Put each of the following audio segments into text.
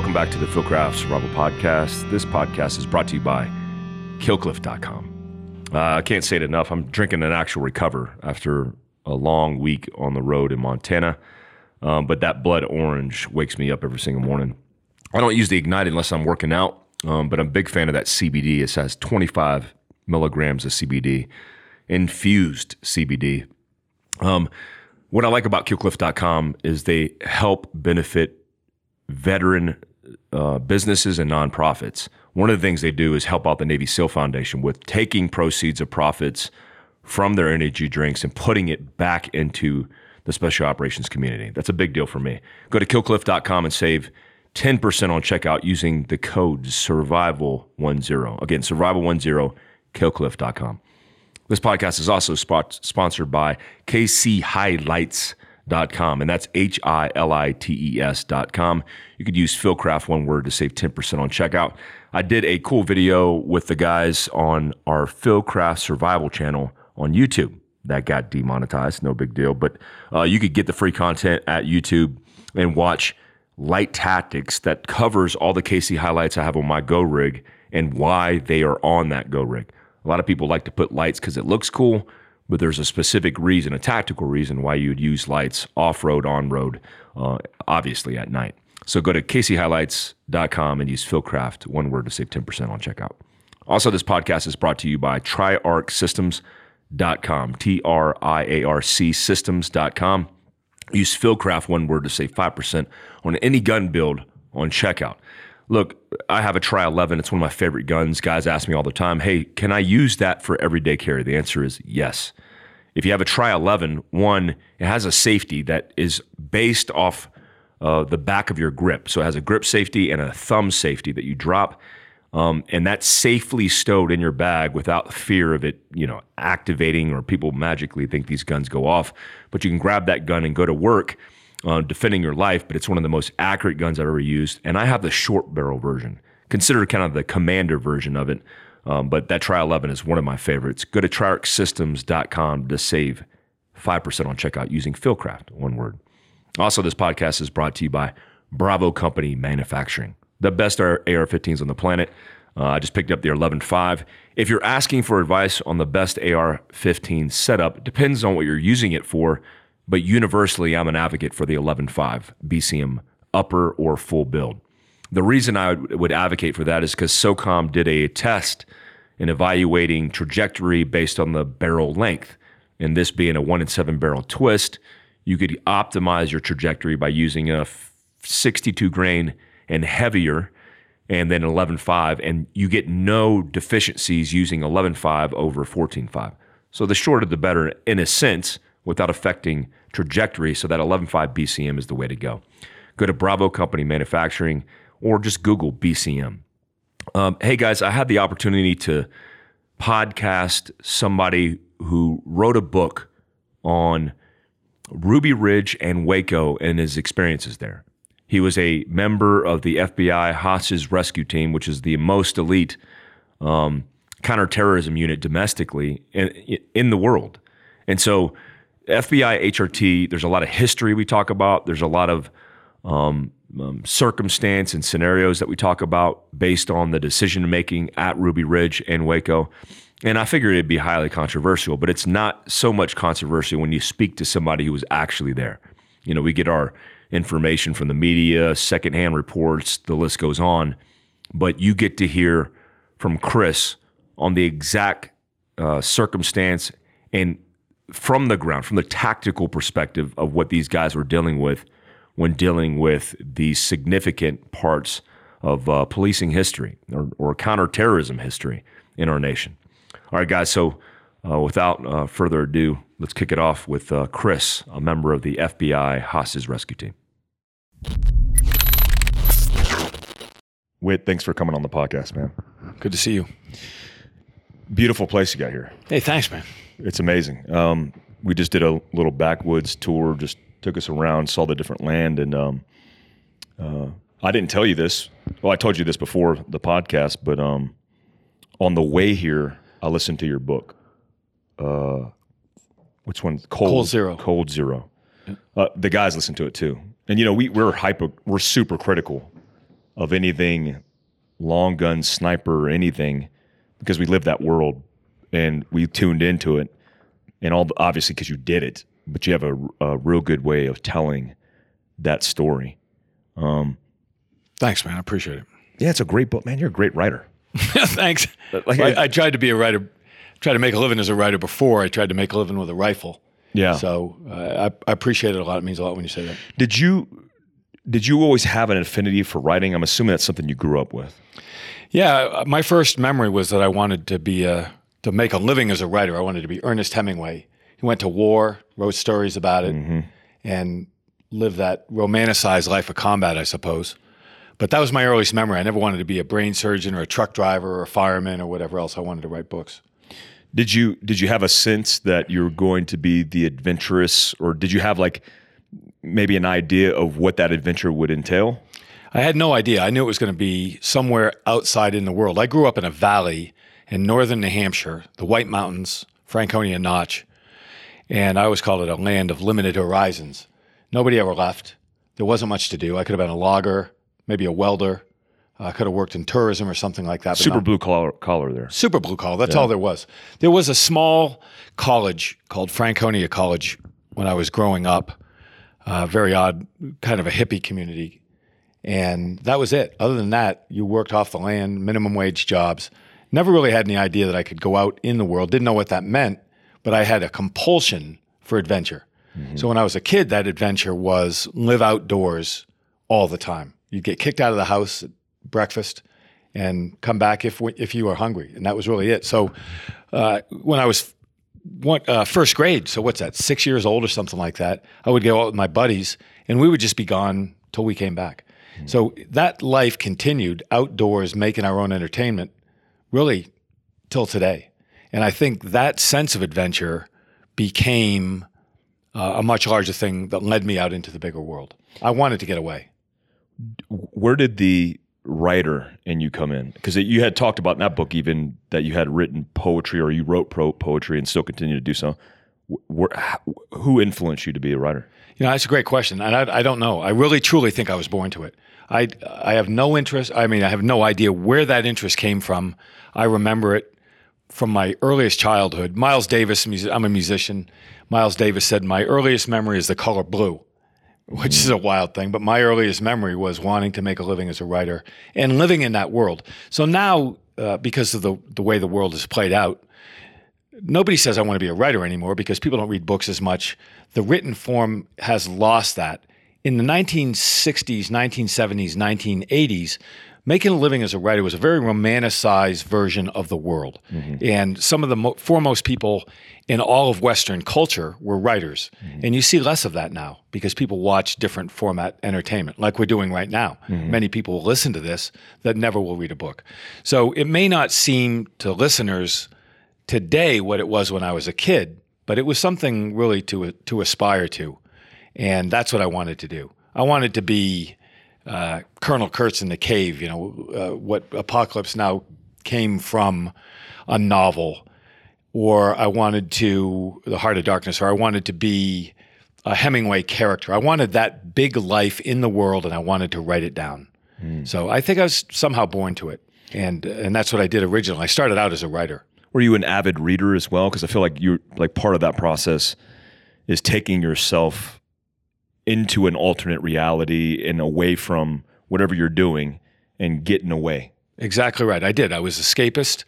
Welcome back to the Fieldcraft Survival Podcast. This podcast is brought to you by Killcliff.com. Uh, I can't say it enough. I'm drinking an actual recover after a long week on the road in Montana. Um, but that blood orange wakes me up every single morning. I don't use the Ignite unless I'm working out, um, but I'm a big fan of that CBD. It has 25 milligrams of CBD, infused CBD. Um, what I like about killcliff.com is they help benefit veteran uh, businesses and nonprofits. One of the things they do is help out the Navy SEAL Foundation with taking proceeds of profits from their energy drinks and putting it back into the special operations community. That's a big deal for me. Go to killcliff.com and save 10% on checkout using the code survival10. Again, survival10 killcliff.com. This podcast is also spot, sponsored by kchilites.com, and that's H I L I T E S dot com. You could use Fieldcraft one word to save 10% on checkout. I did a cool video with the guys on our Fieldcraft Survival channel on YouTube. That got demonetized, no big deal. But uh, you could get the free content at YouTube and watch Light Tactics that covers all the KC HiLiTES I have on my Go rig and why they are on that Go rig. A lot of people like to put lights because it looks cool, but there's a specific reason, a tactical reason why you'd use lights off road, on road, uh, obviously at night. So go to kchilites.com and use Fieldcraft, one word to save 10% on checkout. Also, this podcast is brought to you by triarcsystems.com, T R I A R C systems.com. Use Fieldcraft, one word to save 5% on any gun build on checkout. Look, I have a Tri 11. It's one of my favorite guns. Guys ask me all the time, hey, can I use that for everyday carry? The answer is yes. If you have a Tri 11, one, it has a safety that is based off uh, the back of your grip. So it has a grip safety and a thumb safety that you drop. Um, and that's safely stowed in your bag without fear of it, you know, activating or people magically think these guns go off. But you can grab that gun and go to work uh, defending your life, but it's one of the most accurate guns I've ever used. And I have the short barrel version, considered kind of the commander version of it. Um, but that Tri 11 is one of my favorites. Go to triarcsystems.com to save 5% on checkout using Fieldcraft, one word. Also, this podcast is brought to you by Bravo Company Manufacturing, the best AR 15s on the planet. Uh, I just picked up the 11.5. If you're asking for advice on the best AR 15 setup, depends on what you're using it for. But universally, I'm an advocate for the 11.5 BCM upper or full build. The reason I would advocate for that is because SOCOM did a test in evaluating trajectory based on the barrel length. And this being a one in seven barrel twist, you could optimize your trajectory by using a 62 grain and heavier and then 11.5 and you get no deficiencies using 11.5 over 14.5 so the shorter the better in a sense without affecting trajectory. So that 11.5 BCM is the way to go. Go to Bravo Company Manufacturing or just Google BCM. Um, hey guys, I had the opportunity to podcast somebody who wrote a book on Ruby Ridge and Waco and his experiences there. He was a member of the FBI hostage rescue team, which is the most elite um, counterterrorism unit domestically in, in the world. And so FBI HRT, there's a lot of history we talk about. There's a lot of um, um, circumstance and scenarios that we talk about based on the decision making at Ruby Ridge and Waco. And I figured it'd be highly controversial, but it's not so much controversial when you speak to somebody who was actually there. You know, we get our information from the media, secondhand reports, the list goes on, but you get to hear from Chris on the exact uh, circumstance and from the ground, from the tactical perspective of what these guys were dealing with when dealing with these significant parts of uh, policing history or, or, counterterrorism history in our nation. All right, guys. So, uh, without uh, further ado, let's kick it off with uh, Chris, a member of the FBI hostage rescue team. Whit, thanks for coming on the podcast, man. Good to see you. Beautiful place you got here. Hey, thanks, man. It's amazing. Um, we just did a little backwoods tour, just took us around, saw the different land, and um, uh, I didn't tell you this. Well, I told you this before the podcast, but um, on the way here, I listened to your book. Uh, which one? Cold, Cold Zero. Cold Zero. Uh, the guys listen to it too, and you know we we're hyper, we're super critical of anything long gun, sniper, or anything because we lived that world and we tuned into it. And all obviously because you did it, but you have a, a, real good way of telling that story. Um, Thanks, man. I appreciate it. Yeah, it's a great book, man. You're a great writer. Thanks. Like, I, I, tried to be a writer, tried to make a living as a writer before I tried to make a living with a rifle. Yeah. So uh, I, I appreciate it a lot. It means a lot when you say that. Did you did you always have an affinity for writing? I'm assuming that's something you grew up with. Yeah, my first memory was that I wanted to be a to make a living as a writer. I wanted to be Ernest Hemingway. He went to war, wrote stories about it, mm-hmm. and lived that romanticized life of combat, I suppose. But that was my earliest memory. I never wanted to be a brain surgeon or a truck driver or a fireman or whatever else. I wanted to write books. Did you did you have a sense that you were going to be the adventurous, or did you have like maybe an idea of what that adventure would entail? I had no idea. I knew it was going to be somewhere outside in the world. I grew up in a valley in northern New Hampshire, the White Mountains, Franconia Notch, and I always called it a land of limited horizons. Nobody ever left. There wasn't much to do. I could have been a logger, maybe a welder. I could have worked in tourism or something like that. Super blue collar, collar there. Super blue collar. That's yeah. all there was. There was a small college called Franconia College when I was growing up. Uh, very odd, kind of a hippie community and that was it. Other than that, you worked off the land, minimum wage jobs. Never really had any idea that I could go out in the world. Didn't know what that meant, but I had a compulsion for adventure. Mm-hmm. So when I was a kid, that adventure was live outdoors all the time. You'd get kicked out of the house at breakfast and come back if if you were hungry, and that was really it. So uh, when I was one, uh, first grade, so what's that, six years old or something like that, I would go out with my buddies, and we would just be gone till we came back. So that life continued outdoors, making our own entertainment, really till today. And I think that sense of adventure became uh, a much larger thing that led me out into the bigger world. I wanted to get away. Where did the writer in you come in? Because you had talked about in that book even that you had written poetry or you wrote pro- poetry and still continue to do so. Where, who influenced you to be a writer? You know, that's a great question, and I, I, don't know. I really, truly think I was born to it. I, I have no interest. I mean, I have no idea where that interest came from. I remember it from my earliest childhood. Miles Davis, I'm a musician. Miles Davis said, My earliest memory is the color blue, which is a wild thing. But my earliest memory was wanting to make a living as a writer and living in that world. So now, uh, because of the, the way the world has played out, nobody says I want to be a writer anymore because people don't read books as much. The written form has lost that in the 1960s, 1970s, 1980s, making a living as a writer was a very romanticized version of the world. Mm-hmm. And some of the mo- foremost people in all of Western culture were writers. Mm-hmm. And you see less of that now because people watch different format entertainment, like we're doing right now. Mm-hmm. Many people will listen to this that never will read a book. So it may not seem to listeners today what it was when I was a kid, but it was something really to, to aspire to. And that's what I wanted to do. I wanted to be uh, Colonel Kurtz in the cave, you know, uh, what Apocalypse Now came from a novel, or I wanted to, The Heart of Darkness, or I wanted to be a Hemingway character. I wanted that big life in the world and I wanted to write it down. Mm. So I think I was somehow born to it. And, and that's what I did originally. I started out as a writer. Were you an avid reader as well? Because I feel like you're like part of that process is taking yourself into an alternate reality and away from whatever you're doing and getting away. Exactly right. I did. I was escapist.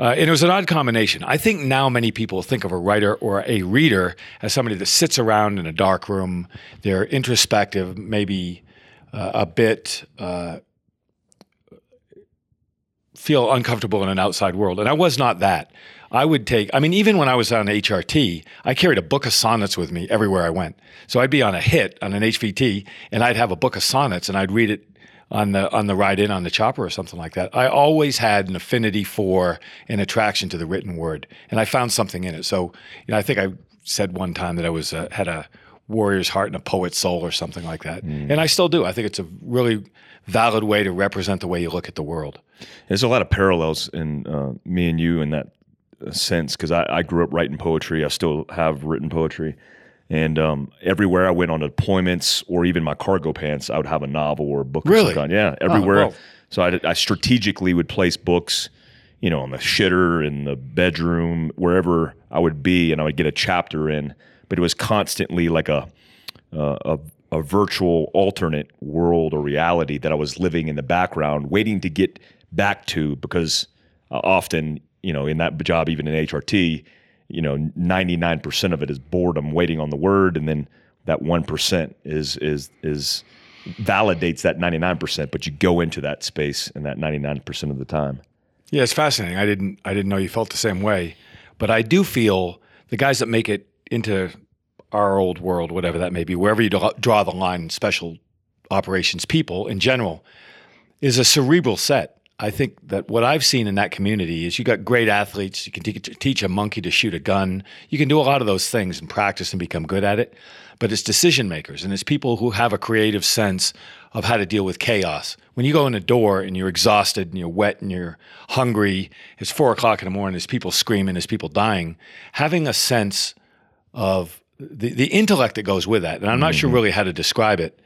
Uh, and it was an odd combination. I think now many people think of a writer or a reader as somebody that sits around in a dark room. They're introspective, maybe uh, a bit uh, feel uncomfortable in an outside world. And I was not that. I would take, I mean, even when I was on HRT, I carried a book of sonnets with me everywhere I went. So I'd be on a hit on an HVT and I'd have a book of sonnets and I'd read it on the on the ride in on the chopper or something like that. I always had an affinity for an attraction to the written word, and I found something in it. So, you know, I think I said one time that I was uh, had a warrior's heart and a poet's soul or something like that, mm. and I still do. I think it's a really valid way to represent the way you look at the world. There's a lot of parallels in uh, me and you in that sense because I, I, grew up writing poetry. I still have written poetry, And um, everywhere I went on deployments or even my cargo pants, I would have a novel or a book. Really? Yeah, everywhere. wow. So I, I strategically would place books, you know, on the shitter, in the bedroom, wherever I would be, and I would get a chapter in. But it was constantly like a uh, a, a virtual alternate world or reality that I was living in the background, waiting to get back to because uh, often, you know, in that job, even in HRT, you know, 99% of it is boredom waiting on the word. And then that 1% is, is, is validates that 99%, but you go into that space in that 99% of the time. Yeah, it's fascinating. I didn't I didn't know you felt the same way, but I do feel the guys that make it into our old world, whatever that may be, wherever you draw the line, special operations people in general, is a cerebral set. I think that what I've seen in that community is you got great athletes. You can te- teach a monkey to shoot a gun. You can do a lot of those things and practice and become good at it. But it's decision makers and it's people who have a creative sense of how to deal with chaos. When you go in a door and you're exhausted and you're wet and you're hungry, it's four o'clock in the morning, there's people screaming, there's people dying, having a sense of the, the intellect that goes with that, and I'm not sure really how to describe it,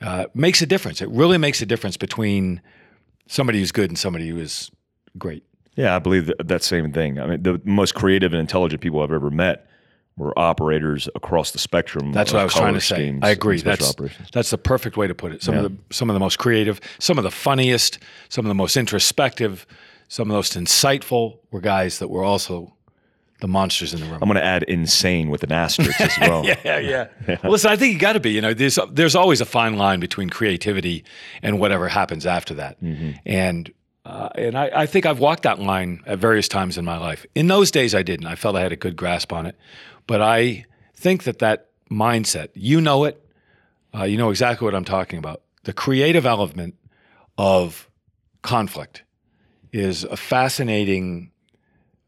uh, makes a difference. It really makes a difference between somebody who's good and somebody who is great. Yeah, I believe that, that same thing. I mean, the most creative and intelligent people I've ever met were operators across the spectrum. That's what I was trying to say. I agree. That's operations. that's the perfect way to put it. Some of the some of the most creative, some of the funniest, some of the most introspective, some of the most insightful were guys that were also the monsters in the room. I'm going to add insane with an asterisk as well. yeah, yeah. Well, listen, I think you got to be. You know, there's there's always a fine line between creativity and whatever happens after that. And uh, and I, I think I've walked that line at various times in my life. In those days, I didn't. I felt I had a good grasp on it, but I think that that mindset, you know it, uh, you know exactly what I'm talking about. The creative element of conflict is a fascinating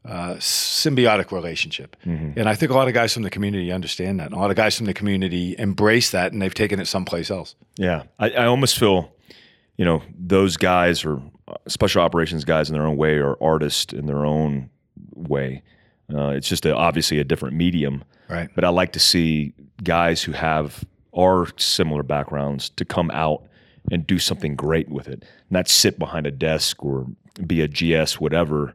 uh, symbiotic relationship. And I think a lot of guys from the community understand that. And a lot of guys from the community embrace that and they've taken it someplace else. Yeah, I, I almost feel, you know, those guys are uh, special operations guys in their own way, or artists in their own way. Uh, it's just a, obviously a different medium. Right. But I like to see guys who have our similar backgrounds to come out and do something great with it, not sit behind a desk or be a GS whatever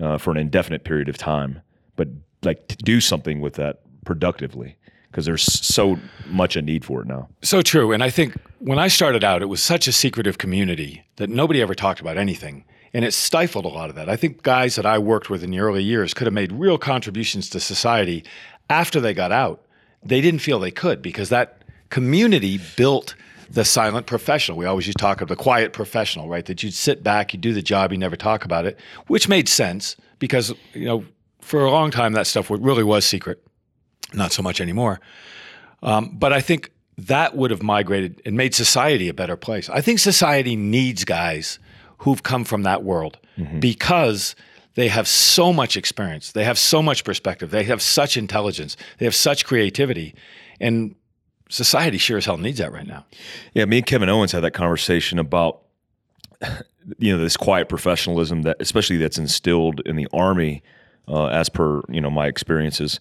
uh, for an indefinite period of time, but like to do something with that productively because there's so much a need for it now. So true. And I think when I started out, it was such a secretive community that nobody ever talked about anything. And it stifled a lot of that. I think guys that I worked with in the early years could have made real contributions to society after they got out. They didn't feel they could because that community built the silent professional. We always used to talk of the quiet professional, right? That you'd sit back, you do the job, you never talk about it, which made sense because, you know, for a long time that stuff really was secret. Not so much anymore. Um, but I think that would have migrated and made society a better place. I think society needs guys who've come from that world because they have so much experience, they have so much perspective, they have such intelligence, they have such creativity, and society sure as hell needs that right now. Yeah, me and Kevin Owens had that conversation about you know this quiet professionalism that especially that's instilled in the army uh, as per you know my experiences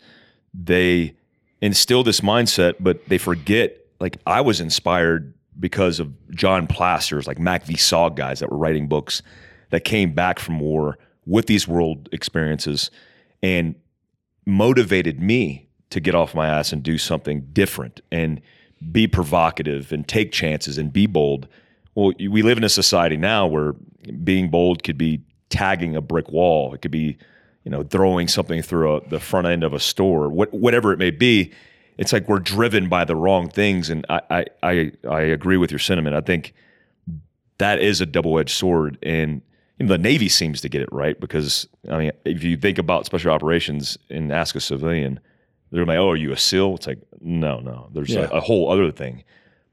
they instill this mindset but they forget like i was inspired because of john Plaster's like MACV-SOG guys that were writing books that came back from war with these world experiences and motivated me to get off my ass and do something different and be provocative and take chances and be bold. Well, we live in a society now where being bold could be tagging a brick wall. It could be, you know, throwing something through a, the front end of a store, what, whatever it may be. It's like we're driven by the wrong things, and I, I, I, I agree with your sentiment. I think that is a double-edged sword, and you know, the Navy seems to get it right because I mean, if you think about special operations and ask a civilian, they're like, "Oh, are you a SEAL?" It's like, no, no. There's Yeah. a, a whole other thing,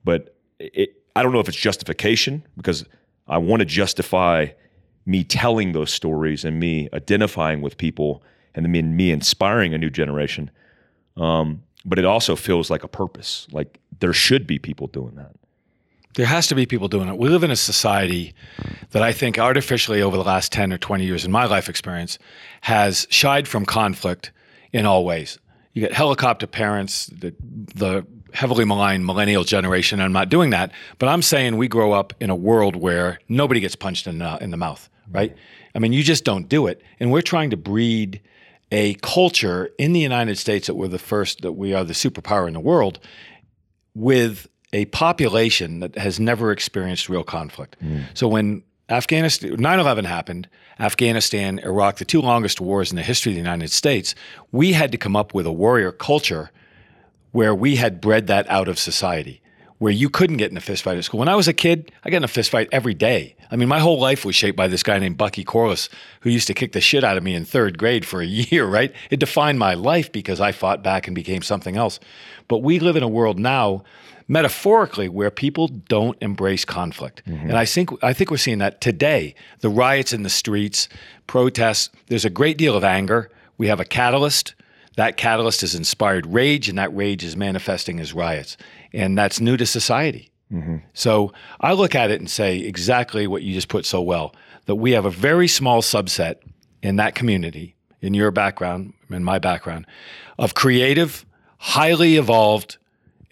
but it, I don't know if it's justification because I want to justify me telling those stories and me identifying with people and then me inspiring a new generation. Um, but it also feels like a purpose. Like there should be people doing that. There has to be people doing it. We live in a society that I think artificially over the last 10 or 20 years in my life experience has shied from conflict in all ways. You get helicopter parents, the, the heavily maligned millennial generation. I'm not doing that, but I'm saying we grow up in a world where nobody gets punched in the, in the mouth, right? I mean, you just don't do it. And we're trying to breed a culture in the United States that we're the first, that we are the superpower in the world with a population that has never experienced real conflict. Mm. So when Afghanistan 9/11 happened, Afghanistan, Iraq, the two longest wars in the history of the United States, we had to come up with a warrior culture where we had bred that out of society where you couldn't get in a fistfight at school. When I was a kid, I got in a fistfight every day. I mean, my whole life was shaped by this guy named Bucky Corliss, who used to kick the shit out of me in third grade for a year, right? It defined my life because I fought back and became something else. But we live in a world now, metaphorically, where people don't embrace conflict. Mm-hmm. And I think I think we're seeing that today. The riots in the streets, protests, there's a great deal of anger. We have a catalyst. That catalyst has inspired rage, and that rage is manifesting as riots and that's new to society. Mm-hmm. So I look at it and say exactly what you just put so well that we have a very small subset in that community, in your background, in my background, of creative, highly evolved,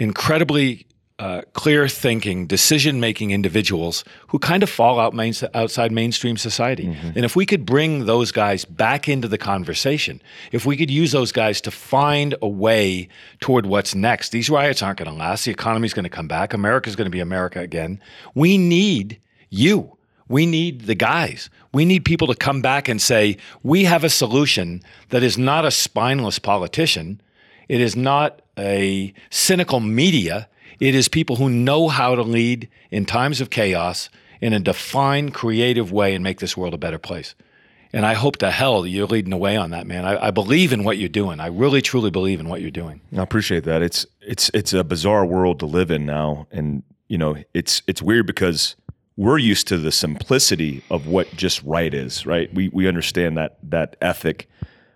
incredibly uh, clear thinking, decision making individuals who kind of fall out main, outside mainstream society. Mm-hmm. And if we could bring those guys back into the conversation, if we could use those guys to find a way toward what's next, these riots aren't going to last. The economy's going to come back. America's going to be America again. We need you. We need the guys. We need people to come back and say, we have a solution that is not a spineless politician. It is not a cynical media it is people who know how to lead in times of chaos in a defined, creative way and make this world a better place. And I hope to hell you're leading the way on that, man. I, I, believe in what you're doing. I really, truly believe in what you're doing. I appreciate that. It's it's it's a bizarre world to live in now, and you know it's it's weird because we're used to the simplicity of what just right is. Right? We we understand that that ethic,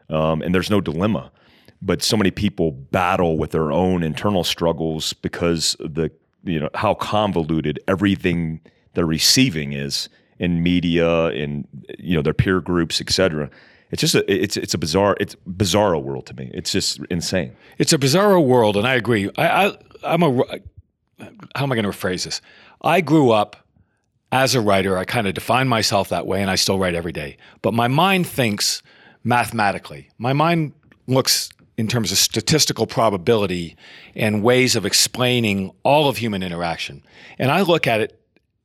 um, and there's no dilemma but so many people battle with their own internal struggles because the you know how convoluted everything they're receiving is in media in you know their peer groups etc it's just a it's it's a bizarre it's bizarro world to me. It's just insane. It's a bizarro world and i agree. I, I i'm a how am i going to rephrase this? I grew up as a writer. I kind of define myself that way and i still write every day. But my mind thinks mathematically. My mind looks in terms of statistical probability and ways of explaining all of human interaction. And I look at it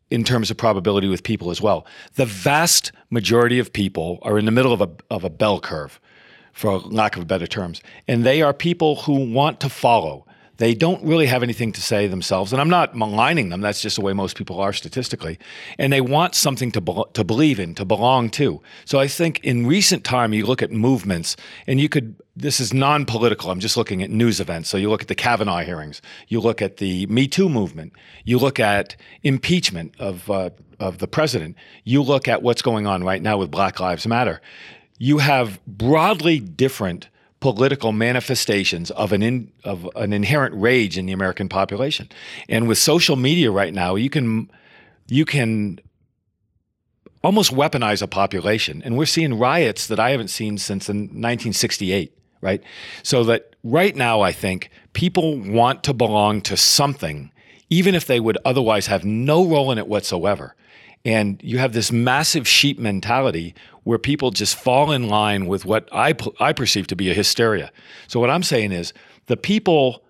in terms of probability with people as well. The vast majority of people are in the middle of a, of a bell curve, for lack of better terms. And they are people who want to follow. They don't really have anything to say themselves, and I'm not maligning them. That's just the way most people are statistically. And they want something to be- to believe in, to belong to. So I think in recent time, you look at movements, and you could. This is non-political. I'm just looking at news events. So you look at the Kavanaugh hearings, you look at the Me Too movement, you look at impeachment of uh, of the president, you look at what's going on right now with Black Lives Matter. You have broadly different political manifestations of an in, of an inherent rage in the American population. And with social media right now, you can you can almost weaponize a population. And we're seeing riots that I haven't seen since 1968, right? So that right now I think people want to belong to something even if they would otherwise have no role in it whatsoever. And you have this massive sheep mentality where people just fall in line with what I, I perceive to be a hysteria. So, what I'm saying is the people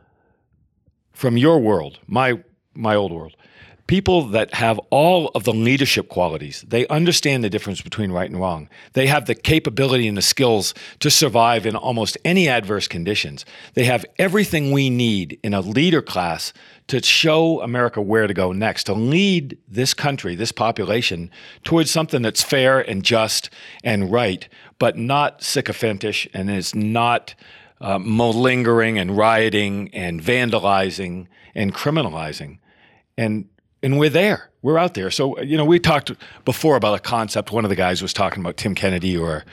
from your world, my, my old world, people that have all of the leadership qualities. They understand the difference between right and wrong. They have the capability and the skills to survive in almost any adverse conditions. They have everything we need in a leader class to show America where to go next, to lead this country, this population, towards something that's fair and just and right, but not sycophantish and is not uh, malingering and rioting and vandalizing and criminalizing. And and we're there. We're out there. So you know, we talked before about a concept. One of the guys was talking about Tim Kennedy or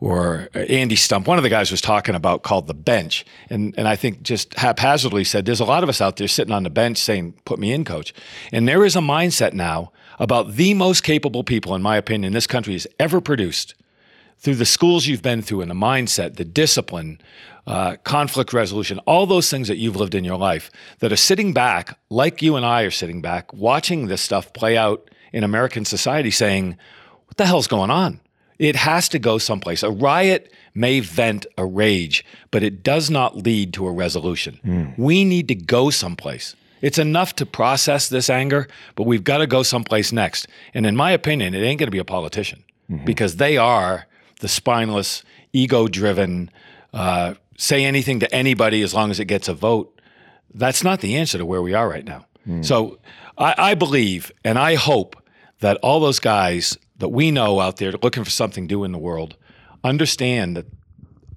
or Andy Stumpf. One of the guys was talking about called the bench, and and I think just haphazardly said there's a lot of us out there sitting on the bench saying, "Put me in, coach." And there is a mindset now about the most capable people, in my opinion, this country has ever produced. through the schools you've been through and the mindset, the discipline, uh, conflict resolution, all those things that you've lived in your life that are sitting back, like you and I are sitting back, watching this stuff play out in American society, saying, What the hell's going on? It has to go someplace. A riot may vent a rage, but it does not lead to a resolution. Mm. We need to go someplace. It's enough to process this anger, but we've got to go someplace next. And in my opinion, it ain't going to be a politician mm-hmm. because they are the spineless, ego driven, uh, say anything to anybody as long as it gets a vote. That's not the answer to where we are right now. Mm. So I, I believe and I hope that all those guys that we know out there looking for something to do in the world understand that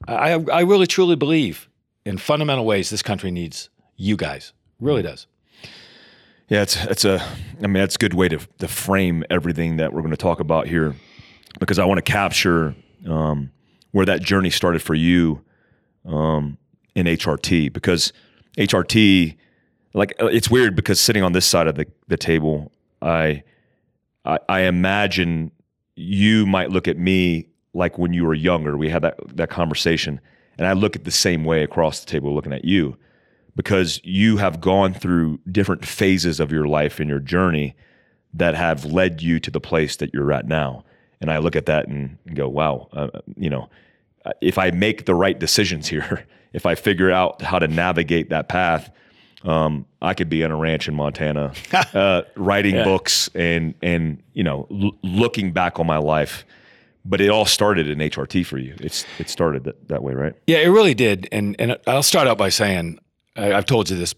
I, I really truly believe in fundamental ways this country needs you guys. Really does. Yeah, it's it's a I mean that's a good way to to frame everything that we're going to talk about here because I want to capture um, where that journey started for you um, in HRT because HRT like it's weird because sitting on this side of the, the table I, I I imagine you might look at me like when you were younger we had that that conversation and I look at the same way across the table looking at you because you have gone through different phases of your life and your journey that have led you to the place that you're at now. And I look at that and go, wow, uh, you know, if I make the right decisions here, if I figure out how to navigate that path, um, I could be on a ranch in Montana, uh, writing yeah. books and and you know l- looking back on my life. But it all started in HRT for you. It's it started that, that way, right? Yeah, it really did. And and I'll start out by saying I, have told you this.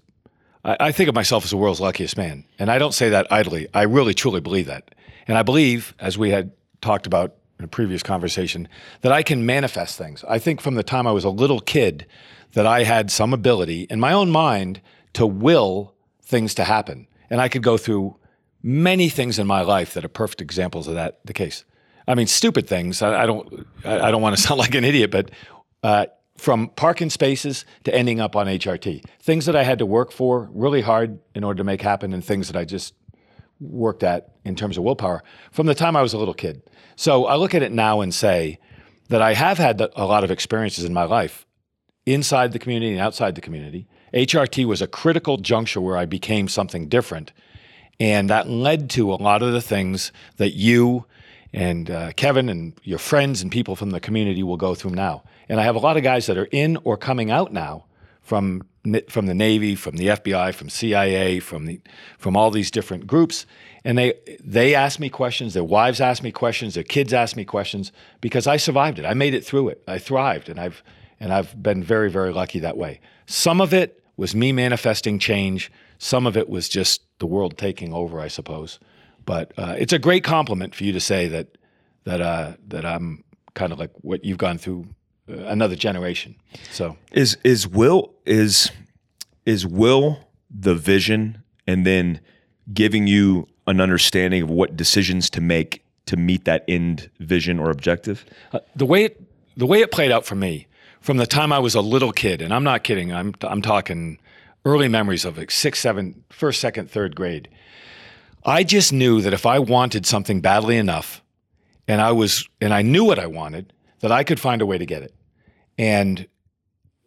I, I think of myself as the world's luckiest man, and I don't say that idly. I really, truly believe that, and I believe, as we had talked about in a previous conversation, that I can manifest things. I think from the time I was a little kid that I had some ability in my own mind to will things to happen, and I could go through many things in my life that are perfect examples of that. The case. I mean, stupid things. I, I don't. I, I, don't want to sound like an idiot, but uh, from parking spaces to ending up on HRT. Things that I had to work for really hard in order to make happen, and things that I just worked at in terms of willpower from the time I was a little kid. So I look at it now and say that I have had a lot of experiences in my life inside the community and outside the community. HRT was a critical juncture where I became something different. And that led to a lot of the things that you and uh, Kevin and your friends and people from the community will go through now. And I have a lot of guys that are in or coming out now from from the Navy, from the FBI, from CIA, from the from all these different groups, and they they ask me questions. Their wives ask me questions. Their kids ask me questions because I survived it. I made it through it. I thrived, and I've and I've been very very lucky that way. Some of it was me manifesting change. Some of it was just the world taking over, I suppose. But uh, it's a great compliment for you to say that that uh, that I'm kind of like what you've gone through another generation. So is is will is is will the vision and then giving you an understanding of what decisions to make to meet that end vision or objective? Uh, the way it, the way it played out for me from the time I was a little kid, and I'm not kidding. I'm I'm talking early memories of like six, seven, first, second, third grade. I just knew that if I wanted something badly enough, and I was and I knew what I wanted, that I could find a way to get it. And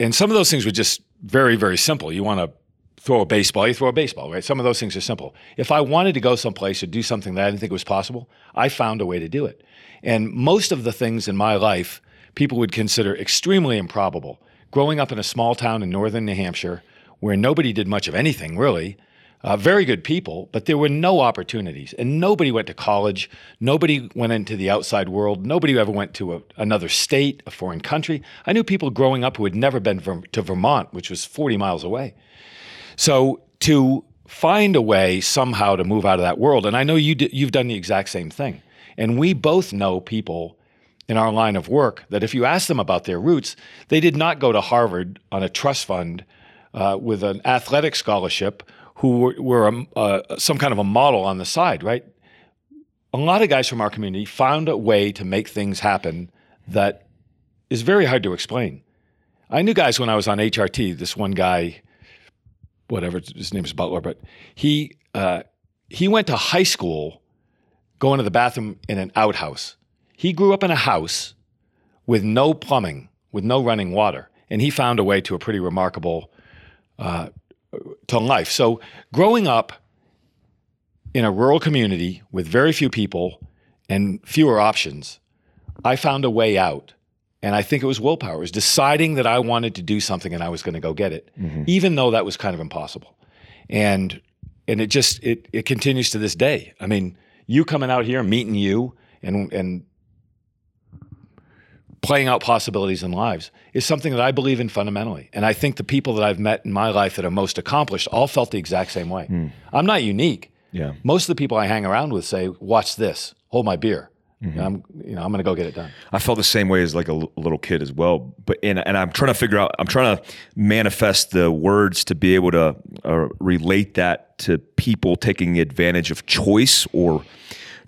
and some of those things were just very, very simple. You want to throw a baseball, you throw a baseball, right? Some of those things are simple. If I wanted to go someplace or do something that I didn't think was possible, I found a way to do it. And most of the things in my life people would consider extremely improbable. Growing up in a small town in northern New Hampshire where nobody did much of anything really, uh, very good people, but there were no opportunities. And nobody went to college. Nobody went into the outside world. Nobody ever went to a, another state, a foreign country. I knew people growing up who had never been to Vermont, which was 40 miles away. So to find a way somehow to move out of that world, and I know you d- you've done the exact same thing. And we both know people in our line of work that if you ask them about their roots, they did not go to Harvard on a trust fund uh, with an athletic scholarship who were, were a, uh, some kind of a model on the side, right? A lot of guys from our community found a way to make things happen that is very hard to explain. I knew guys when I was on HRT. This one guy, whatever his name is Butler, but he uh, he went to high school going to the bathroom in an outhouse. He grew up in a house with no plumbing, with no running water. And he found a way to a pretty remarkable uh, to life. So growing up in a rural community with very few people and fewer options, I found a way out. And I think it was willpower. It was deciding that I wanted to do something and I was going to go get it, mm-hmm. even though that was kind of impossible. And and it just it it continues to this day. I mean, you coming out here, meeting you, and and playing out possibilities in lives is something that I believe in fundamentally. And I think the people that I've met in my life that are most accomplished all felt the exact same way. I'm not unique. Yeah. Most of the people I hang around with say, "Watch this, hold my beer." And I'm, you know, I'm going to go get it done. I felt the same way as like a l- little kid as well. But and and I'm trying to figure out. I'm trying to manifest the words to be able to uh, relate that to people taking advantage of choice or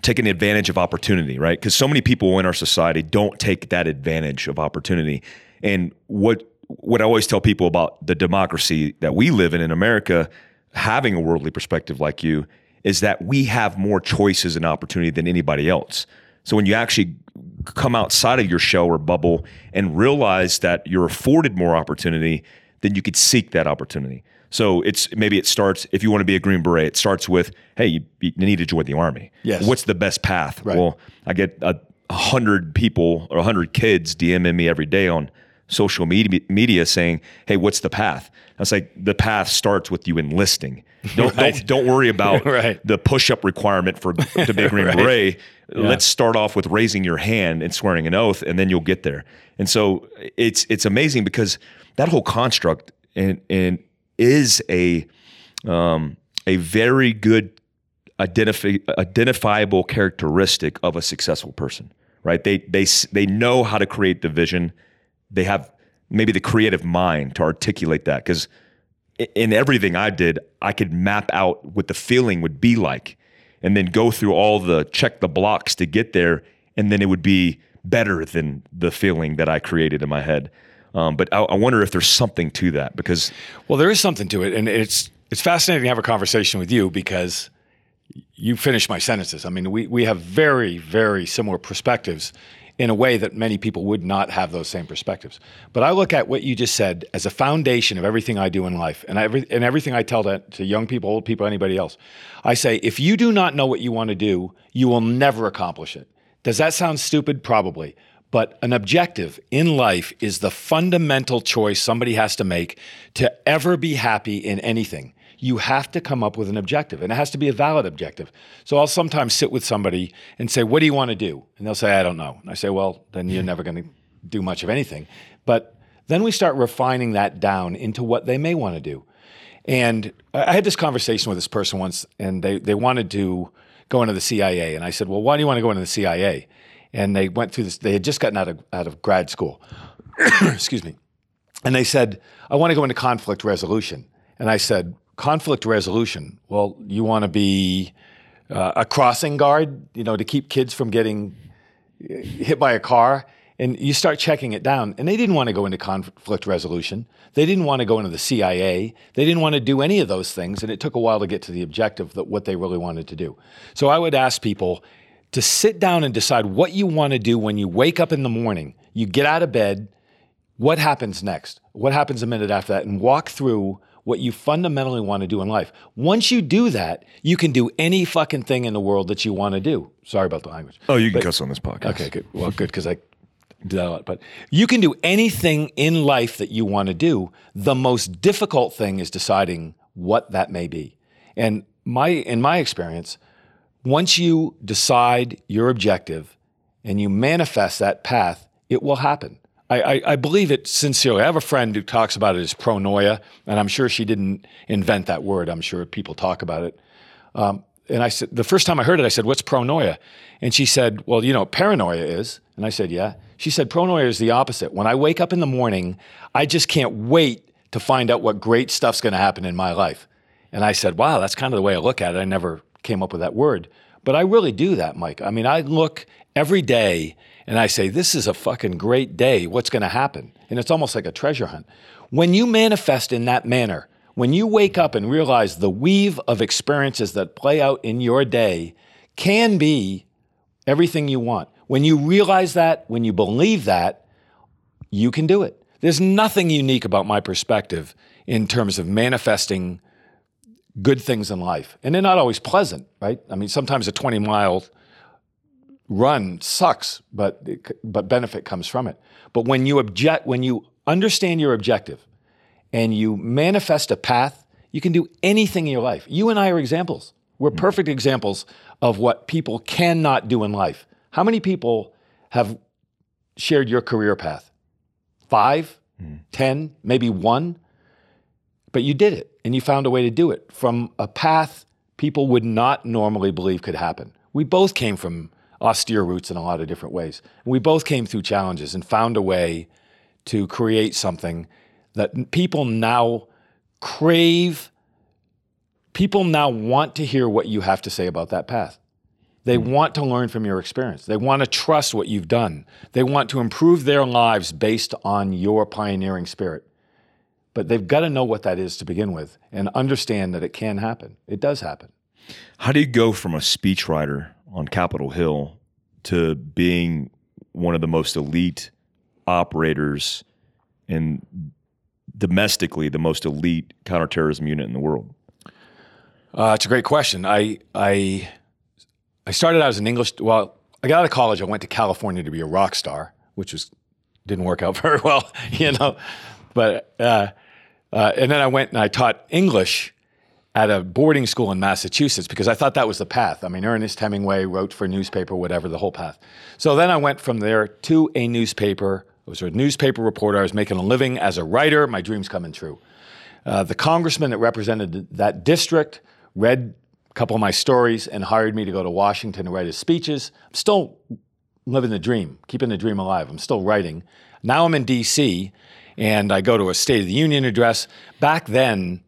taking advantage of opportunity, right? Because so many people in our society don't take that advantage of opportunity. And what what I always tell people about the democracy that we live in in America, having a worldly perspective like you, is that we have more choices and opportunity than anybody else. So when you actually come outside of your shell or bubble and realize that you're afforded more opportunity, then you could seek that opportunity. So it's maybe it starts if you want to be a Green Beret, it starts with, hey, you, you need to join the army. Yes. What's the best path? Right. Well, I get a, hundred people or a hundred kids DMing me every day on social media, media saying, "Hey, what's the path?" I was like, "The path starts with you enlisting. Don't Right. don't, don't worry about Right. the push-up requirement for to be a Green Right. Beret. Let's start off with raising your hand and swearing an oath, and then you'll get there." And so it's it's amazing because that whole construct and and is a um, a very good identify, identifiable characteristic of a successful person, right? They they they know how to create the vision. They have maybe the creative mind to articulate that because in everything I did, I could map out what the feeling would be like, and then go through all the check the blocks to get there, and then it would be better than the feeling that I created in my head. Um, but I, I wonder if there's something to that because Well, there is something to it, and it's it's fascinating to have a conversation with you because you finish my sentences. I mean, we we have very very similar perspectives in a way that many people would not have those same perspectives. But I look at what you just said as a foundation of everything I do in life, and every and everything I tell that to young people, old people, anybody else. I say, if you do not know what you want to do, you will never accomplish it. Does that sound stupid? Probably. But an objective in life is the fundamental choice somebody has to make to ever be happy in anything. You have to come up with an objective, and it has to be a valid objective. So I'll sometimes sit with somebody and say, What do you want to do? And they'll say, I don't know. And I say, Well, then you're never going to do much of anything. But then we start refining that down into what they may want to do. And I had this conversation with this person once, and they, they wanted to go into the CIA. And I said, Well, why do you want to go into the CIA? And they went through this, they had just gotten out of, out of grad school. Excuse me. And they said, I want to go into conflict resolution. And I said, Conflict resolution? Well, you want to be uh, a crossing guard, you know, to keep kids from getting hit by a car and you start checking it down and they didn't want to go into conflict resolution they didn't want to go into the cia they didn't want to do any of those things and it took a while to get to the objective that what they really wanted to do so i would ask people to sit down and decide what you want to do when you wake up in the morning you get out of bed what happens next what happens a minute after that and walk through what you fundamentally want to do in life. Once you do that, you can do any fucking thing in the world that you want to do. Sorry about the language. oh, you can cuss on this podcast. Okay, good. Well, good because I do that a lot. But you can do anything in life that you want to do. The most difficult thing is deciding what that may be. And my in my experience, once you decide your objective and you manifest that path, it will happen. I, I, I believe it sincerely. I have a friend who talks about it as pronoia, and I'm sure she didn't invent that word. I'm sure people talk about it. Um, and I said, the first time I heard it, I said, What's pronoia? And she said, Well, you know, paranoia is. And I said, Yeah. She said, Pronoia is the opposite. When I wake up in the morning, I just can't wait to find out what great stuff's going to happen in my life. And I said, Wow, that's kind of the way I look at it. I never came up with that word. But I really do that, Mike. I mean, I look every day and I say, This is a fucking great day. What's going to happen? And it's almost like a treasure hunt. When you manifest in that manner, when you wake up and realize the weave of experiences that play out in your day can be everything you want, when you realize that, when you believe that, you can do it. There's nothing unique about my perspective in terms of manifesting good things in life. And they're not always pleasant, right? I mean, sometimes a 20 mile run sucks, but, but benefit comes from it. But when you object, when you understand your objective and you manifest a path, you can do anything in your life. You and I are examples. We're perfect examples of what people cannot do in life. How many people have shared your career path? Five, mm. ten, maybe one? But you did it and you found a way to do it from a path people would not normally believe could happen. We both came from austere roots in a lot of different ways. We both came through challenges and found a way to create something that people now crave. People now want to hear what you have to say about that path. They mm. want to learn from your experience. They want to trust what you've done. They want to improve their lives based on your pioneering spirit. But they've got to know what that is to begin with and understand that it can happen. It does happen. How do you go from a speechwriter on Capitol Hill to being one of the most elite operators and domestically the most elite counterterrorism unit in the world? Uh, it's a great question. I I I started out as an English. Well, I got out of college. I went to California to be a rock star, which was didn't work out very well, you know. But uh, uh, and then I went and I taught English at a boarding school in Massachusetts because I thought that was the path. I mean, Ernest Hemingway wrote for a newspaper, whatever, the whole path. So then I went from there to a newspaper. I was a newspaper reporter. I was making a living as a writer. My dreams coming true. Uh, the congressman that represented that district read a couple of my stories and hired me to go to Washington to write his speeches. I'm still living the dream, keeping the dream alive. I'm still writing. Now I'm in D.C. and I go to a State of the Union address. Back then,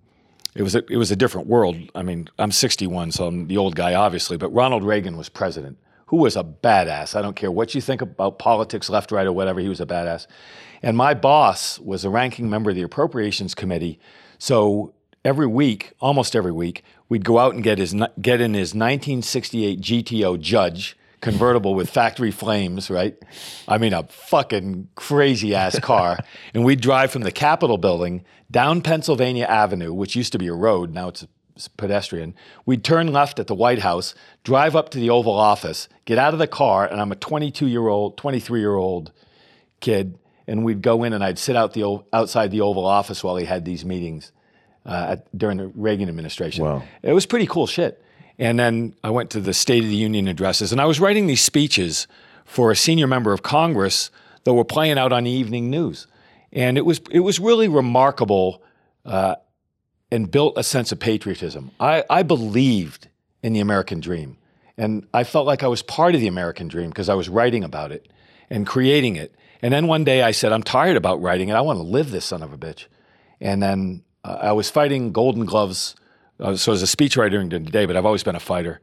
it was a, it was a different world. I mean, I'm 61, so I'm the old guy, obviously. But Ronald Reagan was president, who was a badass. I don't care what you think about politics, left, right, or whatever. He was a badass. And my boss was a ranking member of the Appropriations Committee. So every week, almost every week, we'd go out and get his get in his 1968 GTO Judge convertible with factory flames, right? I mean, a fucking crazy ass car. and we'd drive from the Capitol building down Pennsylvania Avenue, which used to be a road, now it's pedestrian. We'd turn left at the White House, drive up to the Oval Office, get out of the car, and I'm a 22 year old, 23 year old kid, and we'd go in and I'd sit out the outside the Oval Office while he had these meetings uh, at, during the Reagan administration. Wow. It was pretty cool shit. And then I went to the State of the Union addresses, and I was writing these speeches for a senior member of Congress that were playing out on the evening news. And it was, it was really remarkable uh, and built a sense of patriotism. I, I believed in the American dream. And I felt like I was part of the American dream because I was writing about it and creating it. And then one day I said, I'm tired about writing it. I want to live this son of a bitch. And then uh, I was fighting Golden Gloves so as a speechwriter during the day, but I've always been a fighter.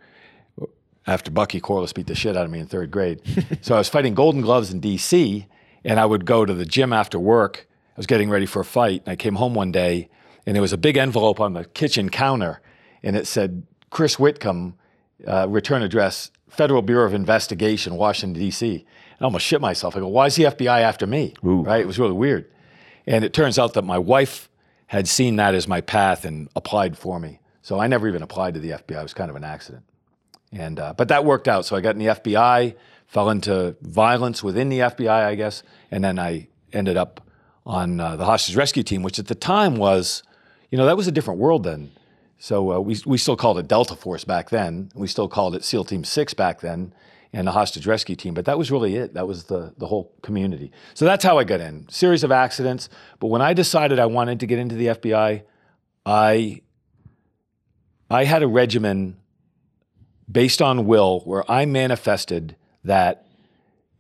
After Bucky Corliss beat the shit out of me in third grade, so I was fighting Golden Gloves in D.C. and I would go to the gym after work. I was getting ready for a fight, and I came home one day, and there was a big envelope on the kitchen counter, and it said Chris Whitcomb, uh, return address, Federal Bureau of Investigation, Washington D.C. And I almost shit myself. I go, why is the FBI after me? Ooh. Right? It was really weird. And it turns out that my wife had seen that as my path and applied for me. So I never even applied to the FBI. It was kind of an accident. And, uh, but that worked out. So I got in the FBI, fell into violence within the FBI, I guess, and then I ended up on uh, the hostage rescue team, which at the time was, you know, that was a different world then. So uh, we, we still called it Delta Force back then. We still called it SEAL Team 6 back then and the hostage rescue team. But that was really it. That was the, the whole community. So that's how I got in. Series of accidents. But when I decided I wanted to get into the FBI, I I had a regimen based on will where I manifested that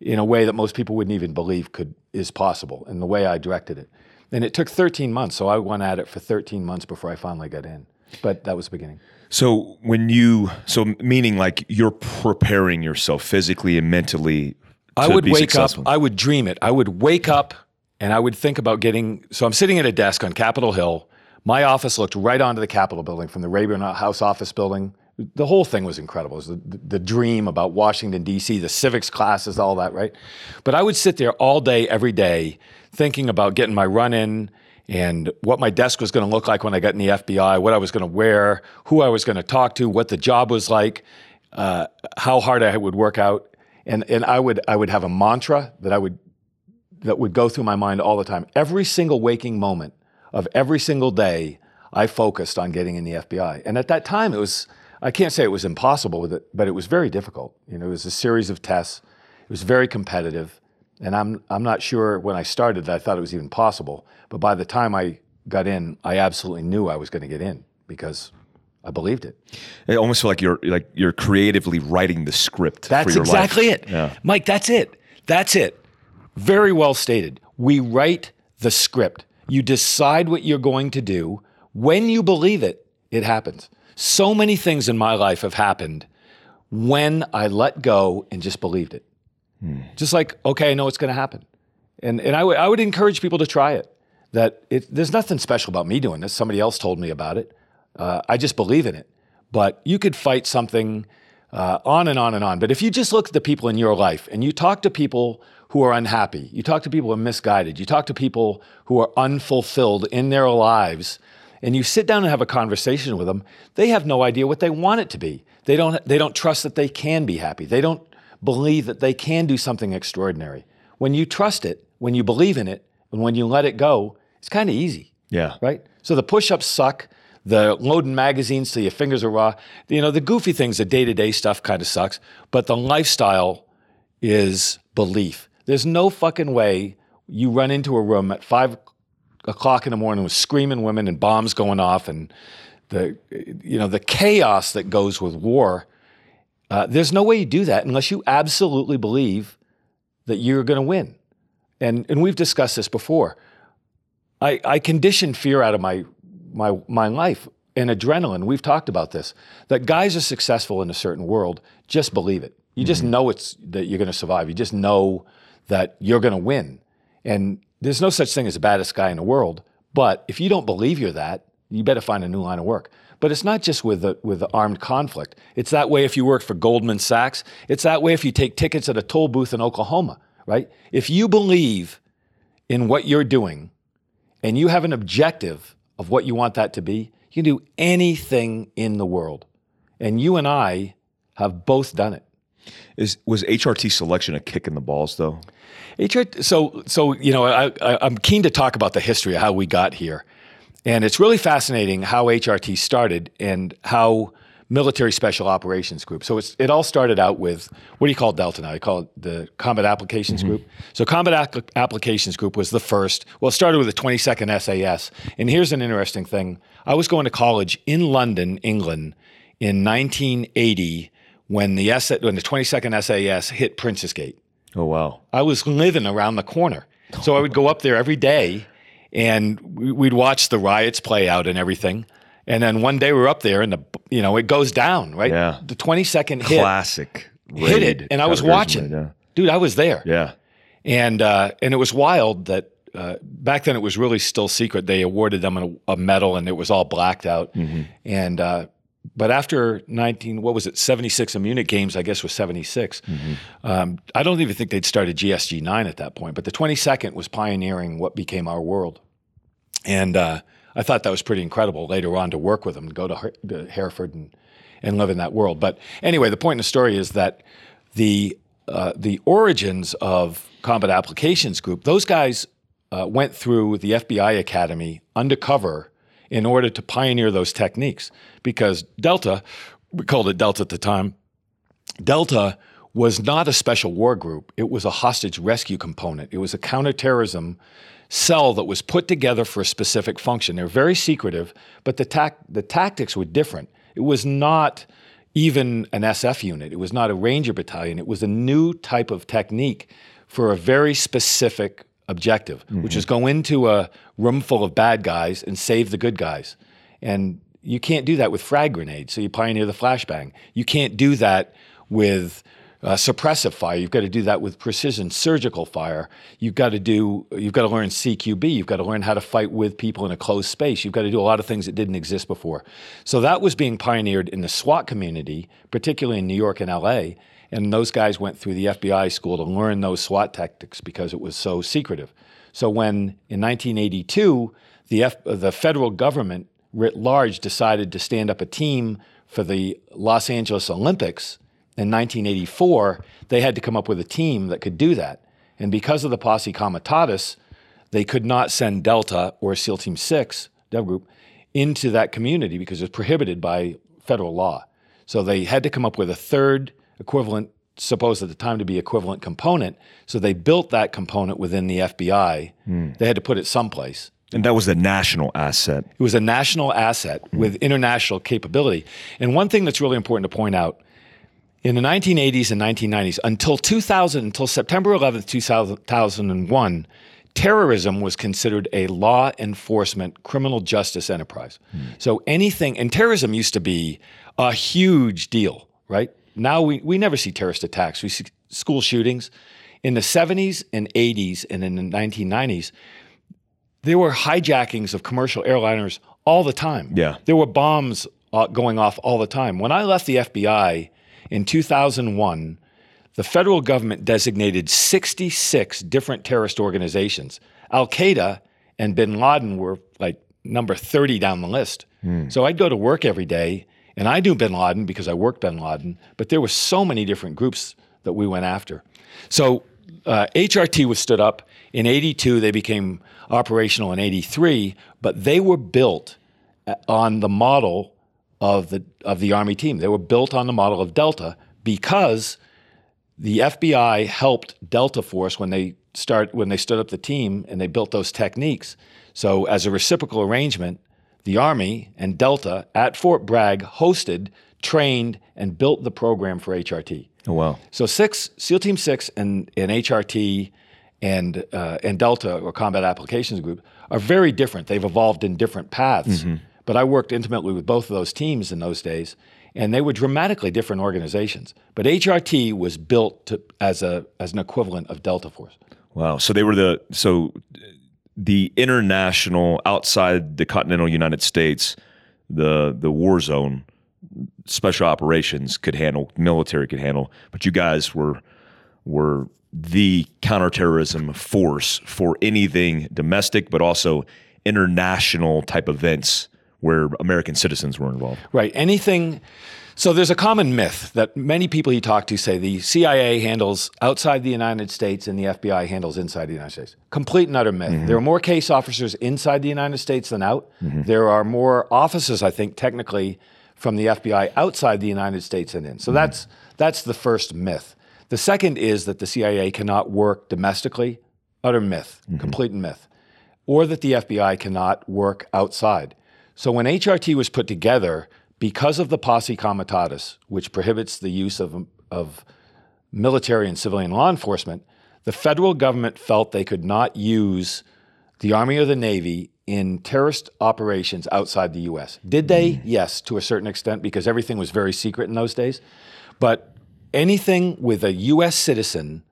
in a way that most people wouldn't even believe could is possible and the way I directed it. And it took 13 months, so I went at it for 13 months before I finally got in. But that was the beginning. So when you so meaning like you're preparing yourself physically and mentally I would wake successful. up, I would dream it. I would wake up and I would think about getting so I'm sitting at a desk on Capitol Hill. My office looked right onto the Capitol building from the Rayburn House office building. the whole thing was incredible. It was the, the dream about Washington D.C., the civics classes, all that, right? But I would sit there all day, every day, thinking about getting my run in and what my desk was going to look like when I got in the FBI, what I was going to wear, who I was going to talk to, what the job was like, uh, how hard I would work out, and and I would I would have a mantra that I would that would go through my mind all the time. Every single waking moment of every single day, I focused on getting in the FBI. And at that time, it was I can't say it was impossible with it, but it was very difficult. You know, it was a series of tests. It was very competitive, and I'm I'm not sure when I started that I thought it was even possible. But by the time I got in, I absolutely knew I was going to get in because I believed it. It almost feel like you're like you're creatively writing the script. That's for your exactly life. it, Yeah. Mike. That's it. That's it. Very well stated. We write the script. You decide what you're going to do. When you believe it, it happens. So many things in my life have happened when I let go and just believed it. Just like, okay, I know it's going to happen. And, and I would I would encourage people to try it. That it, there's nothing special about me doing this. Somebody else told me about it. Uh, I just believe in it. But you could fight something uh, on and on and on. But if you just look at the people in your life and you talk to people who are unhappy, you talk to people who are misguided, you talk to people who are unfulfilled in their lives, and you sit down and have a conversation with them, they have no idea what they want it to be. They don't, they don't trust that they can be happy. They don't believe that they can do something extraordinary. When you trust it, when you believe in it, and when you let it go, it's kind of easy Yeah. right? So the push-ups suck. The loading magazines till your fingers are raw. You know, the goofy things, the day-to-day stuff kind of sucks. But the lifestyle is belief. There's no fucking way you run into a room at five o'clock in the morning with screaming women and bombs going off and the you know the chaos that goes with war. Uh, there's no way you do that unless you absolutely believe that you're going to win. And and we've discussed this before. I, I conditioned fear out of my, my, my life and adrenaline. We've talked about this. That guys are successful in a certain world, just believe it. You just know it's that you're going to survive. You just know that you're going to win. And there's no such thing as the baddest guy in the world. But if you don't believe you're that, you better find a new line of work. But it's not just with the, with the armed conflict. It's that way if you work for Goldman Sachs. It's that way if you take tickets at a toll booth in Oklahoma, right? If you believe in what you're doing, and you have an objective of what you want that to be, you can do anything in the world. And you and I have both done it. Is was HRT selection a kick in the balls though? HR, so, so you know, I, I, I'm keen to talk about the history of how we got here, and it's really fascinating how HRT started and how military special operations group. So it's, it all started out with what do you call Delta now? You call it the Combat Applications Group. Mm-hmm. So Combat Ac- Applications Group was the first. Well, it started with the 22nd SAS. And here's an interesting thing: I was going to college in London, England, in 1980 when the S- when the 22nd SAS hit Princes Gate. Oh wow. I was living around the corner. So I would go up there every day and we- we'd watch the riots play out and everything. And then one day we were up there and the you know, it goes down, right? Yeah. The 22nd hit Classic. hit it and I was watching. raid, Dude, I was there. Yeah. And uh, and it was wild that uh, back then it was really still secret. They awarded them a, a medal and it was all blacked out. And uh, but after 19, what was it, 76 in Munich games, I guess was 76. Um, I don't even think they'd started GSG 9 at that point, but the 22nd was pioneering what became our world. And uh, I thought that was pretty incredible later on to work with them, to go to, Her- to Hereford and, and live in that world. But anyway, the point in the story is that the, uh, the origins of Combat Applications Group, those guys uh, went through the FBI Academy undercover in order to pioneer those techniques because Delta, we called it Delta at the time, Delta was not a special war group. It was a hostage rescue component. It was a counterterrorism cell that was put together for a specific function. They're very secretive, but the, tac- the tactics were different. It was not even an SF unit. It was not a Ranger battalion. It was a new type of technique for a very specific objective, which is go into a room full of bad guys and save the good guys. And you can't do that with frag grenades. So you pioneer the flashbang. You can't do that with uh, suppressive fire. You've got to do that with precision surgical fire. You've got to do. You've got to learn CQB. You've got to learn how to fight with people in a closed space. You've got to do a lot of things that didn't exist before. So that was being pioneered in the SWAT community, particularly in New York and LA. And those guys went through the FBI school to learn those SWAT tactics because it was so secretive. So when in 1982 the F, the federal government writ large decided to stand up a team for the Los Angeles Olympics in 1984, they had to come up with a team that could do that. And because of the posse comitatus, they could not send Delta or SEAL Team 6, Dev Group, into that community because it was prohibited by federal law. So they had to come up with a third equivalent, supposed at the time to be equivalent component. So they built that component within the FBI. Mm. They had to put it someplace. And that was a national asset. It was a national asset mm. with international capability. And one thing that's really important to point out in the 1980s and 1990s, until 2000, until September 11th, 2001, terrorism was considered a law enforcement criminal justice enterprise. Mm. So anything, and terrorism used to be a huge deal, right? Now we, we never see terrorist attacks. We see school shootings. In the 70s and 80s and in the 1990s, there were hijackings of commercial airliners all the time. Yeah. There were bombs uh, going off all the time. When I left the FBI in 2001, the federal government designated 66 different terrorist organizations. Al Qaeda and bin Laden were like number 30 down the list. Mm. So I'd go to work every day, and I knew bin Laden because I worked bin Laden, but there were so many different groups that we went after. So uh, HRT was stood up in 82, they became operational in 83, but they were built uh, on the model of the, of the Army team. They were built on the model of Delta because the FBI helped Delta Force when they start when they stood up the team and they built those techniques. So as a reciprocal arrangement, the Army and Delta at Fort Bragg hosted, trained, and built the program for HRT. Oh wow! So six SEAL Team Six and, and HRT and uh, and Delta or Combat Applications Group are very different. They've evolved in different paths. Mm-hmm. But I worked intimately with both of those teams in those days, and they were dramatically different organizations. But HRT was built to, as a as an equivalent of Delta Force. Wow! So they were the so the international outside the continental United States, the the war zone special operations could handle, military could handle, but you guys were were the counterterrorism force for anything domestic, but also international type events where American citizens were involved. Right. Anything. So there's a common myth that many people you talk to say the CIA handles outside the United States and the FBI handles inside the United States. Complete and utter myth. Mm-hmm. There are more case officers inside the United States than out. Mm-hmm. There are more offices, I think, technically from the FBI outside the United States than in. So mm-hmm. that's that's the first myth. The second is that the CIA cannot work domestically, utter myth, mm-hmm. complete myth, or that the FBI cannot work outside. So when HRT was put together, because of the posse comitatus, which prohibits the use of, of military and civilian law enforcement, the federal government felt they could not use the Army or the Navy in terrorist operations outside the US. Did they? Mm. Yes, to a certain extent, because everything was very secret in those days. But anything with a U.S. citizen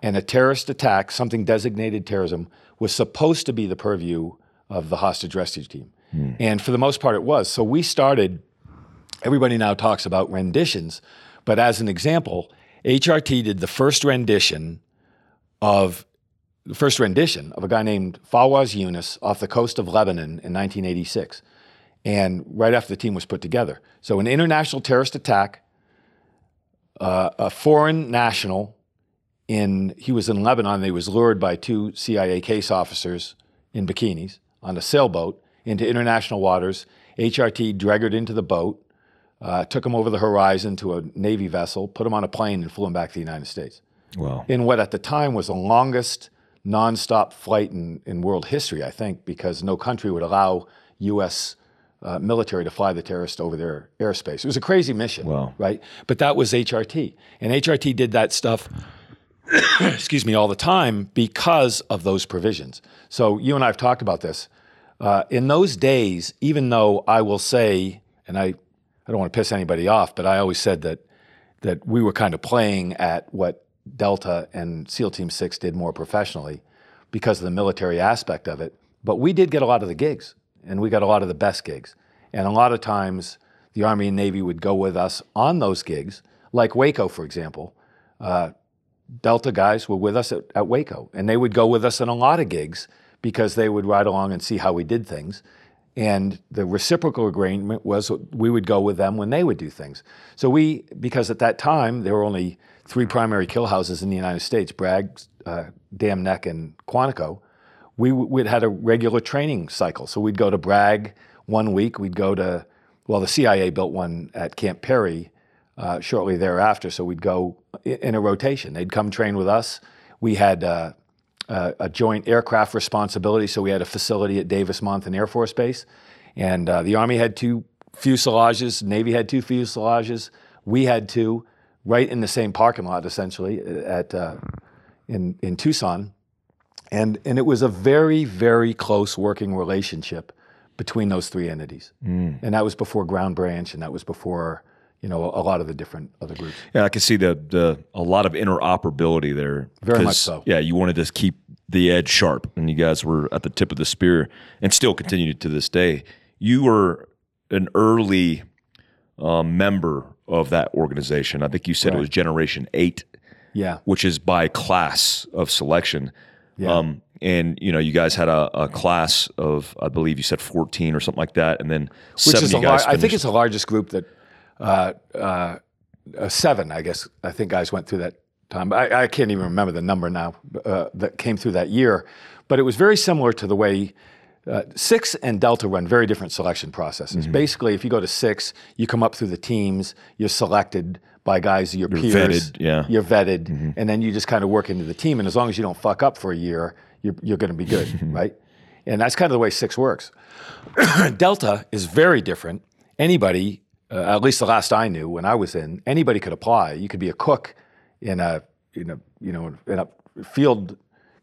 and a terrorist attack, something designated terrorism, was supposed to be the purview of the hostage rescue team. Mm. And for the most part, it was. So we started, everybody now talks about renditions, but as an example, HRT did the first rendition of the first rendition of a guy named Fawaz Yunus off the coast of Lebanon in 1986. And right after the team was put together. So, an international terrorist attack uh, a foreign national in he was in Lebanon. He was lured by two CIA case officers in bikinis on a sailboat into international waters. HRT dragged into the boat, uh, took him over the horizon to a Navy vessel, put him on a plane, and flew him back to the United States. Wow! In what at the time was the longest nonstop flight in, in world history, I think, because no country would allow U.S uh, military to fly the terrorists over their airspace. It was a crazy mission, wow. right? But that was HRT. And HRT did that stuff, excuse me, all the time because of those provisions. So you and I have talked about this. Uh, in those days, even though I will say, and I, I don't want to piss anybody off, but I always said that that we were kind of playing at what Delta and SEAL Team Six did more professionally because of the military aspect of it. But we did get a lot of the gigs, and we got a lot of the best gigs. And a lot of times, the Army and Navy would go with us on those gigs, like Waco, for example. Uh, Delta guys were with us at, at Waco, and they would go with us in a lot of gigs because they would ride along and see how we did things. And the reciprocal agreement was we would go with them when they would do things. So we, because at that time there were only three primary kill houses in the United States: Bragg, uh, Dam Neck, and Quantico. We we'd had a regular training cycle. So we'd go to Bragg one week. We'd go to, well, the CIA built one at Camp Peary uh, shortly thereafter. So we'd go in a rotation. They'd come train with us. We had uh, uh, a joint aircraft responsibility. So we had a facility at Davis Monthan Air Force Base, and uh, the Army had two fuselages, Navy had two fuselages, we had two, right in the same parking lot, essentially at uh, in in Tucson, and and it was a very very close working relationship between those three entities, mm. and that was before Ground Branch, and that was before you know a lot of the different other groups. Yeah, I can see the the a lot of interoperability there. Very much so. Yeah, you wanted to keep the edge sharp, and you guys were at the tip of the spear, and still continue to this day. You were an early um, member of that organization. I think you said right. it was Generation Eight. Yeah, which is by class of selection. Yeah. Um, and you know, you guys had a, a, class of, I believe you said 14 or something like that, and then which is a lar- I think it's the largest group that uh, uh, uh, seven, I guess. I think guys went through that time. I, I can't even remember the number now uh, that came through that year, but it was very similar to the way. Uh, six and Delta run very different selection processes. Mm-hmm. Basically, if you go to six, you come up through the teams, you're selected by guys, your you're peers, vetted, yeah. you're vetted, mm-hmm. and then you just kind of work into the team. And as long as you don't fuck up for a year, you're, you're going to be good, right? And that's kind of the way six works. Delta is very different. Anybody uh, at least the last I knew when I was in, anybody could apply. You could be a cook in a in a you know in a field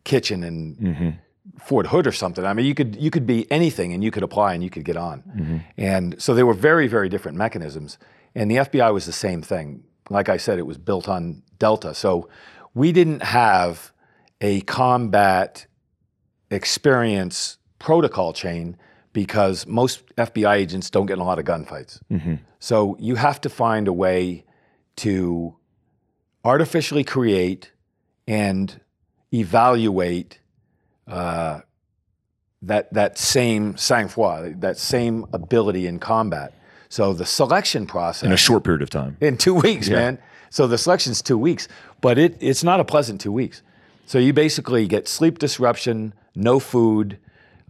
kitchen in mm-hmm. Fort Hood or something. I mean, you could you could be anything and you could apply and you could get on. Mm-hmm. And so they were very very different mechanisms. And the FBI was the same thing. Like I said, it was built on Delta. So we didn't have a combat experience protocol chain because most FBI agents don't get in a lot of gunfights. Mm-hmm. So you have to find a way to artificially create and evaluate uh, that that same sang-froid, that same ability in combat. So the selection process in a short period of time, in two weeks, yeah. man. So the selection's two weeks, but it it's not a pleasant two weeks. So you basically get sleep disruption, no food,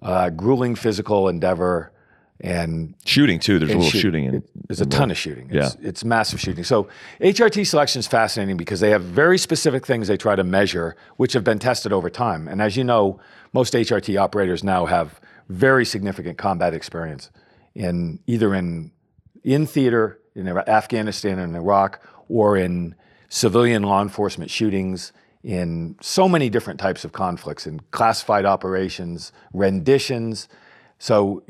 uh, grueling physical endeavor, and shooting too. There's a little shoot. shooting. In, there's a ton of shooting. It's, yeah. it's massive shooting. So HRT selection is fascinating because they have very specific things they try to measure, which have been tested over time. And as you know, most HRT operators now have very significant combat experience in either in in theater in Afghanistan and Iraq or in civilian law enforcement shootings in so many different types of conflicts, in classified operations, renditions. So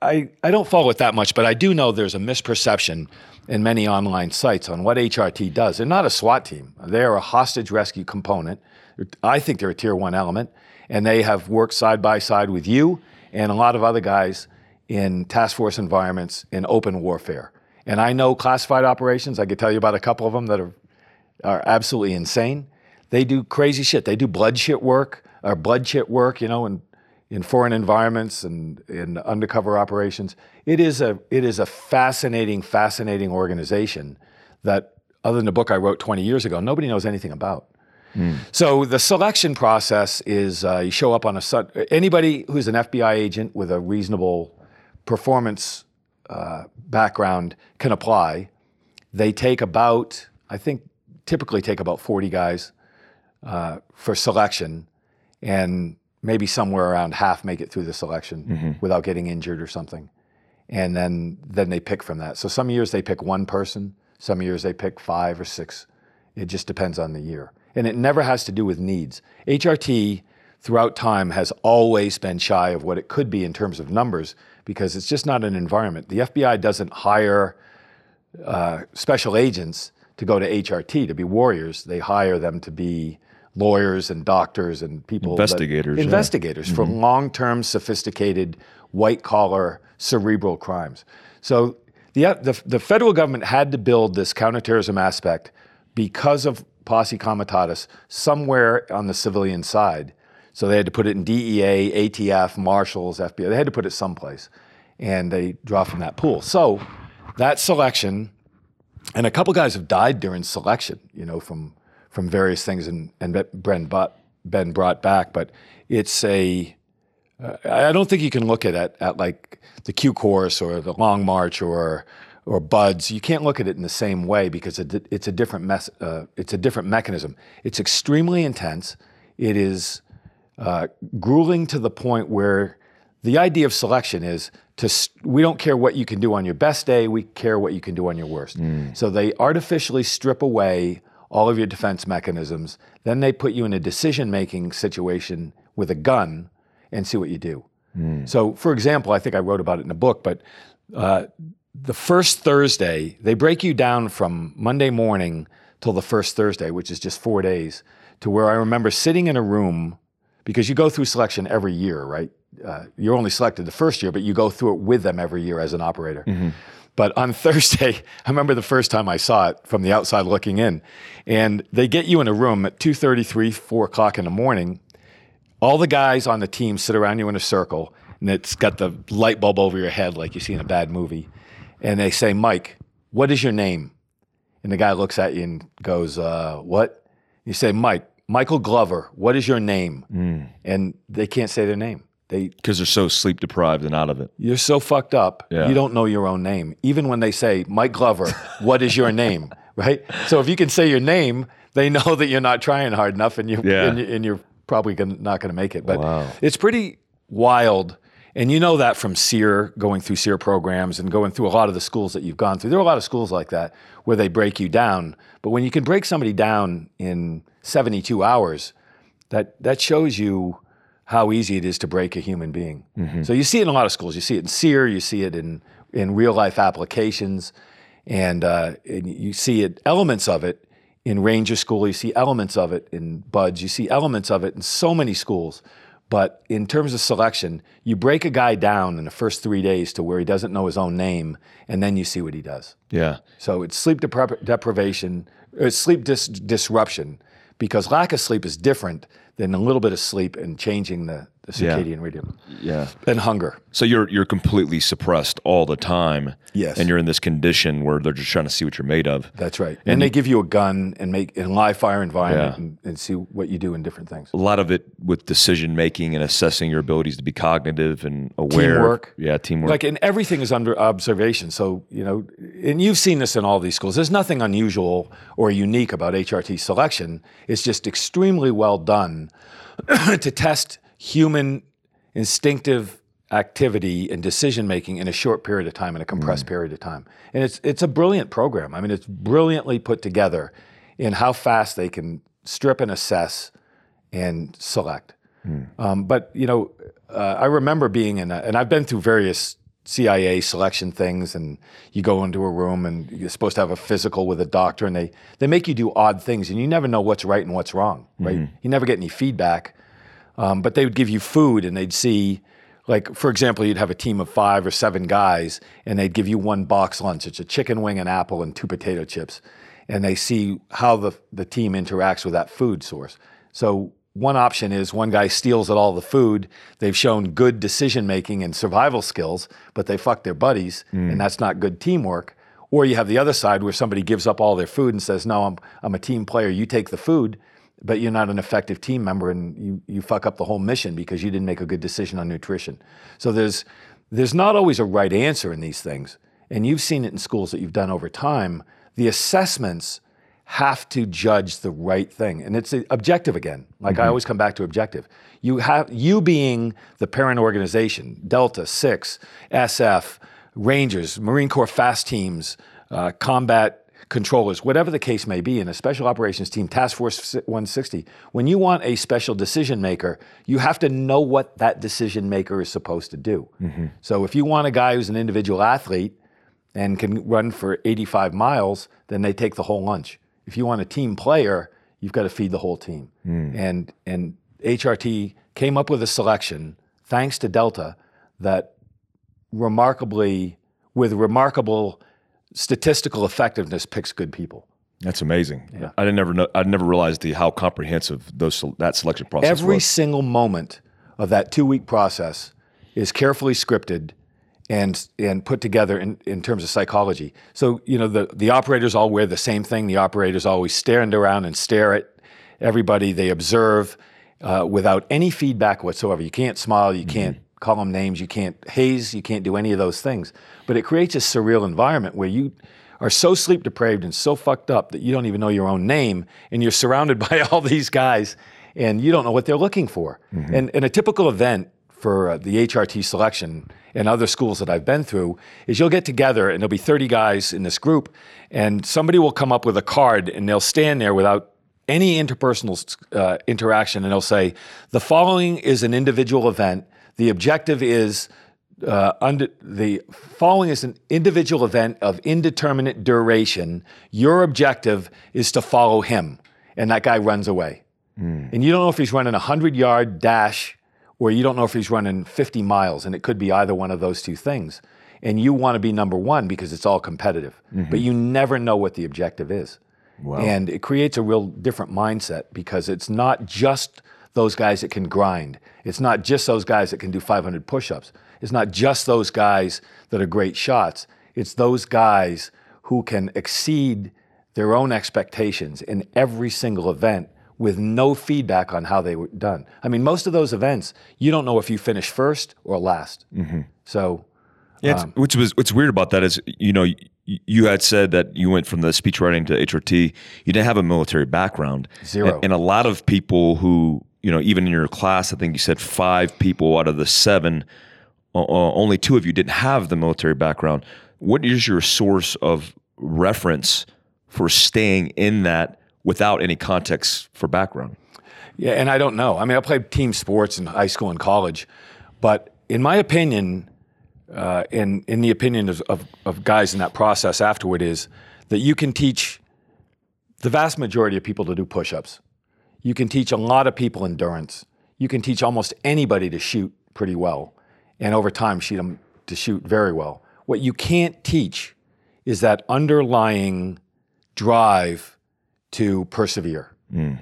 I, I don't follow it that much, but I do know there's a misperception in many online sites on what HRT does. They're not a SWAT team. They're a hostage rescue component. I think they're a tier one element, and they have worked side by side with you and a lot of other guys in task force environments in open warfare. And I know classified operations. I could tell you about a couple of them that are, are absolutely insane. They do crazy shit. They do blood shit work or blood shit work, you know, in, in foreign environments and in undercover operations. It is a it is a fascinating, fascinating organization that, other than the book I wrote 20 years ago, nobody knows anything about. Mm. So the selection process is uh, you show up on a anybody who's an FBI agent with a reasonable performance uh, background can apply. They take about I think typically take about 40 guys uh, for selection, and maybe somewhere around half make it through the selection mm-hmm. without getting injured or something. And then then they pick from that. So some years they pick one person, some years they pick five or six. It just depends on the year. And it never has to do with needs. HRT throughout time has always been shy of what it could be in terms of numbers because it's just not an environment. The FBI doesn't hire uh, special agents to go to HRT to be warriors. They hire them to be lawyers and doctors and people that- Investigators, yeah. investigators for mm-hmm. long-term, sophisticated, white-collar, cerebral crimes. So the, uh, the the federal government had to build this counterterrorism aspect because of posse comitatus somewhere on the civilian side. So they had to put it in DEA, ATF, Marshals, FBI. They had to put it someplace, and they draw from that pool. So that selection and a couple guys have died during selection, you know, from from various things, and and Ben brought, Ben brought back. But it's a uh, I don't think you can look at it at like the Q course or the Long March or or BUD/S. You can't look at it in the same way because it, it's a different mess. Uh, it's a different mechanism. It's extremely intense. It is uh, grueling to the point where the idea of selection is to s- we don't care what you can do on your best day we care what you can do on your worst so they artificially strip away all of your defense mechanisms then they put you in a decision making situation with a gun and see what you do so for example i think i wrote about it in a book but uh, the first thursday they break you down from monday morning till the first thursday which is just four days to where i remember sitting in a room because you go through selection every year, right? Uh, you're only selected the first year, but you go through it with them every year as an operator. But on Thursday, I remember the first time I saw it from the outside looking in, and they get you in a room at 2:33, 4 o'clock in the morning. All the guys on the team sit around you in a circle, and it's got the light bulb over your head like you see in a bad movie. And they say, Mike, what is your name? And the guy looks at you and goes, uh, What? You say, Mike, Michael Glover, what is your name? And they can't say their name. They, because they're so sleep deprived and out of it. you're so fucked up, Yeah. you don't know your own name. Even when they say, Mike Glover, what is your name? Right? So if you can say your name, they know that you're not trying hard enough and, you, Yeah. and, and you're probably gonna, not going to make it. But Wow. it's pretty wild. And you know that from SERE, going through SERE programs and going through a lot of the schools that you've gone through. There are a lot of schools like that where they break you down. But when you can break somebody down in 72 hours, that, that shows you how easy it is to break a human being. So you see it in a lot of schools. You see it in SERE, you see it in, in real life applications, and, uh, and you see it elements of it in Ranger School. You see elements of it in BUD/S. You see elements of it in so many schools. But in terms of selection, you break a guy down in the first three days to where he doesn't know his own name, and then you see what he does. Yeah. So it's sleep depri- deprivation, or sleep dis- disruption, because lack of sleep is different than a little bit of sleep and changing the, the Yeah. circadian rhythm. Yeah. And hunger. So you're you're completely suppressed all the time. Yes. And you're in this condition where they're just trying to see what you're made of. That's right. And, they give you a gun and make in live fire environment Yeah. and, and see what you do in different things. A lot of it with decision making and assessing your abilities to be cognitive and aware. Teamwork. Yeah, teamwork. Like, and everything is under observation. So, you know, and you've seen this in all these schools. There's nothing unusual or unique about HRT selection. It's just extremely well done to test human instinctive activity and decision making in a short period of time, in a compressed period of time. And it's it's a brilliant program. I mean, it's brilliantly put together in how fast they can strip and assess and select. Um, but you know, uh, I remember being in, a, and I've been through various CIA selection things, and you go into a room and you're supposed to have a physical with a doctor, and they they make you do odd things, and you never know what's right and what's wrong, right? You never get any feedback. Um, but they would give you food, and they'd see, like for example, you'd have a team of five or seven guys, and they'd give you one box lunch. It's a chicken wing, an apple, and two potato chips, and they see how the the team interacts with that food source. So one option is one guy steals all the food. They've shown good decision making and survival skills, but they fuck their buddies, and that's not good teamwork. Or you have the other side where somebody gives up all their food and says, "No, I'm I'm a team player. You take the food." But you're not an effective team member, and you, you fuck up the whole mission because you didn't make a good decision on nutrition. So there's there's not always a right answer in these things, and you've seen it in schools that you've done over time. The assessments have to judge the right thing. And it's objective again. Like I always come back to objective. You have you being the parent organization, Delta, Six, SF, Rangers, Marine Corps fast teams, uh, combat controllers, whatever the case may be, in a special operations team, Task Force 160, when you want a special decision maker, you have to know what that decision maker is supposed to do. Mm-hmm. So if you want a guy who's an individual athlete, and can run for 85 miles, then they take the whole lunch. If you want a team player, you've got to feed the whole team. Mm. And and HRT came up with a selection, thanks to Delta, that remarkably, with remarkable statistical effectiveness, picks good people. That's amazing. Yeah. I didn't never know. I never realized the how comprehensive those that selection process Every was. single moment of that two week process is carefully scripted and and put together in, in terms of psychology. So, you know, the, the operators all wear the same thing. The operators always stand around and stare at everybody. They observe uh, without any feedback whatsoever. You can't smile, you can't call them names, you can't haze, you can't do any of those things. But it creates a surreal environment where you are so sleep deprived and so fucked up that you don't even know your own name and you're surrounded by all these guys and you don't know what they're looking for. And, and a typical event for uh, the HRT selection and other schools that I've been through is you'll get together and there'll be 30 guys in this group and somebody will come up with a card and they'll stand there without any interpersonal uh, interaction and they'll say, the following is an individual event. The objective is uh, under the following is an individual event of indeterminate duration. Your objective is to follow him, and that guy runs away. And you don't know if he's running a hundred yard dash, or you don't know if he's running 50 miles, and it could be either one of those two things. And you want to be number one because it's all competitive, but you never know what the objective is. And it creates a real different mindset because it's not just those guys that can grind. It's not just those guys that can do 500 push ups. It's not just those guys that are great shots. It's those guys who can exceed their own expectations in every single event with no feedback on how they were done. I mean, most of those events, you don't know if you finish first or last. Mm-hmm. So, Yeah, it's, um, which was what's weird about that is you know you, you had said that you went from the speech writing to HRT. You didn't have a military background. Zero. And, and a lot of people who you know even in your class, I think you said five people out of the seven, uh, only two of you didn't have the military background. What is your source of reference for staying in that without any context for background? Yeah, and I don't know. I mean, I played team sports in high school and college, but in my opinion, uh, in in the opinion of, of, of guys in that process afterward, is that you can teach the vast majority of people to do push-ups. You can teach a lot of people endurance. You can teach almost anybody to shoot pretty well, and over time, shoot them to shoot very well. What you can't teach is that underlying drive to persevere.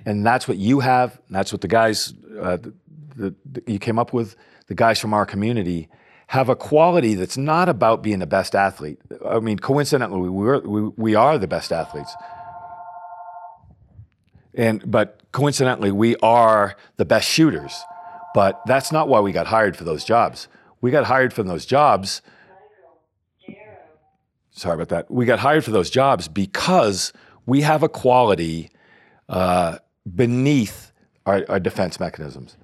And that's what you have. That's what the guys uh, that you came up with, the guys from our community, have a quality that's not about being the best athlete. I mean, coincidentally, we, were, we, we are the best athletes. And, but coincidentally, we are the best shooters. But that's not why we got hired for those jobs. We got hired for those jobs sorry about that. We got hired for those jobs because we have a quality uh, beneath our, our defense mechanisms.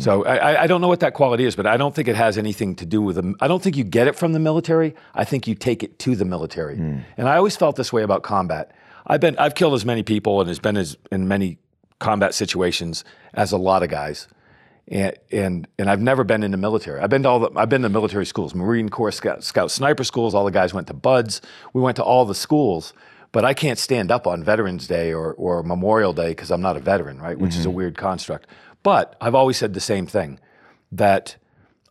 So I, I- I don't know what that quality is, but I don't think it has anything to do with them. I don't think you get it from the military. I think you take it to the military. And I always felt this way about combat. I've been I've killed as many people and has been as in many combat situations as a lot of guys and and and I've never been in the military. I've been to all the I've been to military schools, Marine Corps Scout, Scout Sniper schools. All the guys went to BUD/S. We went to all the schools, but I can't stand up on Veterans Day or or Memorial Day because I'm not a veteran, right? Which is a mm-hmm. weird construct. But I've always said the same thing that.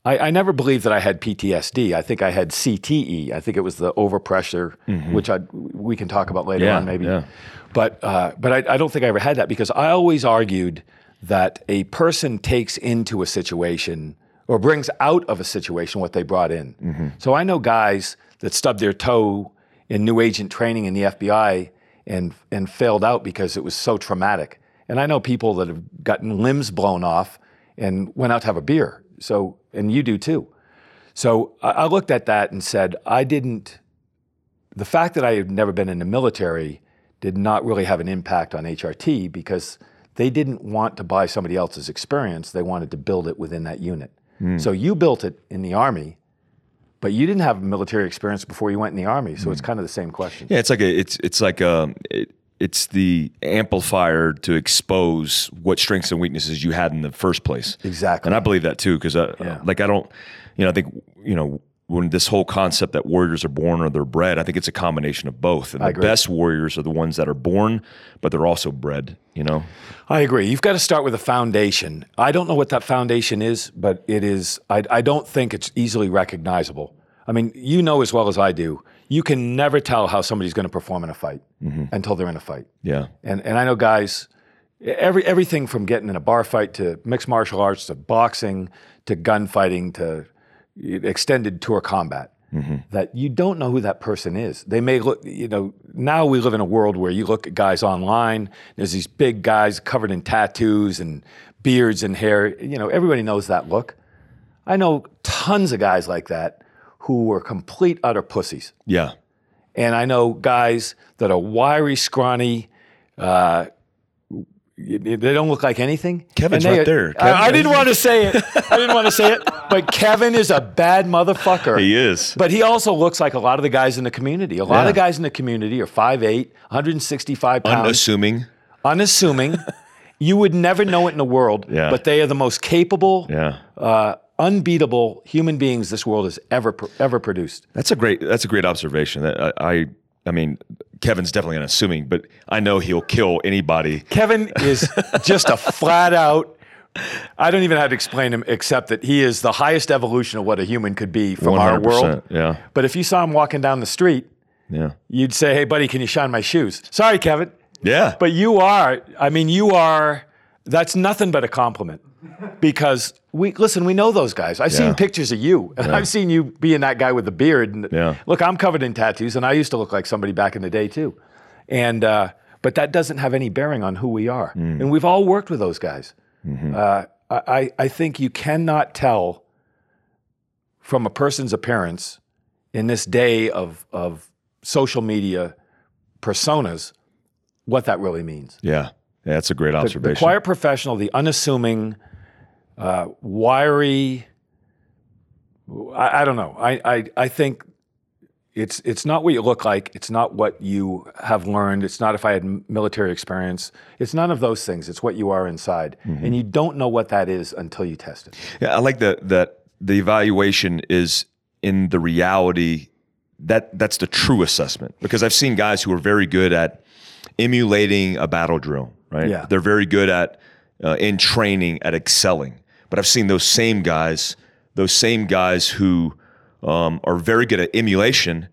I, I never believed that I had PTSD. I think I had CTE. I think it was the overpressure, which I we can talk about later Yeah, on, maybe. yeah. But uh, but I, I don't think I ever had that because I always argued that a person takes into a situation or brings out of a situation what they brought in. So I know guys that stubbed their toe in new agent training in the FBI and and failed out because it was so traumatic. And I know people that have gotten limbs blown off and went out to have a beer. So and you do too. So I, looked at that and said I didn't the fact that I had never been in the military did not really have an impact on HRT because they didn't want to buy somebody else's experience. They wanted to build it within that unit. So you built it in the Army, but you didn't have military experience before you went in the Army. So it's kind of the same question. Yeah, it's like a it's it's like um it, it's the amplifier to expose what strengths and weaknesses you had in the first place. Exactly. And I believe that too because uh, Yeah. like I don't you know I think you know when this whole concept that warriors are born or they're bred, I think it's a combination of both. And the agree. best warriors are the ones that are born, but they're also bred. You know, I agree. You've got to start with a foundation. I don't know what that foundation is, but it is. I, I don't think it's easily recognizable. I mean, you know as well as I do. You can never tell how somebody's going to perform in a fight mm-hmm. until they're in a fight. yeah, And and I know guys, every everything from getting in a bar fight to mixed martial arts to boxing to gunfighting to extended tour combat. Mm-hmm. That you don't know who that person is. They may look, you know. Now we live in a world where you look at guys online. There's these big guys covered in tattoos and beards and hair. You know, everybody knows that look. I know tons of guys like that who were complete utter pussies. yeah, And I know guys that are wiry, scrawny. Uh, they don't look like anything. Kevin's they right there. I, I didn't want to say it. I didn't want to say it. But Kevin is a bad motherfucker. he is. But he also looks like a lot of the guys in the community. A lot Yeah. of the guys in the community are 5'8", 165 pounds, Unassuming. unassuming. you would never know it in the world, Yeah. but they are the most capable, Yeah. uh, unbeatable human beings this world has ever ever produced. That's a great. That's a great observation. That I, I, I mean, Kevin's definitely unassuming, but I know he'll kill anybody. Kevin is just a flat out. I don't even have to explain him except that he is the highest evolution of what a human could be from our world. Yeah, But if you saw him walking down the street, yeah, you'd say, "Hey, buddy, can you shine my shoes?" Sorry, Kevin, yeah. but you are. I mean, you are. That's nothing but a compliment. Because we listen, we know those guys. I've Yeah. seen pictures of you, and I've seen you being that guy with the beard. And Yeah. look, I'm covered in tattoos, and I used to look like somebody back in the day too. And uh, but that doesn't have any bearing on who we are. Mm. And we've all worked with those guys. Mm-hmm. Uh, I I think you cannot tell from a person's appearance in this day of of social media personas what that really means. Yeah, yeah, that's a great observation. The observation. quiet professional, the unassuming, uh, wiry. I, I don't know. I, I I think it's it's not what you look like. It's not what you have learned. It's not if I had military experience. It's none of those things. It's what you are inside, and you don't know what that is until you test it. Yeah, I like that that the evaluation is in the reality that that's the true assessment because I've seen guys who are very good at emulating a battle drill, right? Yeah. They're very good at uh, in training at excelling. But I've seen those same guys, those same guys who um, are very good at emulation,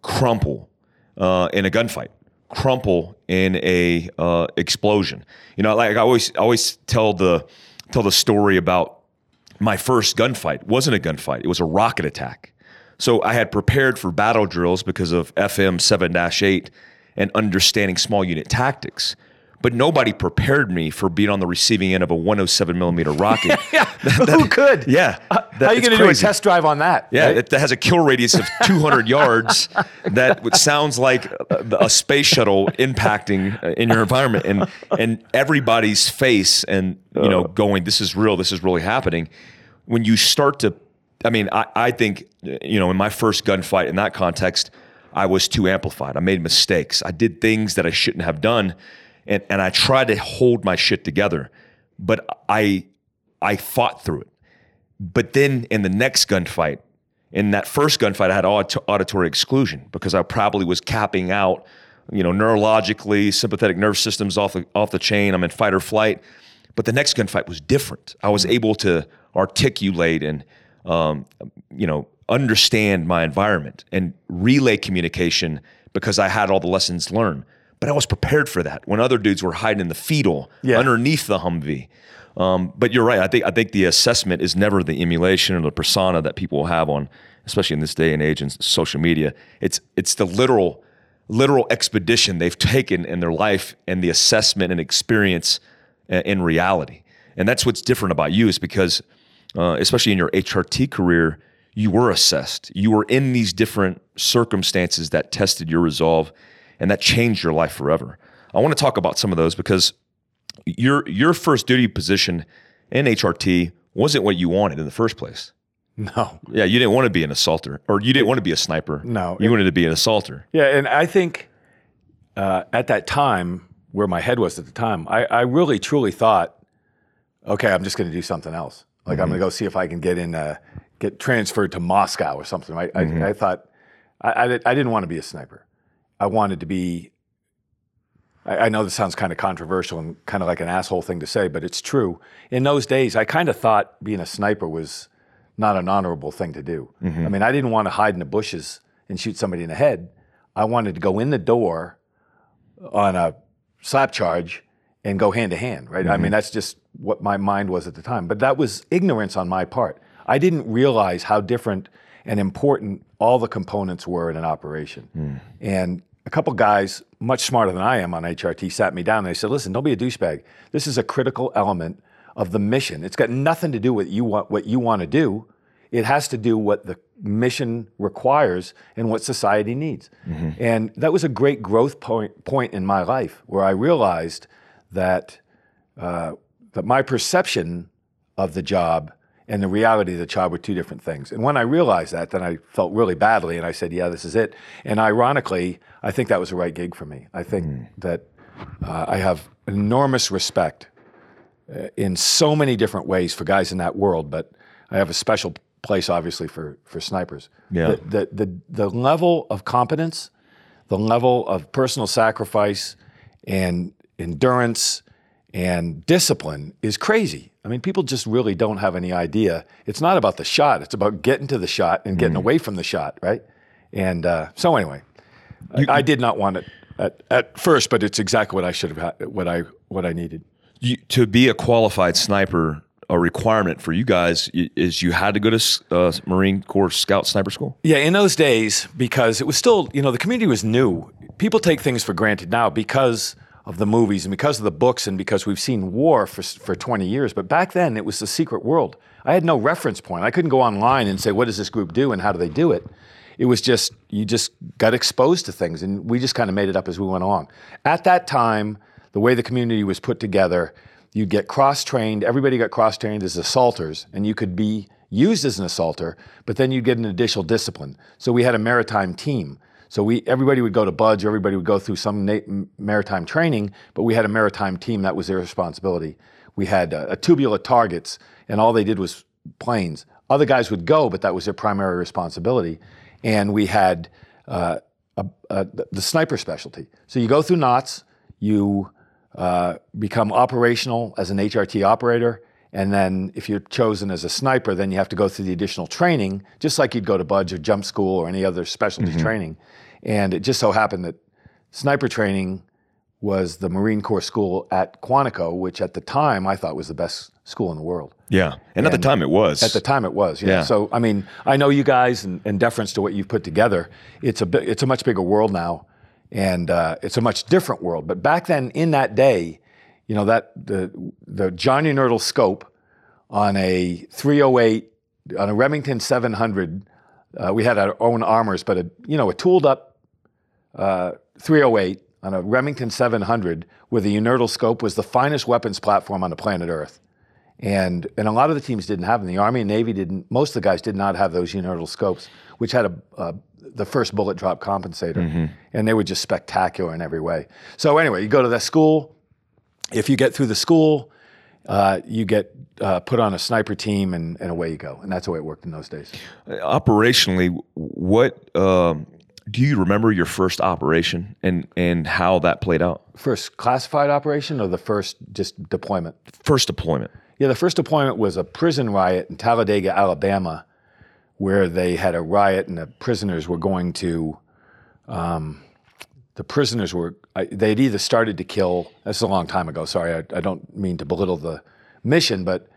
crumple uh, in a gunfight, crumple in a uh, explosion. You know, like I always I always tell the tell the story about my first gunfight wasn't a gunfight; it was a rocket attack. So I had prepared for battle drills because of FM 7 8 and understanding small unit tactics. But nobody prepared me for being on the receiving end of a 107 millimeter rocket. Yeah, who could? yeah. How are you going to do a test drive on that? Yeah, right? it, that has a kill radius of 200 yards. That sounds like a, a space shuttle impacting uh, in your environment, and and everybody's face, and you know, going, "This is real. This is really happening." When you start to, I mean, I, I think you know, in my first gunfight in that context, I was too amplified. I made mistakes. I did things that I shouldn't have done, and and I tried to hold my shit together, but I I fought through it. But then in the next gunfight, in that first gunfight, I had aud- auditory exclusion because I probably was capping out, you know, neurologically, sympathetic nerve systems off the off the chain. I'm in fight or flight. But the next gunfight was different. I was able to articulate and, um, you know, understand my environment and relay communication because I had all the lessons learned. But I was prepared for that when other dudes were hiding in the fetal Yeah. underneath the Humvee. Um, but you're right. I think I think the assessment is never the emulation or the persona that people will have on, especially in this day and age in social media. It's it's the literal literal expedition they've taken in their life and the assessment and experience uh, in reality. And that's what's different about you is because, uh, especially in your HRT career, you were assessed. You were in these different circumstances that tested your resolve, and that changed your life forever. I want to talk about some of those because your your first duty position in HRT wasn't what you wanted in the first place. no. Yeah, you didn't want to be an assaulter, or you didn't want to be a sniper. No. you wanted to be an assaulter. Yeah, and I think uh, at that time, where my head was at the time, I, I really truly thought, okay, I'm just going to do something else. Like I'm going to go see if I can get in, uh, get transferred to Moscow or something. Right? I, I thought I, I, I didn't want to be a sniper. I wanted to be. I, I know this sounds kind of controversial and kind of like an asshole thing to say, but it's true. In those days, I kind of thought being a sniper was not an honorable thing to do. Mm-hmm. I mean, I didn't want to hide in the bushes and shoot somebody in the head. I wanted to go in the door on a slap charge and go hand to hand, right? I mean, mm-hmm. that's just what my mind was at the time. But that was ignorance on my part. I didn't realize how different and important all the components were in an operation. Hmm. And a couple guys, much smarter than I am on HRT, sat me down and they said, listen, don't be a douchebag. This is a critical element of the mission. It's got nothing to do with you want what you want to do. It has to do what the mission requires and what society needs. And that was a great growth point, point in my life where I realized that uh, that my perception of the job and the reality of the job were two different things. And when I realized that, then I felt really badly, and I said, "Yeah, this is it." And ironically, I think that was the right gig for me. I think that uh, I have enormous respect uh, in so many different ways for guys in that world, but I have a special place, obviously, for for snipers. Yeah. The the the, the level of competence, the level of personal sacrifice, and endurance and discipline is crazy. I mean, people just really don't have any idea. It's not about the shot; it's about getting to the shot and getting away from the shot, right? And uh, so, anyway, I, I did not want it at, at first, but it's exactly what I should have had, what I what I needed. You, to be a qualified sniper, a requirement for you guys is you had to go to uh, Marine Corps Scout Sniper School. Yeah, in those days, because it was still, you know, the community was new. People take things for granted now because of the movies and because of the books and because we've seen war for, for 20 years. But back then, it was the secret world. I had no reference point. I couldn't go online and say, what does this group do and how do they do it? It was just, you just got exposed to things and we just kind of made it up as we went along. At that time, the way the community was put together, you'd get cross trained, everybody got cross trained as assaulters, and you could be used as an assaulter, but then you'd get an additional discipline. So we had a maritime team. So we everybody would go to BUD/S, everybody would go through some na- maritime training, but we had a maritime team that was their responsibility. We had uh, a tubular targets, and all they did was planes. Other guys would go, but that was their primary responsibility. And we had uh, a, a, the sniper specialty. So you go through NOTS, you uh, become operational as an HRT operator. And then if you're chosen as a sniper, then you have to go through the additional training, just like you'd go to BUD/S or jump school or any other specialty training. And it just so happened that sniper training was the Marine Corps school at Quantico, which at the time I thought was the best school in the world. Yeah, and, at the time it was. At the time, it was. Yeah. Yeah. So I mean, I know you guys, and, and deference to what you've put together. It's a it's a much bigger world now, and uh, it's a much different world. But back then, in that day, you know that the the Johnny Nerdle scope on a 308 on a Remington 700. Uh, we had our own armors, but a you know a tooled up uh, 308 on a Remington 700 with a Unertl scope was the finest weapons platform on the planet Earth. And, and a lot of the teams didn't have them. The Army and Navy didn't, most of the guys did not have those Unertl scopes, which had a, uh, the first bullet drop compensator. And they were just spectacular in every way. So, anyway, you go to that school. If you get through the school, uh, you get uh, put on a sniper team and, and away you go. And that's the way it worked in those days. Operationally, what um, do you remember your first operation and and how that played out? First classified operation or the first just deployment? First deployment. Yeah, the first deployment was a prison riot in Talladega, Alabama, where they had a riot and the prisoners were going to. Um, the prisoners were they'd either started to kill. That's a long time ago. Sorry, I, I don't mean to belittle the mission, but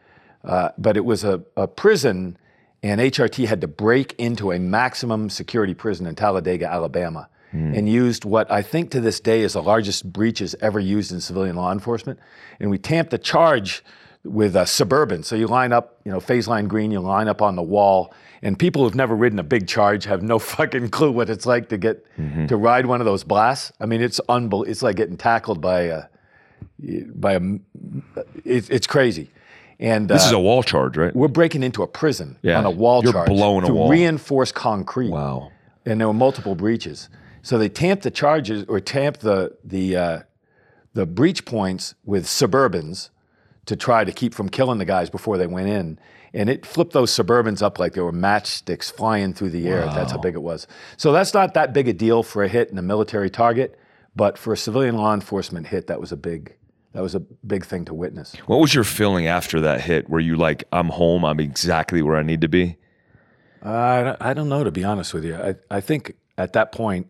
uh, but it was a, a prison, and HRT had to break into a maximum security prison in Talladega, Alabama, and used what I think to this day is the largest breaches ever used in civilian law enforcement. And we tamped the charge with a suburban. So you line up, you know, phase line green, you line up on the wall, and people who've never ridden a big charge have no fucking clue what it's like to get to ride one of those blasts. I mean, it's unbel- It's like getting tackled by a by a. It's, it's crazy, and This uh, is a wall charge, right? we're breaking into a prison Yeah. on a wall You're charge blowing a wall. reinforced concrete. Wow. And there were multiple breaches. So they tamped the charges or tamped the the uh, the breach points with Suburbans to try to keep from killing the guys before they went in. And it flipped those Suburbans up like they were matchsticks flying through the air. That's how big it was. So that's not that big a deal for a hit in a military target, but for a civilian law enforcement hit, that was a big that was a big thing to witness. What was your feeling after that hit? Were you like, I'm home, I'm exactly where I need to be? I don't- I don't know, to be honest with you. I, I think at that point,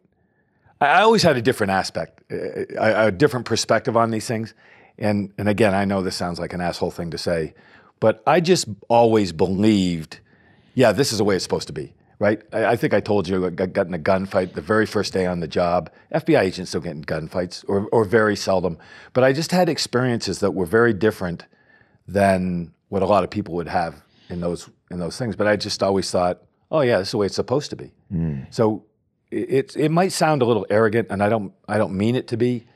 I, I always had a different aspect, a, a different perspective on these things. And, and again, I know this sounds like an asshole thing to say, but I just always believed, yeah, this is the way it's supposed to be, right? I, I think I told you I got, got in a gunfight the very first day on the job. FBI agents don't get in gunfights, or, or very seldom. But I just had experiences that were very different than what a lot of people would have in those in those things. But I just always thought, oh yeah, this is the way it's supposed to be. Hmm. So it, it it might sound a little arrogant, and I don't I don't mean it to be,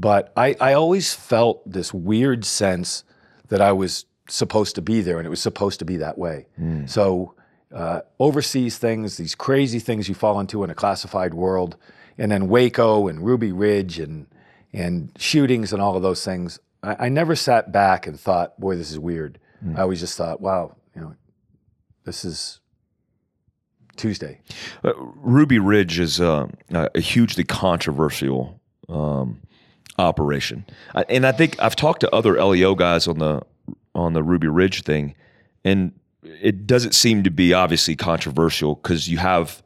but I I always felt this weird sense that I was supposed to be there, and it was supposed to be that way. So. Uh, overseas things, these crazy things you fall into in a classified world, and then Waco and Ruby Ridge and and shootings and all of those things. I, I never sat back and thought, "Boy, this is weird." I always just thought, "Wow, you know, this is Tuesday." Uh, Ruby Ridge is uh, a hugely controversial um, operation, and I think I've talked to other LEO guys on the on the Ruby Ridge thing, and it doesn't seem to be obviously controversial because you have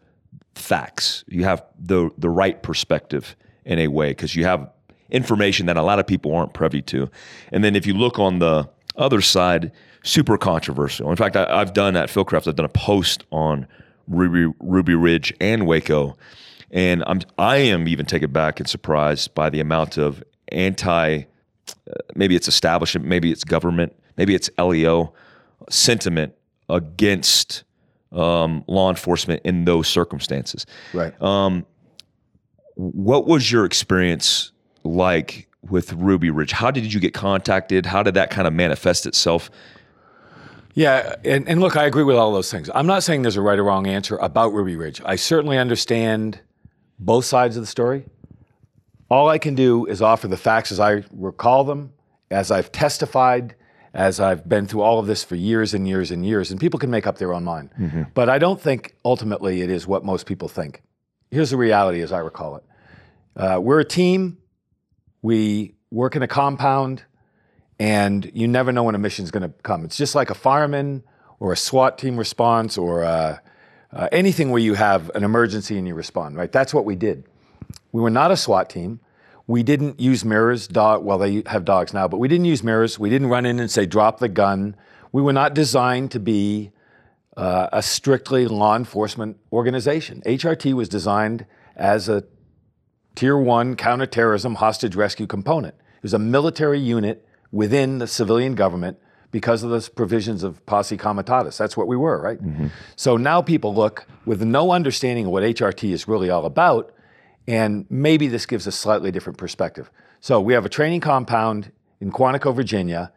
facts, you have the the right perspective in a way because you have information that a lot of people aren't privy to, and then if you look on the other side, super controversial. In fact, I, I've done at Fieldcraft, I've done a post on Ruby Ruby Ridge and Waco, and I'm I am even taken back and surprised by the amount of anti, uh, maybe it's establishment, maybe it's government, maybe it's LEO sentiment against um, law enforcement in those circumstances. Right. What was your experience like with Ruby Ridge? How did you get contacted? How did that kind of manifest itself? Yeah, and, and look, I agree with all those things. I'm not saying there's a right or wrong answer about Ruby Ridge. I certainly understand both sides of the story. All I can do is offer the facts as I recall them, as I've testified, as I've been through all of this for years and years and years, and people can make up their own mind. But I don't think ultimately it is what most people think. Here's the reality as I recall it uh, we're a team, we work in a compound, and you never know when a mission's going to come. It's just like a fireman or a SWAT team response or uh, uh, anything where you have an emergency and you respond, right? That's what we did. We were not a SWAT team. We didn't use mirrors. Dog, well, they have dogs now, but we didn't use mirrors. We didn't run in and say, drop the gun. We were not designed to be uh, a strictly law enforcement organization. HRT was designed as a tier one counterterrorism hostage rescue component. It was a military unit within the civilian government because of the provisions of posse comitatus. That's what we were, right? So now people look with no understanding of what HRT is really all about, and maybe this gives a slightly different perspective. So we have a training compound in Quantico, Virginia.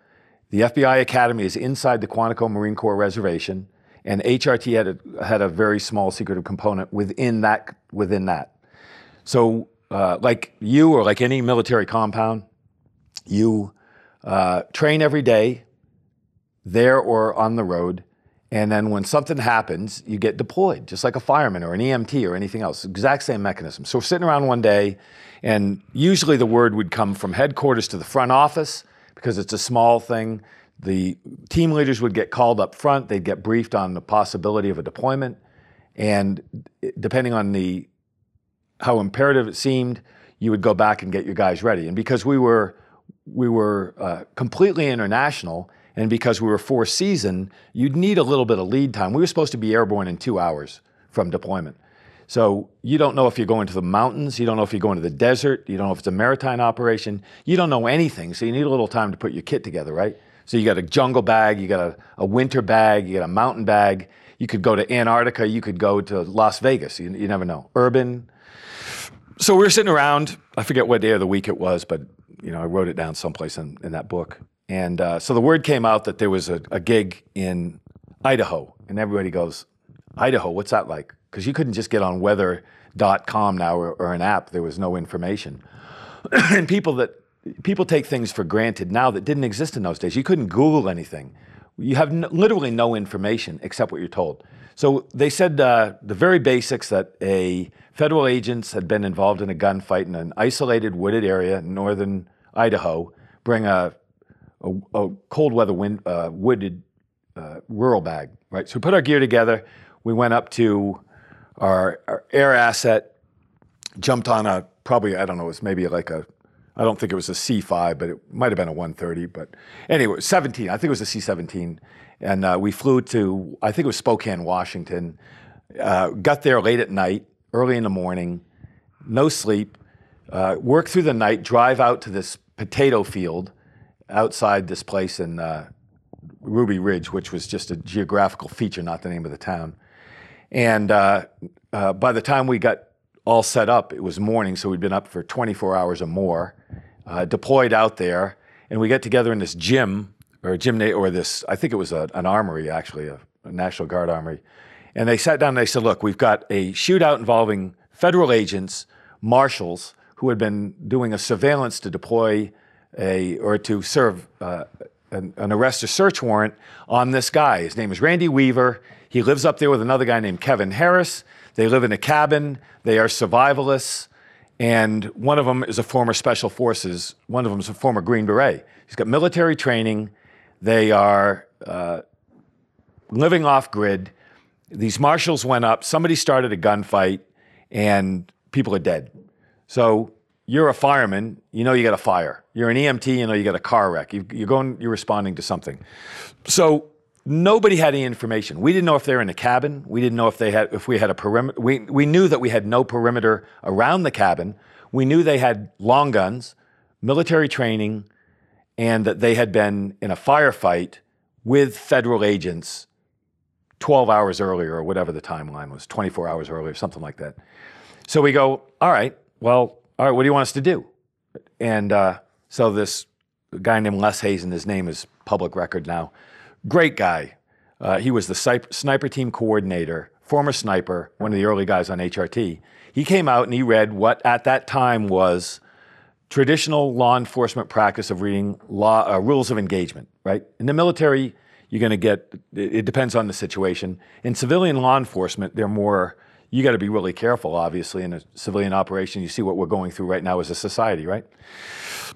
The FBI Academy is inside the Quantico Marine Corps Reservation, and HRT had a, had a very small secretive component within that. Within that, so uh, like you or like any military compound, you uh, train every day, there or on the road, and then when something happens, you get deployed, just like a fireman or an EMT or anything else. Exact same mechanism. So we're sitting around one day, and usually the word would come from headquarters to the front office because it's a small thing. The team leaders would get called up front. They'd get briefed on the possibility of a deployment, and depending on the how imperative it seemed, you would go back and get your guys ready. And because we were we were uh, completely international, and because we were four season, you'd need a little bit of lead time. We were supposed to be airborne in two hours from deployment. So you don't know if you're going to the mountains, you don't know if you're going to the desert, you don't know if it's a maritime operation, you don't know anything. So you need a little time to put your kit together, right? So you got a jungle bag, you got a, a winter bag, you got a mountain bag. You could go to Antarctica, you could go to Las Vegas. You, you never know. Urban, so we were sitting around. I forget what day of the week it was, but you know, I wrote it down someplace in, in that book. And uh, so the word came out that there was a, a gig in Idaho, and everybody goes, "Idaho, what's that like?" Because you couldn't just get on weather.com now or, or an app. There was no information, and people that people take things for granted now that didn't exist in those days. You couldn't Google anything. You have n- literally no information except what you're told. So they said uh, the very basics that a federal agents had been involved in a gunfight in an isolated wooded area in northern Idaho, bring a, a, a cold weather wind, uh, wooded uh, rural bag, right? So we put our gear together. We went up to our, our air asset, jumped on a probably I don't know, it was maybe like a I don't think it was a C5, but it might have been a 130. But anyway, 17. I think it was a C17. And uh, we flew to, I think it was Spokane, Washington. Uh, got there late at night, early in the morning, no sleep. Uh, work through the night, drive out to this potato field outside this place in uh, Ruby Ridge, which was just a geographical feature, not the name of the town. And uh, uh, by the time we got all set up, it was morning, so we'd been up for 24 hours or more, uh, deployed out there, and we get together in this gym or a gym or this. I think it was a, an armory actually, a, a National Guard armory, and they sat down and they said, "Look, we've got a shootout involving federal agents, marshals who had been doing a surveillance to deploy a or to serve." Uh, an, an, arrest or search warrant on this guy. His name is Randy Weaver. He lives up there with another guy named Kevin Harris. They live in a cabin. They are survivalists. And one of them is a former Special Forces, one of them is a former Green Beret. He's got military training. They are uh, living off grid. These marshals went up, somebody started a gunfight, and people are dead. So you're a fireman, you know you got a fire. You're an EMT, you know you got a car wreck. You, are going, you're responding to something. So nobody had any information. We didn't know if they were in a cabin. We didn't know if they had if we had a perimeter. We we knew that we had no perimeter around the cabin. We knew they had long guns, military training, and that they had been in a firefight with federal agents 12 hours earlier or whatever the timeline was, 24 hours earlier, something like that. So we go, all right, well, all right, what do you want us to do? And uh, so this guy named Les Hazen, his name is public record now, Great guy. Uh, he was the sniper team coordinator, former sniper, one of the early guys on HRT. He came out and he read what at that time was traditional law enforcement practice of reading law uh, rules of engagement. Right in the military, you're going to get. It depends on the situation. In civilian law enforcement, they're more. You got to be really careful. Obviously, in a civilian operation, you see what we're going through right now as a society, right?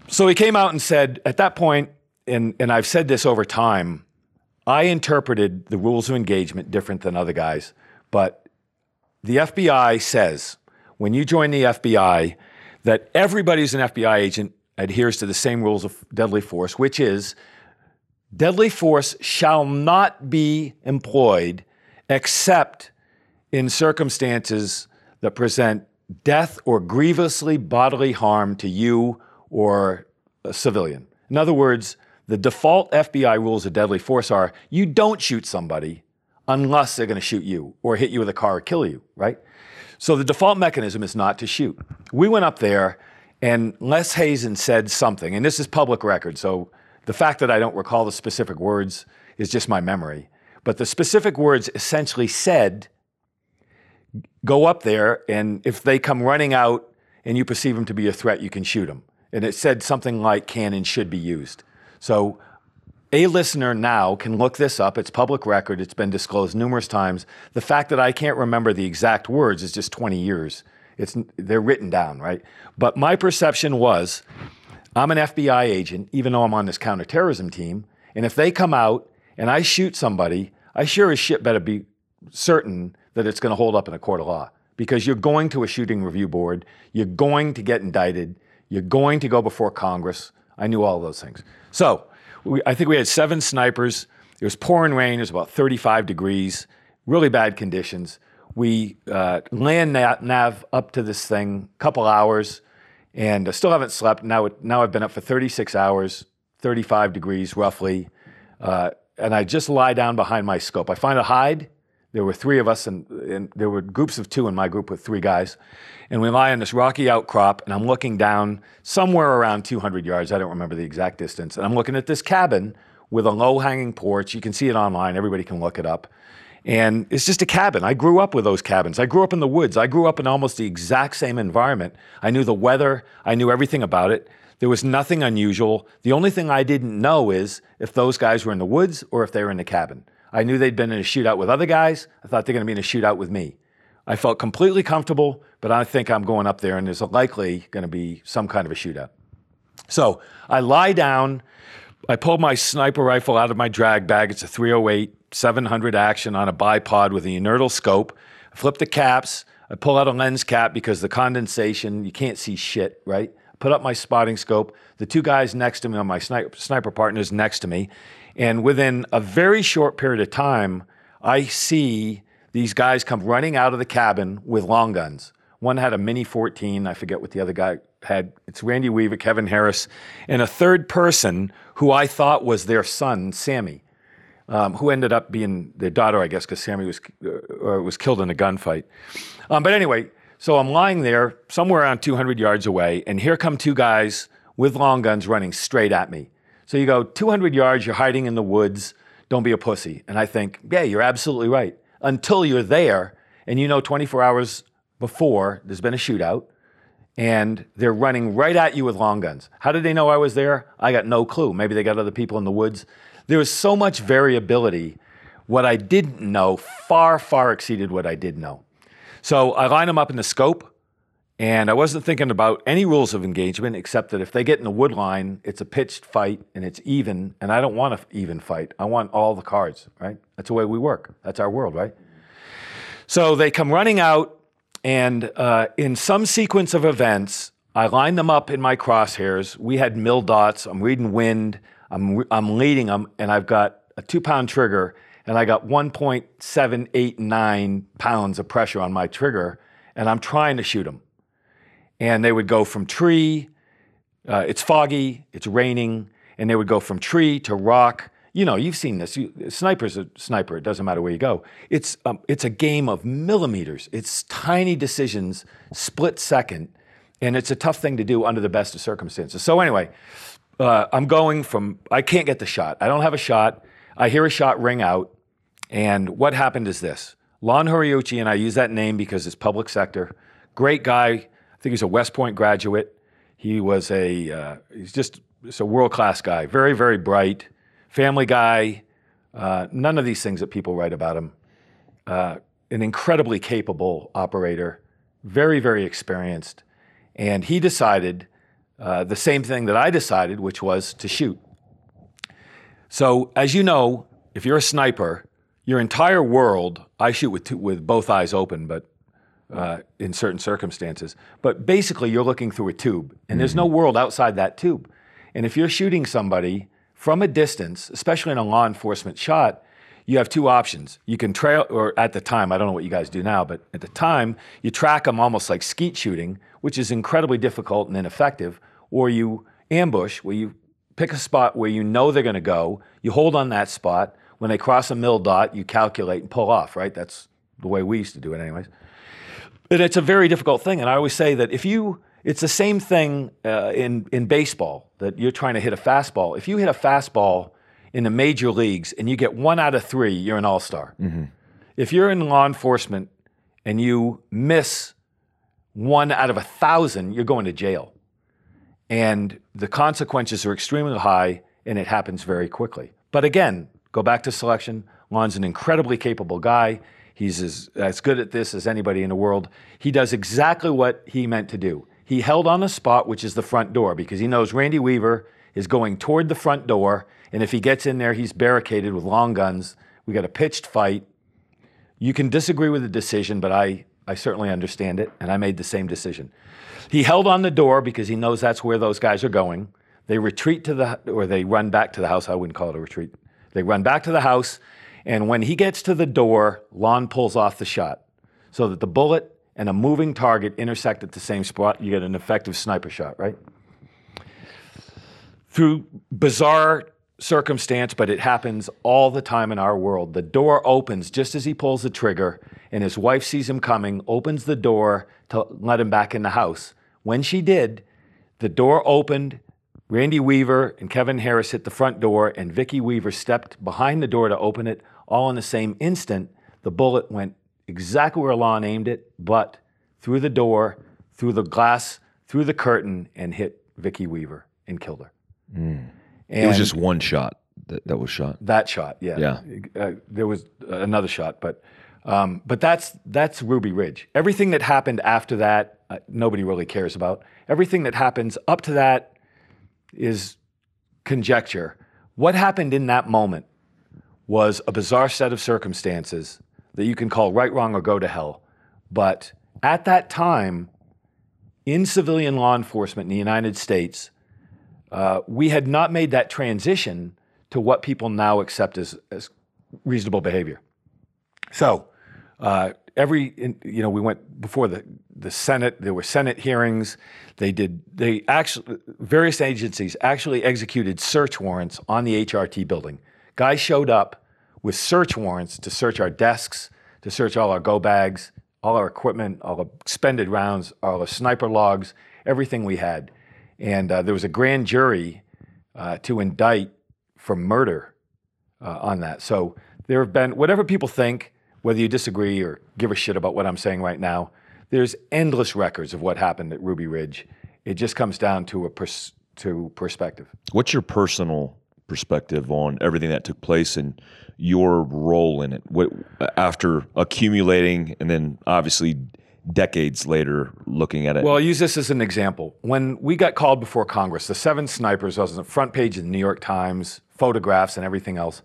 So he came out and said, at that point, and and I've said this over time I interpreted the rules of engagement different than other guys, but the FBI says when you join the FBI that everybody who's an FBI agent adheres to the same rules of deadly force, which is deadly force shall not be employed except in circumstances that present death or grievously bodily harm to you or a civilian. In other words, the default FBI rules of deadly force are you don't shoot somebody unless they're going to shoot you or hit you with a car or kill you, right? So the default mechanism is not to shoot. We went up there and Les Hazen said something, and this is public record, so the fact that I don't recall the specific words is just my memory. But the specific words essentially said go up there, and if they come running out and you perceive them to be a threat, you can shoot them. And it said something like cannon should be used. So a listener now can look this up. It's public record. It's been disclosed numerous times. The fact that I can't remember the exact words is just 20 years. It's they're written down, right? But my perception was I'm an FBI agent even though I'm on this counterterrorism team, and if they come out and I shoot somebody, I sure as shit better be certain that it's going to hold up in a court of law because you're going to a shooting review board, you're going to get indicted, you're going to go before Congress. I knew all those things. So we, I think we had seven snipers. It was pouring rain. It was about 35 degrees, really bad conditions. We uh, land nav, up to this thing, a couple hours, and I still haven't slept. Now, now I've been up for 36 hours, 35 degrees roughly, uh, and I just lie down behind my scope. I find a hide. There were three of us, and, and there were groups of two in my group with three guys and we lie on this rocky outcrop, and I'm looking down somewhere around 200 yards. I don't remember the exact distance. And I'm looking at this cabin with a low hanging porch. You can see it online, everybody can look it up. And it's just a cabin. I grew up with those cabins. I grew up in the woods. I grew up in almost the exact same environment. I knew the weather, I knew everything about it. There was nothing unusual. The only thing I didn't know is if those guys were in the woods or if they were in the cabin. I knew they'd been in a shootout with other guys. I thought they're going to be in a shootout with me. I felt completely comfortable, but I think I'm going up there and there's likely going to be some kind of a shootout. So I lie down. I pull my sniper rifle out of my drag bag. It's a 308 700 action on a bipod with a Unertl scope. I flip the caps. I pull out a lens cap because the condensation, you can't see shit, right? put up my spotting scope. The two guys next to me on my sniper, sniper partners next to me. And within a very short period of time, I see these guys come running out of the cabin with long guns. One had a Mini 14. I forget what the other guy had. It's Randy Weaver, Kevin Harris, and a third person who I thought was their son, Sammy, um, who ended up being their daughter, I guess, because Sammy was uh, was killed in a gunfight. Um, but anyway, so I'm lying there somewhere around 200 yards away, and here come two guys with long guns running straight at me. So you go 200 yards, you're hiding in the woods, don't be a pussy. And I think, yeah, you're absolutely right. Until you're there and you know 24 hours before there's been a shootout and they're running right at you with long guns. How did they know I was there? I got no clue. Maybe they got other people in the woods. There was so much variability. What I didn't know far, far exceeded what I did know. So I line them up in the scope, and I wasn't thinking about any rules of engagement except that if they get in the wood line, it's a pitched fight and it's even, and I don't want an even fight. I want all the cards, right? That's the way we work. That's our world, right? So they come running out, and uh, in some sequence of events, I line them up in my crosshairs. We had mil dots. I'm reading wind. I'm, I'm leading them, and I've got a two pound trigger and I got 1.789 pounds of pressure on my trigger, and I'm trying to shoot them. And they would go from tree, uh, it's foggy, it's raining, and they would go from tree to rock. You know, you've seen this. You, sniper's a sniper. It doesn't matter where you go. It's um, it's a game of millimeters. It's tiny decisions, split second, and it's a tough thing to do under the best of circumstances. So anyway, uh, I'm going from I can't get the shot. I don't have a shot. I hear a shot ring out, and what happened is this. Lon Horiuchi, and I use that name because it's public sector, great guy. I think he's a West Point graduate. He was a, uh, he's just, just a world class guy, very, very bright, family guy. Uh, none of these things that people write about him. Uh, an incredibly capable operator, very, very experienced. And he decided uh, the same thing that I decided, which was to shoot. So, as you know, if you're a sniper, your entire world, I shoot with, two, with both eyes open, but uh, in certain circumstances. But basically, you're looking through a tube, and mm-hmm. there's no world outside that tube. And if you're shooting somebody from a distance, especially in a law enforcement shot, you have two options. You can trail, or at the time, I don't know what you guys do now, but at the time, you track them almost like skeet shooting, which is incredibly difficult and ineffective, or you ambush, where you pick a spot where you know they're going to go. You hold on that spot. When they cross a mil dot, you calculate and pull off, right? That's the way we used to do it, anyways. But it's a very difficult thing. And I always say that if you, it's the same thing uh, in, in baseball that you're trying to hit a fastball. If you hit a fastball in the major leagues and you get one out of three, you're an all star. Mm-hmm. If you're in law enforcement and you miss one out of a thousand, you're going to jail and the consequences are extremely high and it happens very quickly. But again, go back to selection. Lon's an incredibly capable guy. He's as, as good at this as anybody in the world. He does exactly what he meant to do. He held on the spot, which is the front door, because he knows Randy Weaver is going toward the front door. And if he gets in there, he's barricaded with long guns. We got a pitched fight. You can disagree with the decision, but I, I certainly understand it, and I made the same decision. He held on the door because he knows that's where those guys are going. They retreat to the, or they run back to the house. I wouldn't call it a retreat. They run back to the house, and when he gets to the door, Lon pulls off the shot so that the bullet and a moving target intersect at the same spot. You get an effective sniper shot, right? Through bizarre circumstance, but it happens all the time in our world. The door opens just as he pulls the trigger, and his wife sees him coming, opens the door to let him back in the house. When she did, the door opened. Randy Weaver and Kevin Harris hit the front door, and Vicki Weaver stepped behind the door to open it. All in the same instant, the bullet went exactly where Lon aimed it, but through the door, through the glass, through the curtain, and hit Vicki Weaver. and killed her. Mm. And It was just one shot that, that was shot. that shot, yeah. Yeah. Uh, there was another shot, but um, but that's that's Ruby Ridge. Everything that happened after that, uh, nobody really cares about. Everything that happens up to that is conjecture. What happened in that moment was a bizarre set of circumstances that you can call right, wrong, or go to hell. But at that time, in civilian law enforcement in the United States, uh, we had not made that transition to what people now accept as, as reasonable behavior. So, uh, every you know, we went before the the Senate. There were Senate hearings. They did. They actually various agencies actually executed search warrants on the HRT building. Guys showed up with search warrants to search our desks, to search all our go bags, all our equipment, all the expended rounds, all the sniper logs, everything we had. And uh, there was a grand jury uh, to indict for murder uh, on that. So there have been, whatever people think, whether you disagree or give a shit about what I'm saying right now, there's endless records of what happened at Ruby Ridge. It just comes down to a pers- to perspective. What's your personal perspective on everything that took place and your role in it? What after accumulating and then obviously decades later looking at it? Well, I'll use this as an example. When we got called before Congress, the seven snipers was on the front page of the New York Times, photographs and everything else.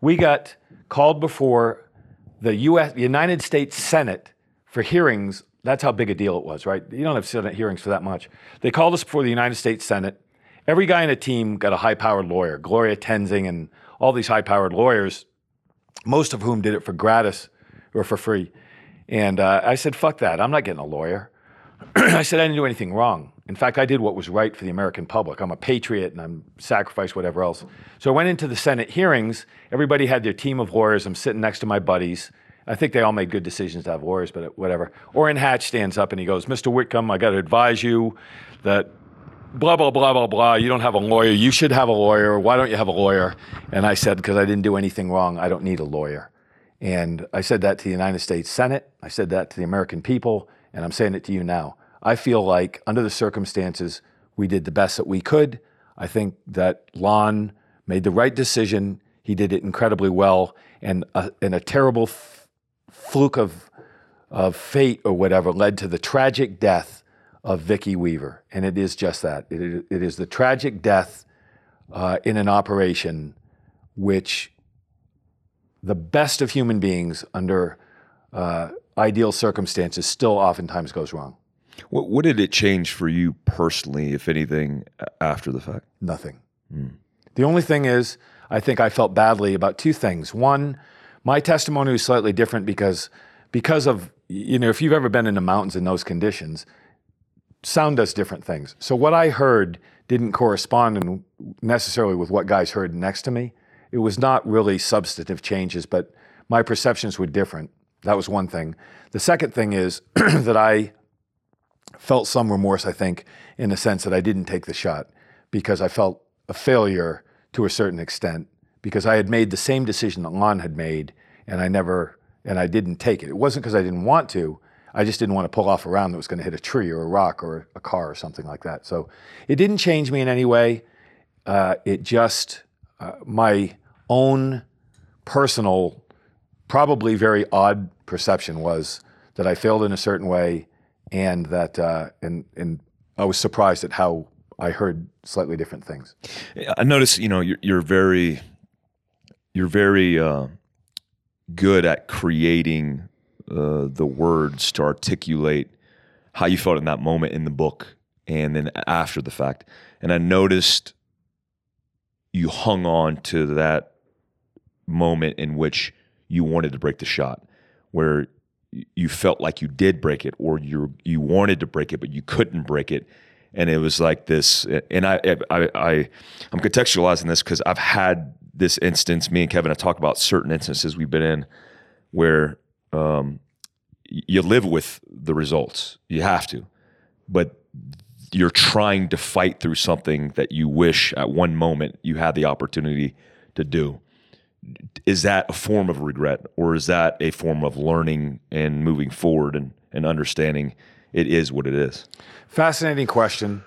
We got called before the U.S. United States Senate for hearings. That's how big a deal it was, right? You don't have Senate hearings for that much. They called us before the United States Senate. Every guy in a team got a high-powered lawyer, Gloria Tenzing, and all these high-powered lawyers, most of whom did it for gratis or for free. And uh, I said, "Fuck that! I'm not getting a lawyer." I said I didn't do anything wrong. In fact, I did what was right for the American public. I'm a patriot and I'm sacrificed whatever else. So I went into the Senate hearings. Everybody had their team of lawyers. I'm sitting next to my buddies. I think they all made good decisions to have lawyers, but whatever. Orrin Hatch stands up and he goes, Mr. Whitcomb, I got to advise you that blah, blah, blah, blah, blah. You don't have a lawyer. You should have a lawyer. Why don't you have a lawyer? And I said, because I didn't do anything wrong, I don't need a lawyer. And I said that to the United States Senate. I said that to the American people. And I'm saying it to you now. I feel like, under the circumstances, we did the best that we could. I think that Lon made the right decision. He did it incredibly well. And a, and a terrible f- fluke of, of fate or whatever led to the tragic death of Vicki Weaver. And it is just that. It, is- it is the tragic death uh, in an operation which the best of human beings under uh, ideal circumstances still oftentimes goes wrong. What, what did it change for you personally, if anything, after the fact? Nothing. Hmm. The only thing is, I think I felt badly about two things. One, my testimony was slightly different because because of you know if you've ever been in the mountains in those conditions, sound does different things. So what I heard didn't correspond in, necessarily with what guys heard next to me. It was not really substantive changes, but my perceptions were different. That was one thing. The second thing is that I felt some remorse, I think, in the sense that I didn't take the shot because I felt a failure to a certain extent because I had made the same decision that Lon had made and I never, and I didn't take it. It wasn't because I didn't want to. I just didn't want to pull off a round that was going to hit a tree or a rock or a car or something like that. So it didn't change me in any way. Uh, it just, uh, my own personal, probably very odd perception was that I failed in a certain way and that, uh, and, and I was surprised at how I heard slightly different things. I notice, you know, you're, you're very, you're very uh, good at creating uh, the words to articulate how you felt in that moment in the book and then after the fact. And I noticed you hung on to that moment in which you wanted to break the shot, where you felt like you did break it, or you you wanted to break it but you couldn't break it, and it was like this. And I I, I I'm contextualizing this because I've had this instance. Me and Kevin have talked about certain instances we've been in where um, you live with the results. You have to, but you're trying to fight through something that you wish at one moment you had the opportunity to do. Is that a form of regret or is that a form of learning and moving forward and, and understanding it is what it is? Fascinating question.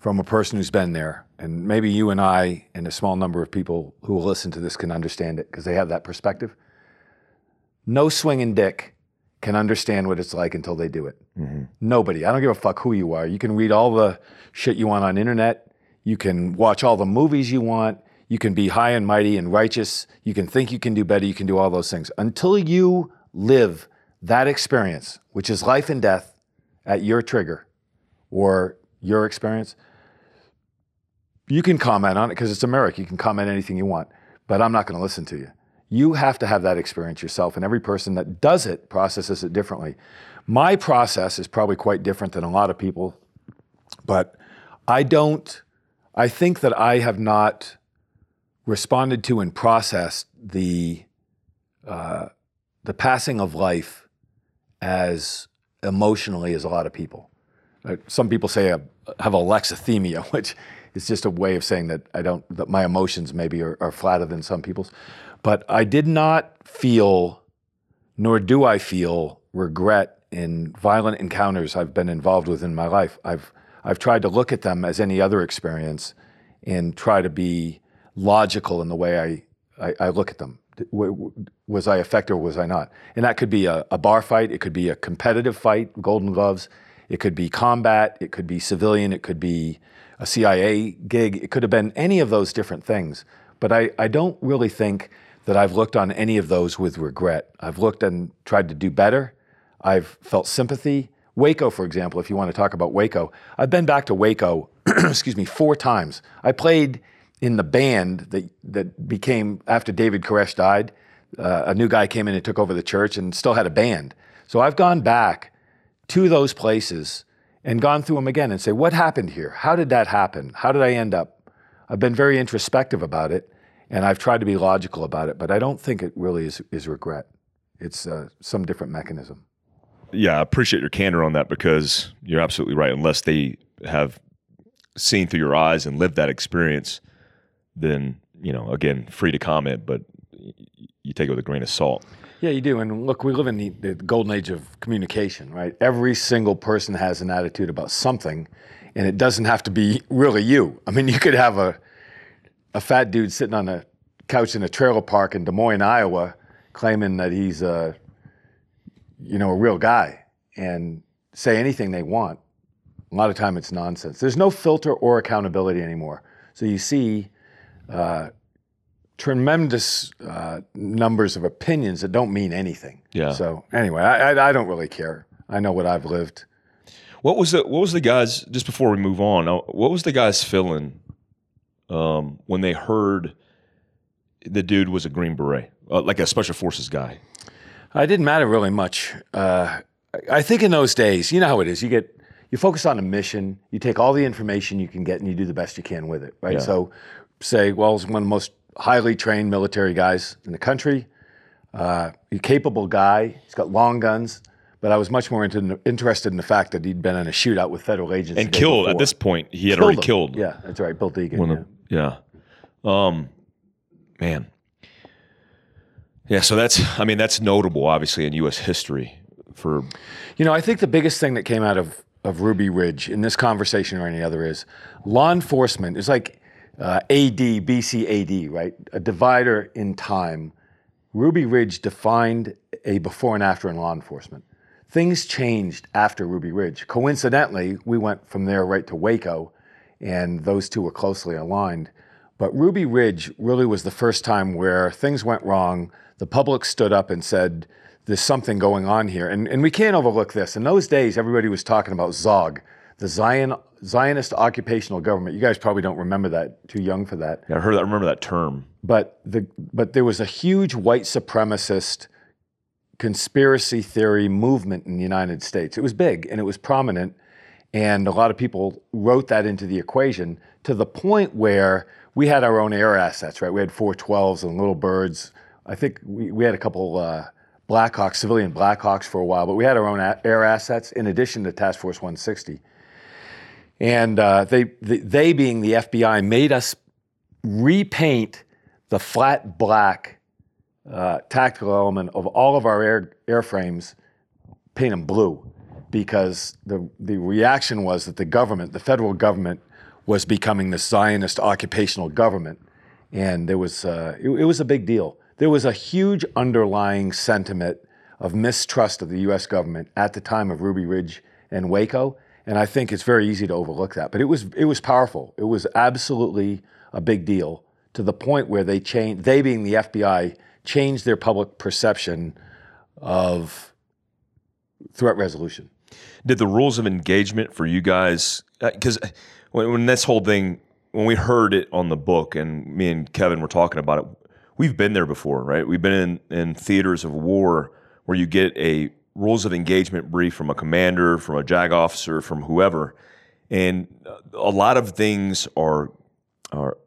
from a person who's been there, and maybe you and I and a small number of people who will listen to this can understand it because they have that perspective. No swinging dick can understand what it's like until they do it. Mm-hmm. Nobody. I don't give a fuck who you are. You can read all the shit you want on internet. You can watch all the movies you want. You can be high and mighty and righteous. You can think you can do better. You can do all those things. Until you live that experience, which is life and death at your trigger or your experience, you can comment on it because it's America. You can comment anything you want, but I'm not going to listen to you. You have to have that experience yourself, and every person that does it processes it differently. My process is probably quite different than a lot of people, but I don't, I think that I have not responded to and processed the, uh, the passing of life as emotionally as a lot of people. Uh, some people say I have alexithymia, which is just a way of saying that I don't that my emotions maybe are, are flatter than some people's. But I did not feel, nor do I feel regret in violent encounters I've been involved with in my life. I've I've tried to look at them as any other experience and try to be logical in the way I, I, I look at them. Was I effective or was I not? And that could be a, a bar fight, it could be a competitive fight, Golden Gloves, it could be combat, it could be civilian, it could be a CIA gig, it could have been any of those different things. But I, I don't really think that I've looked on any of those with regret. I've looked and tried to do better. I've felt sympathy. Waco, for example, if you want to talk about Waco, I've been back to Waco, excuse me, four times. I played in the band that, that became, after David Koresh died, uh, a new guy came in and took over the church and still had a band. So I've gone back to those places and gone through them again and say, what happened here? How did that happen? How did I end up? I've been very introspective about it and I've tried to be logical about it, but I don't think it really is, is regret. It's uh, some different mechanism. Yeah, I appreciate your candor on that because you're absolutely right. Unless they have seen through your eyes and lived that experience, then you know, again, free to comment, but you take it with a grain of salt. Yeah, you do. And look, we live in the, the golden age of communication, right? Every single person has an attitude about something, and it doesn't have to be really you. I mean, you could have a a fat dude sitting on a couch in a trailer park in Des Moines, Iowa, claiming that he's a you know a real guy and say anything they want. A lot of time it's nonsense. There's no filter or accountability anymore. So you see uh, tremendous uh, numbers of opinions that don't mean anything. Yeah. So anyway, I, I, I don't really care. I know what I've lived. What was the What was the guys just before we move on? uh, What was the guys feeling um, when they heard the dude was a Green Beret, uh, like a Special Forces guy? I didn't matter really much. Uh, I- I think in those days, you know how it is. You get you focus on a mission. You take all the information you can get, and you do the best you can with it. Right. Yeah. So, say, well, he's one of the most highly trained military guys in the country. Uh, he's a capable guy. He's got long guns. But I was much more into, interested in the fact that he'd been in a shootout with federal agents And killed at this point. He had Killed already him. killed. Yeah, that's right. Bill Degan. One yeah. of- yeah. Um, man. Yeah. So that's. I mean, that's notable, obviously, in U.S. history. For You know, I think the biggest thing that came out of, of Ruby Ridge in this conversation or any other is law enforcement is like uh, AD, BCAD, right? A divider in time. Ruby Ridge defined a before and after in law enforcement. Things changed after Ruby Ridge. Coincidentally, we went from there right to Waco, and those two were closely aligned. But Ruby Ridge really was the first time where things went wrong. The public stood up and said, There's something going on here. And, and we can't overlook this. In those days, everybody was talking about ZOG, the Zion, Zionist Occupational Government. You guys probably don't remember that, too young for that Yeah, I heard that. I remember that term. but the but there was a huge white supremacist conspiracy theory movement in the United States. It was big and it was prominent, and a lot of people wrote that into the equation to the point where we had our own air assets. Right, we had 412s and little birds. I think we, we had a couple uh, Blackhawks, civilian Blackhawks for a while, but we had our own air assets in addition to Task Force 160. And uh, they, they, they being the FBI, made us repaint the flat black uh, tactical element of all of our air, airframes, paint them blue, because the, the reaction was that the government, the federal government, was becoming the Zionist occupational government, and there was uh, it, it was a big deal. There was a huge underlying sentiment of mistrust of the U.S. government at the time of Ruby Ridge and Waco, and I think it's very easy to overlook that. But it was it was powerful. It was absolutely a big deal to the point where they changed. They, being the FBI, changed their public perception of threat resolution. Did the rules of engagement for you guys? Uh, because uh, when, when this whole thing, when we heard it on the book, and me and Kevin were talking about it, we've been there before, right? We've been in, in theaters of war where you get a rules of engagement brief from a commander, from a JAG officer, from whoever, and uh, a lot of things are are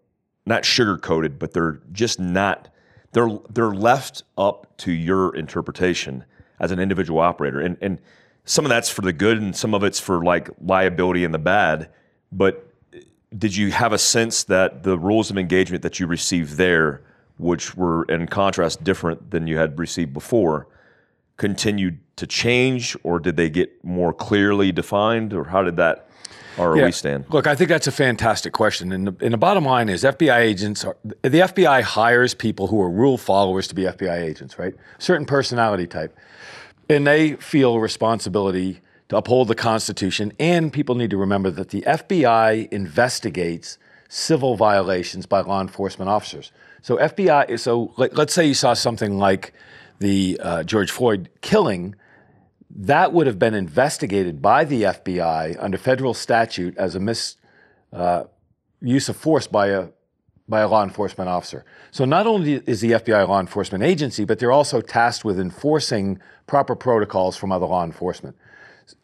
not sugar coated, but they're just not. They're they're left up to your interpretation as an individual operator, and and some of that's for the good, and some of it's for like liability and the bad. But uh, did you have a sense that the rules of engagement that you received there, which were in contrast different than you had received before, continued to change, or did they get more clearly defined, or how did that? Or yeah. we stand? Look, I think that's a fantastic question, and the, and the bottom line is FBI agents are the FBI hires people who are rule followers to be FBI agents, right? Certain personality type, and they feel responsibility to uphold the Constitution. And people need to remember that the FBI investigates civil violations by law enforcement officers. So FBI, so let, us say you saw something like the uh, George Floyd killing, that would have been investigated by the FBI under federal statute as a mis uh, use of force by a by a law enforcement officer. So not only is the FBI a law enforcement agency, but they're also tasked with enforcing proper protocols from other law enforcement.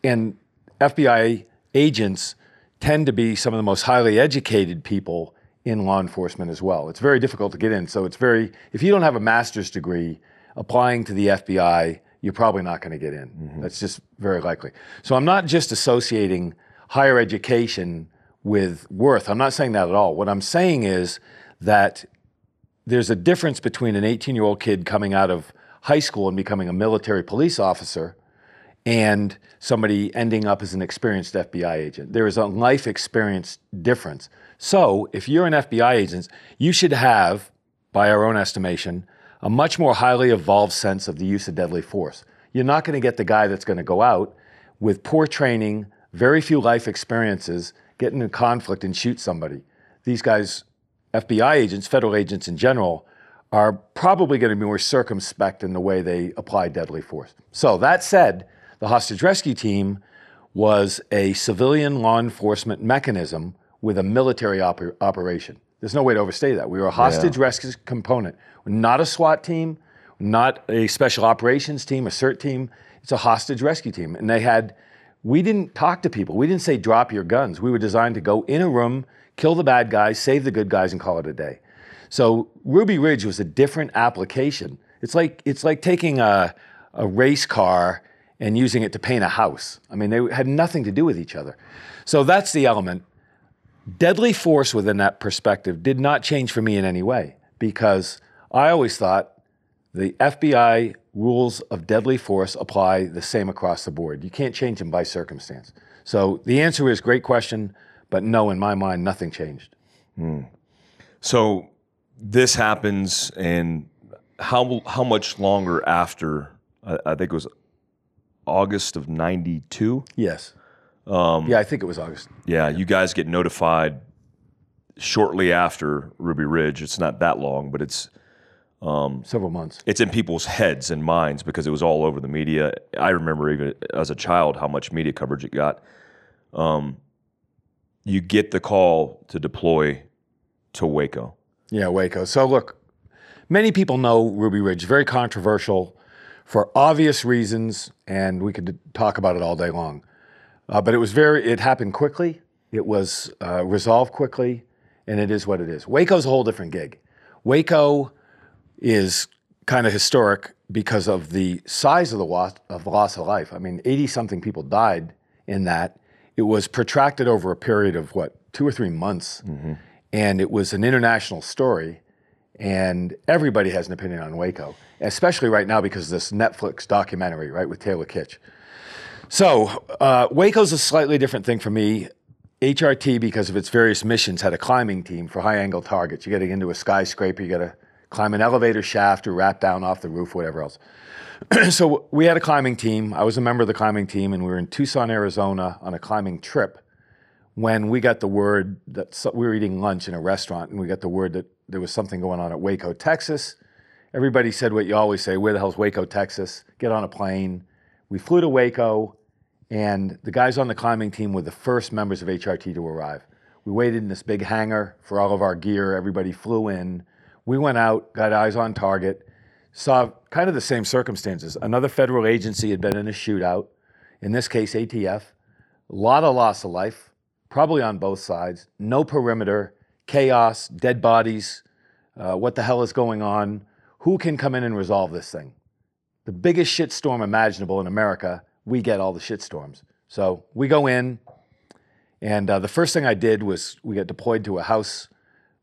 And FBI agents tend to be some of the most highly educated people in law enforcement as well. It's very difficult to get in. So it's very if you don't have a master's degree, applying to the FBI, you're probably not going to get in. Mm-hmm. That's just very likely. So I'm not just associating higher education with worth. I'm not saying that at all. What I'm saying is that there's a difference between an 18 year old kid coming out of high school and becoming a military police officer and somebody ending up as an experienced FBI agent. There is a life experience difference. So if you're an FBI agent, you should have, by our own estimation, a much more highly evolved sense of the use of deadly force. You're not going to get the guy that's going to go out with poor training, very few life experiences, get into conflict and shoot somebody. These guys, FBI agents, federal agents in general, are probably going to be more circumspect in the way they apply deadly force. So, that said, the hostage rescue team was a civilian law enforcement mechanism with a military oper- operation. There's no way to overstate that. We were a hostage yeah. rescue component. We're not a SWAT team, not a special operations team, a CERT team. It's a hostage rescue team. And they had, we didn't talk to people. We didn't say drop your guns. We were designed to go in a room, kill the bad guys, save the good guys, and call it a day. So Ruby Ridge was a different application. It's like it's like taking a, a race car and using it to paint a house. I mean, they had nothing to do with each other. So that's the element. Deadly force within that perspective did not change for me in any way because I always thought the FBI rules of deadly force apply the same across the board. You can't change them by circumstance. So the answer is great question, but no, in my mind, nothing changed. Hmm. So this happens, and how how much longer after? I, I think it was August of '92. Yes. Um, yeah, I think it was August. Yeah, you guys get notified shortly after Ruby Ridge. It's not that long, but it's um, several months. It's in people's heads and minds because it was all over the media. I remember even as a child how much media coverage it got. Um, you get the call to deploy to Waco. Yeah, Waco. So look, many people know Ruby Ridge. Very controversial for obvious reasons, and we could talk about it all day long. Uh, but it was very, it happened quickly. It was uh, resolved quickly, and it is what it is. Waco's a whole different gig. Waco is kind of historic because of the size of the loss of, the loss of life. I mean, 80 something people died in that. It was protracted over a period of what, two or three months. Mm-hmm. And it was an international story. And everybody has an opinion on Waco, especially right now because of this Netflix documentary, right, with Taylor Kitsch. So, uh, Waco's a slightly different thing for me. HRT, because of its various missions, had a climbing team for high angle targets. You're getting into a skyscraper, you got to climb an elevator shaft or wrap down off the roof, whatever else. so we had a climbing team. I was a member of the climbing team, and we were in Tucson, Arizona on a climbing trip when we got the word that we were eating lunch in a restaurant, and we got the word that there was something going on at Waco, Texas. Everybody said what you always say where the hell's Waco, Texas? Get on a plane. We flew to Waco, and the guys on the climbing team were the first members of HRT to arrive. We waited in this big hangar for all of our gear. Everybody flew in. We went out, got eyes on target, saw kind of the same circumstances. Another federal agency had been in a shootout, in this case, ATF. A lot of loss of life, probably on both sides. No perimeter, chaos, dead bodies. Uh, what the hell is going on? Who can come in and resolve this thing? The biggest shitstorm imaginable in America, we get all the shitstorms. So we go in, and uh, the first thing I did was we got deployed to a house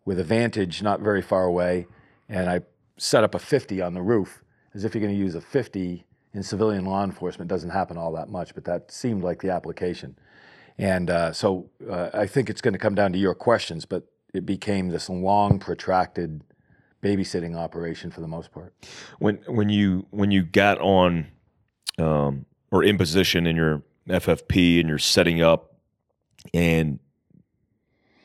with a vantage not very far away, and I set up a 50 on the roof as if you're going to use a 50 in civilian law enforcement. It doesn't happen all that much, but that seemed like the application. And uh, so uh, I think it's going to come down to your questions, but it became this long, protracted babysitting operation for the most part. When when you when you got on um, or in position in your FFP and you're setting up and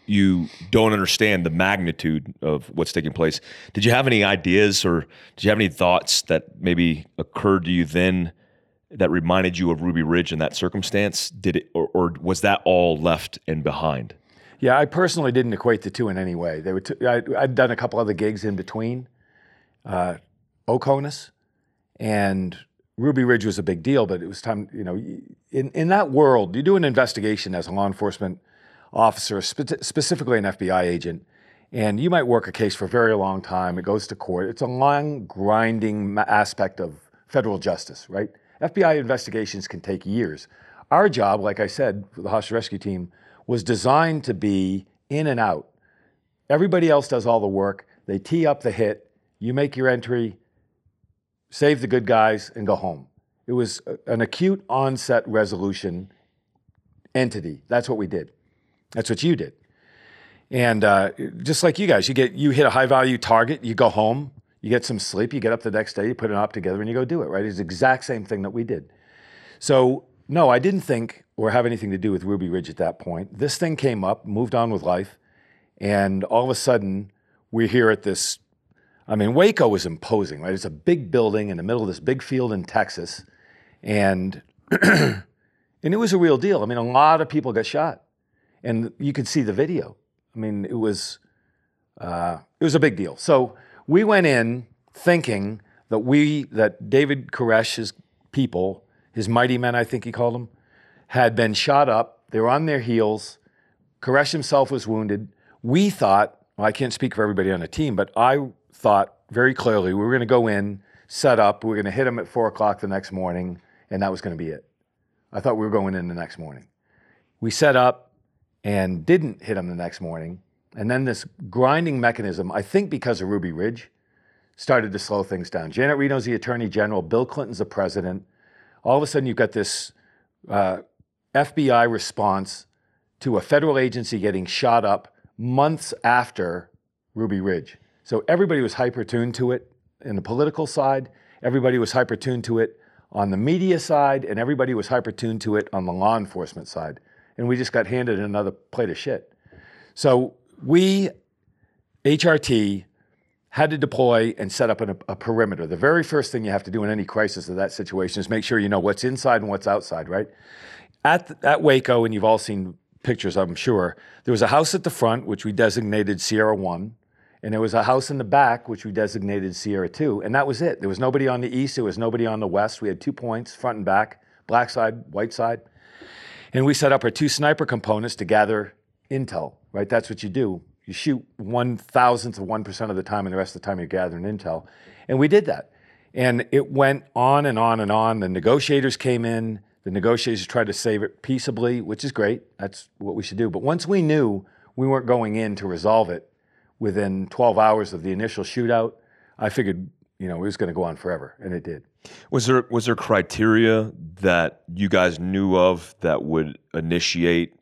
you don't understand the magnitude of what's taking place. Did you have any ideas or did you have any thoughts that maybe occurred to you then that reminded you of Ruby Ridge in that circumstance? Did it, or, or was that all left and behind? Yeah, I personally didn't equate the two in any way. They were t- I, I'd done a couple other gigs in between, uh, Oconus, and Ruby Ridge was a big deal. But it was time, you know, in in that world, you do an investigation as a law enforcement officer, spe- specifically an FBI agent, and you might work a case for a very long time. It goes to court. It's a long, grinding aspect of federal justice, right? FBI investigations can take years. Our job, like I said, the hostage rescue team, was designed to be in and out. Everybody else does all the work. They tee up the hit. You make your entry, save the good guys, and go home. It was an acute onset resolution entity. That's what we did. That's what you did. And uh, just like you guys, you get you hit a high value target, you go home, you get some sleep, you get up the next day, you put an op together, and you go do it. Right? It's the exact same thing that we did. So no, I didn't think or have anything to do with Ruby Ridge at that point. This thing came up, moved on with life, and all of a sudden we're here at this. I mean, Waco was imposing, right? It's a big building in the middle of this big field in Texas, and and it was a real deal. I mean, a lot of people got shot and you could see the video. I mean, it was uh, it was a big deal. So we went in thinking that we that David Koresh's people, his mighty men, I think he called them, had been shot up. They were on their heels. Koresh himself was wounded. We thought, well, I can't speak for everybody on the team, but I thought very clearly we were going to go in, set up, we were going to hit them at four o'clock the next morning, and that was going to be it. I thought we were going in the next morning. We set up, and didn't hit them the next morning. And then this grinding mechanism, I think because of Ruby Ridge, started to slow things down. Janet Reno's the attorney general, Bill Clinton's the president. All of a sudden, you've got this uh, FBI response to a federal agency getting shot up months after Ruby Ridge. So everybody was hyper tuned to it in the political side, everybody was hyper tuned to it on the media side, and everybody was hyper tuned to it on the law enforcement side and we just got handed another plate of shit. So we, HRT, had to deploy and set up a, a, perimeter. The very first thing you have to do in any crisis of that situation is make sure you know what's inside and what's outside, right? At, at Waco, and you've all seen pictures, I'm sure, there was a house at the front, which we designated Sierra 1, and there was a house in the back, which we designated Sierra 2, and that was it. There was nobody on the east, there was nobody on the west. We had two points, front and back, black side, white side. And we set up our two sniper components to gather intel, right? That's what you do. You shoot one thousandth of 1% of the time, and the rest of the time you're gathering intel. And we did that. And it went on and on and on. The negotiators came in. The negotiators tried to save it peaceably, which is great. That's what we should do. But once we knew we weren't going in to resolve it within 12 hours of the initial shootout, I figured, you know, it was going to go on forever, and it did. Was there was there criteria that you guys knew of that would initiate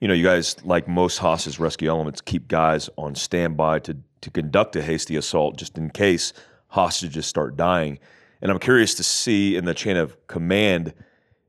you know, you guys, like most hostage rescue elements, keep guys on standby to to conduct a hasty assault just in case hostages start dying. And I'm curious to see in the chain of command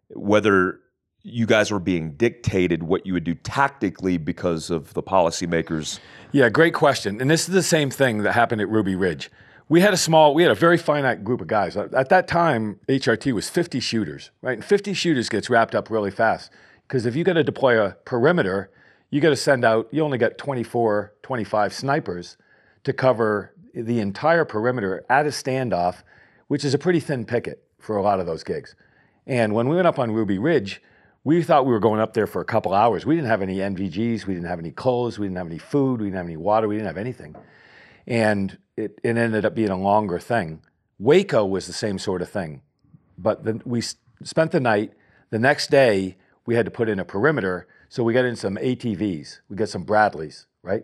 whether you guys were being dictated what you would do tactically because of the policymakers. Yeah, great question. And this is the same thing that happened at Ruby Ridge. We had a small, we had a very finite group of guys. At that time, HRT was 50 shooters, right? And 50 shooters gets wrapped up really fast because if you got to deploy a perimeter, you got to send out, you only got 24, 25 snipers to cover the entire perimeter at a standoff, which is a pretty thin picket for a lot of those gigs. And when we went up on Ruby Ridge, we thought we were going up there for a couple hours. We didn't have any NVGs, we didn't have any clothes, we didn't have any food, we didn't have any water, we didn't have anything. And it, it ended up being a longer thing. Waco was the same sort of thing. But the, we spent the night. The next day, we had to put in a perimeter. So we got in some ATVs, we got some Bradleys, right?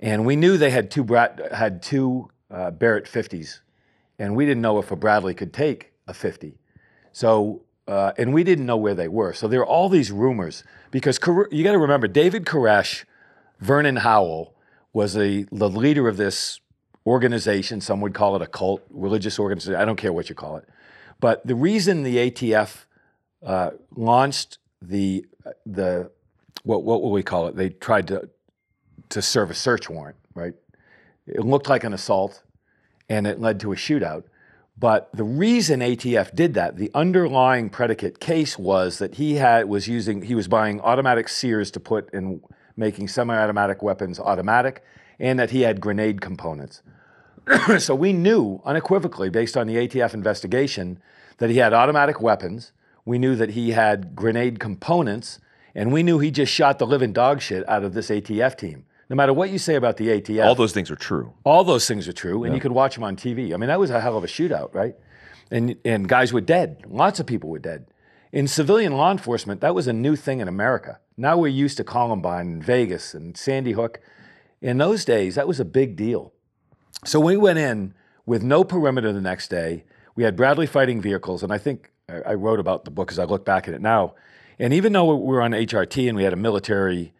And we knew they had two, Brad, had two uh, Barrett 50s. And we didn't know if a Bradley could take a 50. So uh, and we didn't know where they were. So there are all these rumors because you got to remember David Koresh, Vernon Howell was the, the leader of this organization. Some would call it a cult, religious organization. I don't care what you call it. But the reason the ATF uh, launched the the what what will we call it? They tried to to serve a search warrant, right? It looked like an assault, and it led to a shootout. But the reason ATF did that, the underlying predicate case was that he had was using he was buying automatic sears to put in making semi-automatic weapons automatic, and that he had grenade components. so we knew unequivocally, based on the ATF investigation, that he had automatic weapons. We knew that he had grenade components, and we knew he just shot the living dog shit out of this ATF team no matter what you say about the ATF, all those things are true. All those things are true, and yeah. you could watch them on TV. I mean, that was a hell of a shootout, right? And and guys were dead. Lots of people were dead. In civilian law enforcement, that was a new thing in America. Now we're used to Columbine and Vegas and Sandy Hook. In those days, that was a big deal. So we went in with no perimeter the next day. We had Bradley fighting vehicles, and I think I wrote about the book as I look back at it now. And even though we were on HRT and we had a military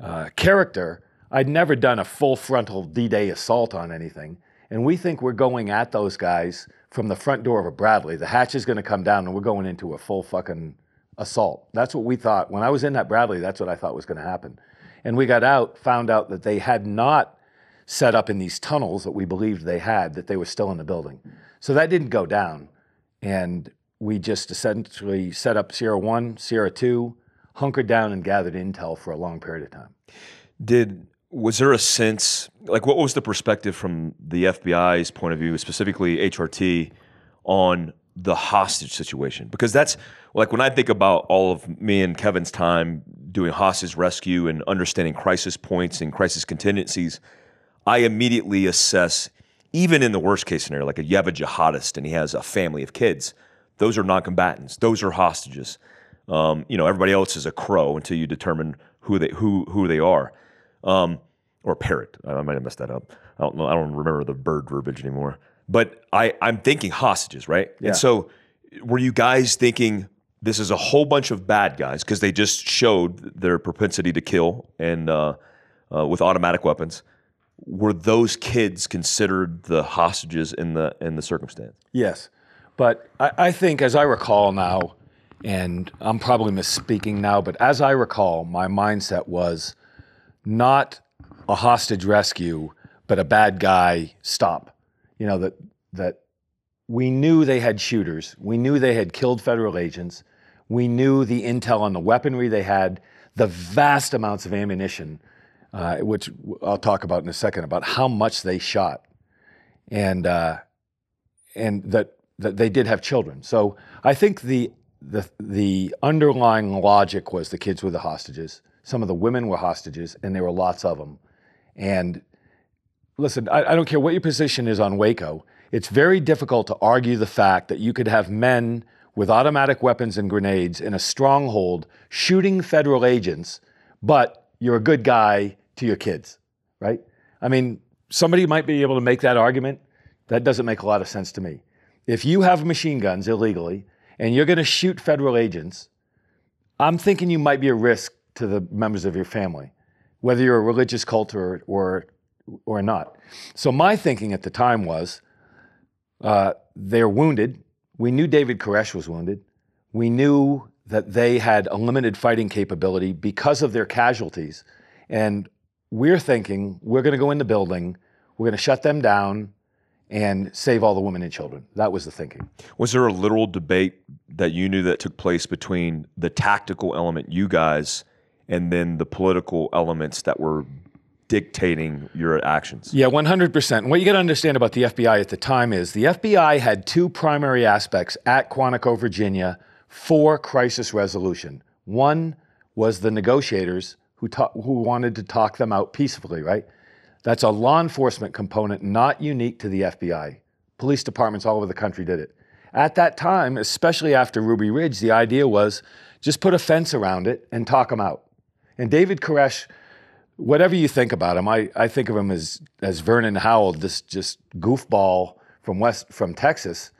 uh, character, I'd never done a full frontal D Day assault on anything. And we think we're going at those guys from the front door of a Bradley. The hatch is going to come down and we're going into a full fucking assault. That's what we thought. When I was in that Bradley, that's what I thought was going to happen. And we got out, found out that they had not set up in these tunnels that we believed they had, that they were still in the building. So that didn't go down. And we just essentially set up Sierra 1, Sierra 2, hunkered down and gathered intel for a long period of time. Did was there a sense like what was the perspective from the FBI's point of view, specifically HRT, on the hostage situation? Because that's like when I think about all of me and Kevin's time doing hostage rescue and understanding crisis points and crisis contingencies, I immediately assess, even in the worst case scenario, like you have a jihadist and he has a family of kids, those are non-combatants, those are hostages. Um, you know, everybody else is a crow until you determine who they who who they are um, or parrot. I might have messed that up. I don't know. I don't remember the bird verbiage anymore. But I, I'm thinking hostages, right? Yeah. And so, were you guys thinking this is a whole bunch of bad guys because they just showed their propensity to kill and uh, uh, with automatic weapons? Were those kids considered the hostages in the in the circumstance? Yes, but I, I think, as I recall now, and I'm probably misspeaking now, but as I recall, my mindset was not a hostage rescue, but a bad guy stop. You know, that, that we knew they had shooters. We knew they had killed federal agents. We knew the intel on the weaponry they had, the vast amounts of ammunition, uh, which I'll talk about in a second, about how much they shot. And, uh, and that, that they did have children. So I think the, the, the underlying logic was the kids were the hostages. Some of the women were hostages, and there were lots of them. And listen, I, I don't care what your position is on Waco. It's very difficult to argue the fact that you could have men with automatic weapons and grenades in a stronghold shooting federal agents, but you're a good guy to your kids, right? I mean, somebody might be able to make that argument. That doesn't make a lot of sense to me. If you have machine guns illegally and you're going to shoot federal agents, I'm thinking you might be a risk to the members of your family, whether you're a religious cult or or or not. So my thinking at the time was, uh, they're wounded. We knew David Koresh was wounded. We knew that they had a limited fighting capability because of their casualties, and we're thinking we're going to go in the building, we're going to shut them down, and save all the women and children. That was the thinking. Was there a literal debate that you knew that took place between the tactical element, you guys, and then the political elements that were dictating your actions? Yeah, 100%. And what you got to understand about the FBI at the time is the FBI had two primary aspects at Quantico, Virginia for crisis resolution. One was the negotiators who, ta- who wanted to talk them out peacefully, right? That's a law enforcement component not unique to the FBI. Police departments all over the country did it. At that time, especially after Ruby Ridge, the idea was just put a fence around it and talk them out. And David Koresh, whatever you think about him, I, I think of him as, as Vernon Howell, this just goofball from West from Texas,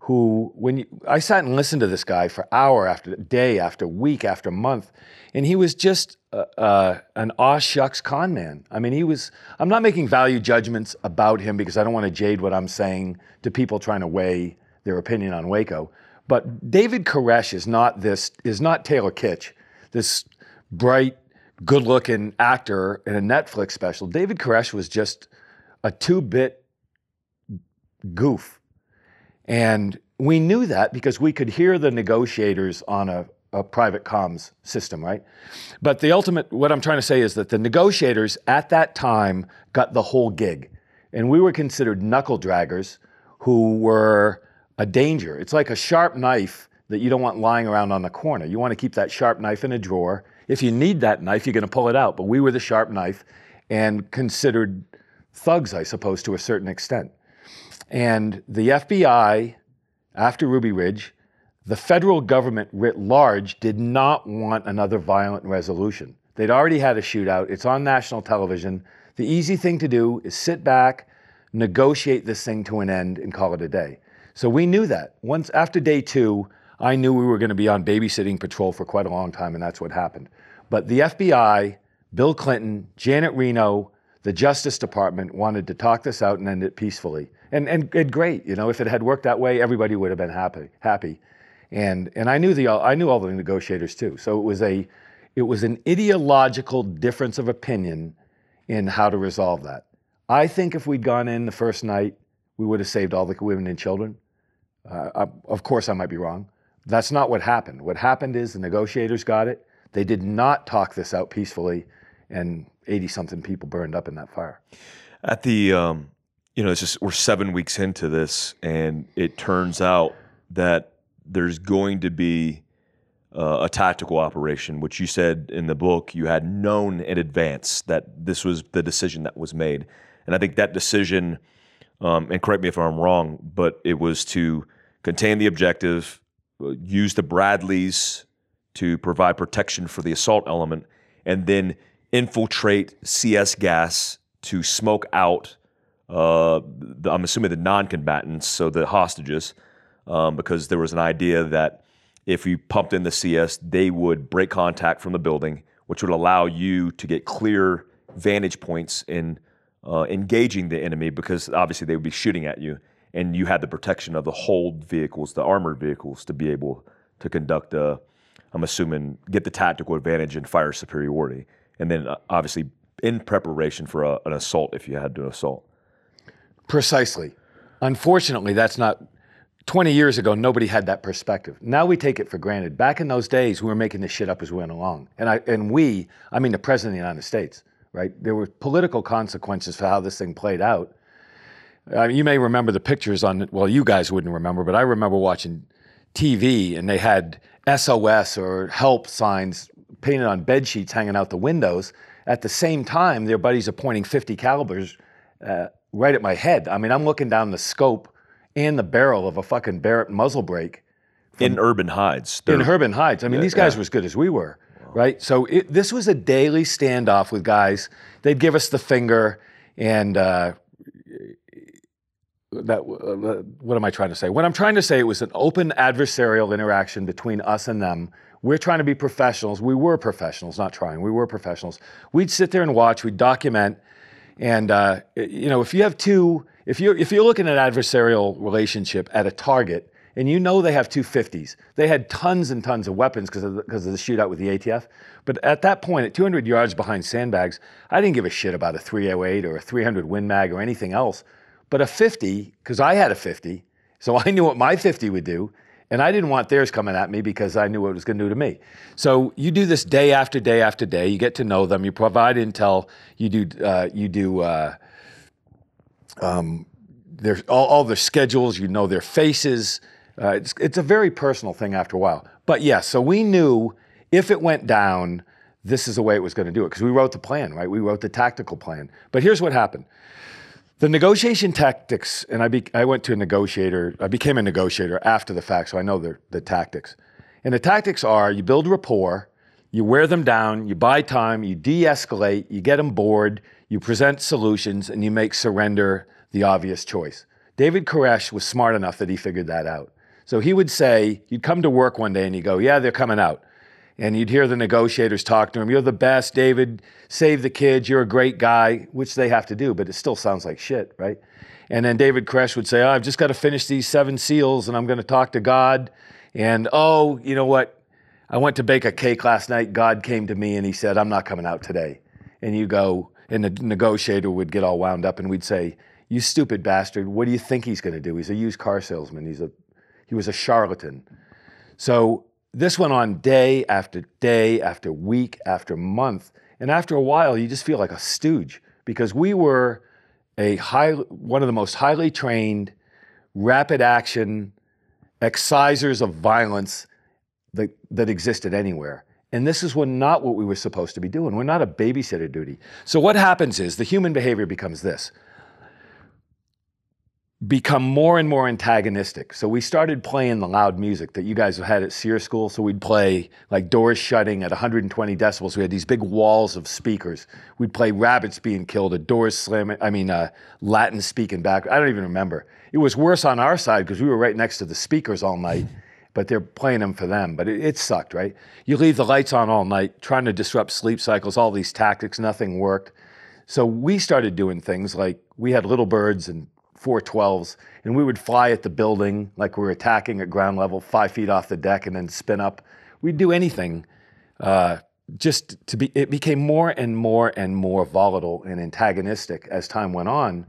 who when you, I sat and listened to this guy for hour after day after week after month, and he was just uh, uh, an aw shucks con man. I mean, he was. I'm not making value judgments about him because I don't want to jade what I'm saying to people trying to weigh their opinion on Waco. But David Koresh is not this. Is not Taylor Kitsch, this bright, good-looking actor in a Netflix special. David Koresh was just a two-bit goof, and we knew that because we could hear the negotiators on a a private comms system, right? But the ultimate, what I'm trying to say is that the negotiators at that time got the whole gig. And we were considered knuckle draggers who were a danger. It's like a sharp knife that you don't want lying around on the corner. You want to keep that sharp knife in a drawer. If you need that knife, you're going to pull it out. But we were the sharp knife and considered thugs, I suppose, to a certain extent. And the FBI, after Ruby Ridge, the federal government writ large did not want another violent resolution. They'd already had a shootout. It's on national television. The easy thing to do is sit back, negotiate this thing to an end, and call it a day. So we knew that. Once after day two, I knew we were going to be on babysitting patrol for quite a long time, and that's what happened. But the FBI, Bill Clinton, Janet Reno, the Justice Department wanted to talk this out and end it peacefully. And, and, and great, you know, if it had worked that way, everybody would have been happy. happy and and I knew the I knew all the negotiators too. So it was a it was an ideological difference of opinion in how to resolve that. I think if we'd gone in the first night, we would have saved all the women and children. Uh, of course, I might be wrong. That's not what happened. What happened is the negotiators got it. They did not talk this out peacefully, and 80 something people burned up in that fire. At the, um, you know, it's just we're seven weeks into this, and it turns out that there's going to be uh, a tactical operation, which you said in the book you had known in advance that this was the decision that was made. And I think that decision, um, and correct me if I'm wrong, but it was to contain the objective, use the Bradleys to provide protection for the assault element, and then infiltrate CS gas to smoke out. Uh, the, I'm assuming the non-combatants, so the hostages, um, because there was an idea that if you pumped in the CS, they would break contact from the building, which would allow you to get clear vantage points in uh, engaging the enemy because obviously they would be shooting at you. And you had the protection of the hold vehicles, the armored vehicles, to be able to conduct a, I'm assuming, get the tactical advantage and fire superiority. And then uh, obviously in preparation for a, an assault if you had to assault. Precisely. Unfortunately, that's not 20 years ago, nobody had that perspective. Now we take it for granted. Back in those days, we were making this shit up as we went along. And I and we, I mean the President of the United States, right? There were political consequences for how this thing played out. I mean, you may remember the pictures on, well, you guys wouldn't remember, but I remember watching TV and they had SOS or help signs painted on bed sheets hanging out the windows. At the same time, their buddies are pointing 50 calibers uh, right at my head. I mean, I'm looking down the scope and the barrel of a fucking Barrett muzzle brake. in Urban Heights. In Urban hides. I mean, these guys were as good as we were, right? So it, this was a daily standoff with guys. They'd give us the finger, and uh, that. Uh, what am I trying to say? What I'm trying to say it was an open adversarial interaction between us and them. We're trying to be professionals. We were professionals, not trying. We were professionals. We'd sit there and watch. We'd document. And uh, you know, if you have two, if you if you're looking at adversarial relationship at a target, and you know they have 250s. they had tons and tons of weapons because of, of the shootout with the ATF. But at that point, at 200 yards behind sandbags, I didn't give a shit about a 308 or a 300 Win Mag or anything else. But a 50, because I had a 50, so I knew what my 50 would do. And I didn't want theirs coming at me because I knew what it was going to do to me. So you do this day after day after day. You get to know them. You provide intel. You do uh, you do uh, um, their all, all their schedules. You know their faces. Uh, it's it's a very personal thing after a while. But yes, yeah, so we knew if it went down, this is the way it was going to do it because we wrote the plan, right? We wrote the tactical plan. But here's what happened. The negotiation tactics, and I, be, I went to a negotiator, I became a negotiator after the fact, so I know the, the tactics. And the tactics are you build rapport, you wear them down, you buy time, you de escalate, you get them bored, you present solutions, and you make surrender the obvious choice. David Koresh was smart enough that he figured that out. So he would say, you'd come to work one day and you go, Yeah, they're coming out and you'd hear the negotiators talk to him. You're the best, David. Save the kids. You're a great guy, which they have to do, but it still sounds like shit, right? And then David Koresh would say, oh, I've just got to finish these seven seals and I'm going to talk to God. And oh, you know what? I went to bake a cake last night. God came to me and he said, I'm not coming out today. And you go, and the negotiator would get all wound up and we'd say, You stupid bastard, what do you think he's going to do? He's a used car salesman. He's a, he was a charlatan. So this went on day after day after week after month. And after a while, you just feel like a stooge because we were a high, one of the most highly trained, rapid action excisers of violence that, that existed anywhere. And this is what, not what we were supposed to be doing. We're not a babysitter duty. So what happens is the human behavior becomes this become more and more antagonistic. So we started playing the loud music that you guys had at SERE School. So we'd play like doors shutting at 120 decibels. We had these big walls of speakers. We'd play rabbits being killed, a doors slamming. I mean, uh, Latin speaking back. I don't even remember. It was worse on our side because we were right next to the speakers all night. But they're playing them for them. But it, it sucked, right? You leave the lights on all night, trying to disrupt sleep cycles, all these tactics, nothing worked. So we started doing things like we had little birds and 412s, and we would fly at the building like we were attacking at ground level, five feet off the deck, and then spin up. We'd do anything uh, just to be. It became more and more and more volatile and antagonistic as time went on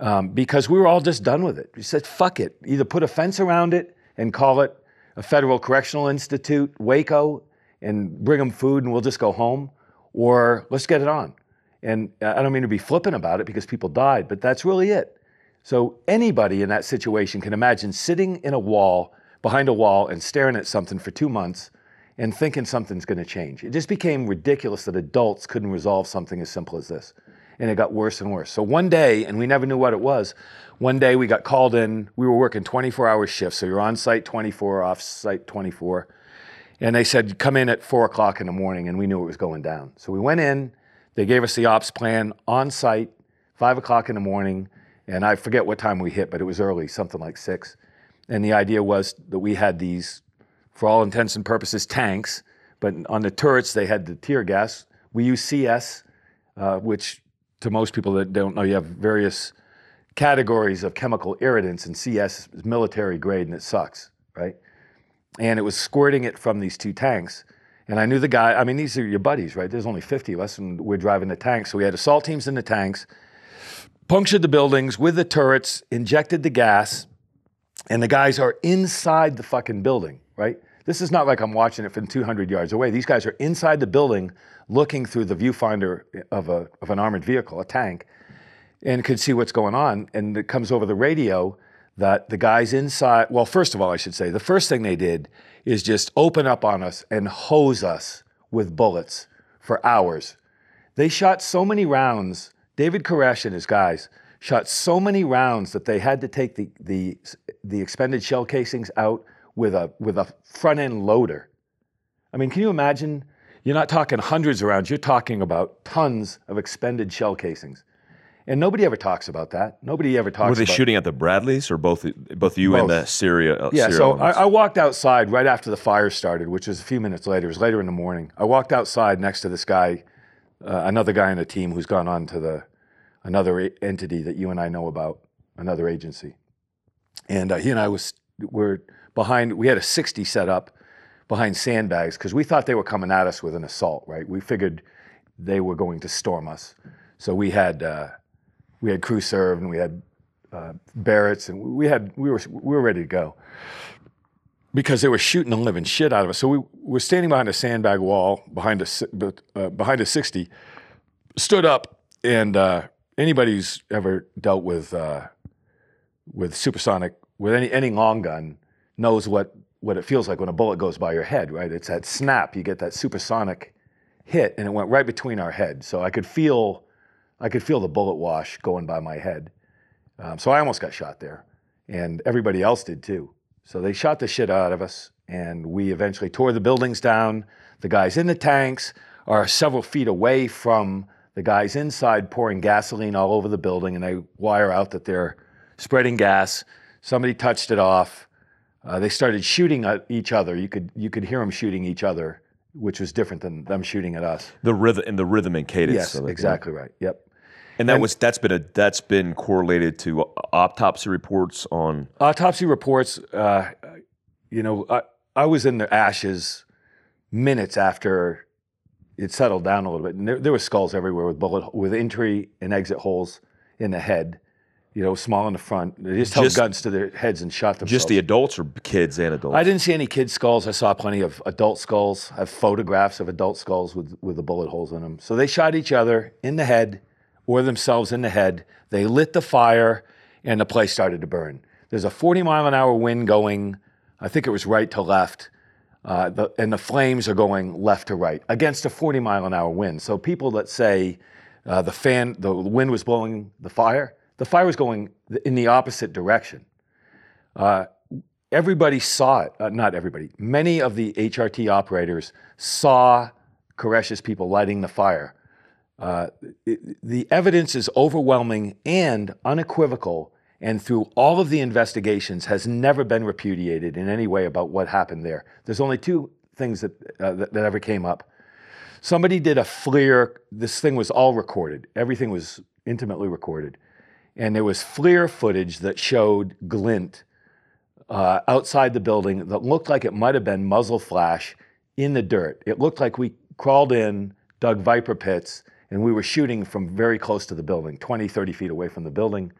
um, because we were all just done with it. We said, "Fuck it." Either put a fence around it and call it a federal correctional institute, Waco, and bring them food, and we'll just go home, or let's get it on. And I don't mean to be flippant about it because people died, but that's really it. So anybody in that situation can imagine sitting in a wall, behind a wall, and staring at something for two months and thinking something's going to change. It just became ridiculous that adults couldn't resolve something as simple as this. And it got worse and worse. So one day, and we never knew what it was, one day we got called in. We were working 24 hour shifts. So you're on site 24, off site 24. And they said, come in at four o'clock in the morning. And we knew it was going down. So we went in. They gave us the ops plan on site, five o'clock in the morning. And I forget what time we hit, but it was early, something like six. And the idea was that we had these, for all intents and purposes, tanks, but on the turrets they had the tear gas. We use CS, uh, which to most people that don't know, you have various categories of chemical irritants, and CS is military grade and it sucks, right? And it was squirting it from these two tanks. And I knew the guy, I mean, these are your buddies, right? There's only 50 of us, and we're driving the tanks. So we had assault teams in the tanks punctured the buildings with the turrets, injected the gas, and the guys are inside the fucking building, right? This is not like I'm watching it from 200 yards away. These guys are inside the building looking through the viewfinder of, a, of an armored vehicle, a tank, and can see what's going on. And it comes over the radio that the guys inside, well, first of all, I should say, the first thing they did is just open up on us and hose us with bullets for hours. They shot so many rounds David Koresh and his guys shot so many rounds that they had to take the, the, the expended shell casings out with a, with a front end loader. I mean, can you imagine? You're not talking hundreds of rounds, you're talking about tons of expended shell casings. And nobody ever talks about that. Nobody ever talks about that. Were they shooting at the Bradleys or both both you and the Sierra? Yeah, Sierra so I. I walked outside right after the fire started, which was a few minutes later. It was later in the morning. I walked outside next to this guy, uh, another guy in the team who's gone on to the another entity that you and I know about, another agency. And uh, he and I was were behind. We had a 60 set up behind sandbags because we thought they were coming at us with an assault. Right? We figured they were going to storm us. So we had uh, we had crew serve and we had uh, Barrett's and we had we were we were ready to go because they were shooting the living shit out of us. So we were standing behind a sandbag wall behind a uh, behind a sixty, stood up, and uh, anybody who's ever dealt with uh, with supersonic with any any long gun knows what what it feels like when a bullet goes by your head. Right? It's that snap. You get that supersonic hit, and it went right between our heads. So I could feel I could feel the bullet wash going by my head. Um, so I almost got shot there, and everybody else did too. So they shot the shit out of us, and we eventually tore the buildings down. The guys in the tanks are several feet away from the guys inside pouring gasoline all over the building, and they wire out that they're spreading gas. Somebody touched it off. Uh, they started shooting at each other. You could you could hear them shooting each other, which was different than them shooting at us. the rhythm and the rhythm and cadence. Yes, of it, yeah. exactly right. Yep. And that was that's been a that's been correlated to autopsy reports on autopsy reports, uh, you know, I, I was in the ashes minutes after it settled down a little bit, and there, there were skulls everywhere with bullet with entry and exit holes in the head. You know, small in the front. They just held Just- guns to their heads and shot themselves. just the adults or kids and adults. I didn't see any kid skulls. I saw plenty of adult skulls. I have photographs of adult skulls with, with the bullet holes in them. So they shot each other in the head or themselves in the head. They lit the fire and the place started to burn. There's a 40 mile an hour wind going, I think it was right to left. Uh, the, and the flames are going left to right against a 40 mile an hour wind. So people that say uh, the fan, the wind was blowing the fire, the fire was going in the opposite direction everybody saw it. Uh, not everybody. Many of the HRT operators saw Koresh's people lighting the fire. Uh, the evidence is overwhelming and unequivocal, and through all of the investigations, has never been repudiated in any way about what happened there. There's only two things that, uh, that, that ever came up. Somebody did a FLIR. This thing was all recorded. Everything was intimately recorded, and there was FLIR footage that showed glint uh, outside the building that looked like it might have been muzzle flash in the dirt. It looked like we crawled in, dug viper pits, and we were shooting from very close to the building, 20, 30 feet away from the building.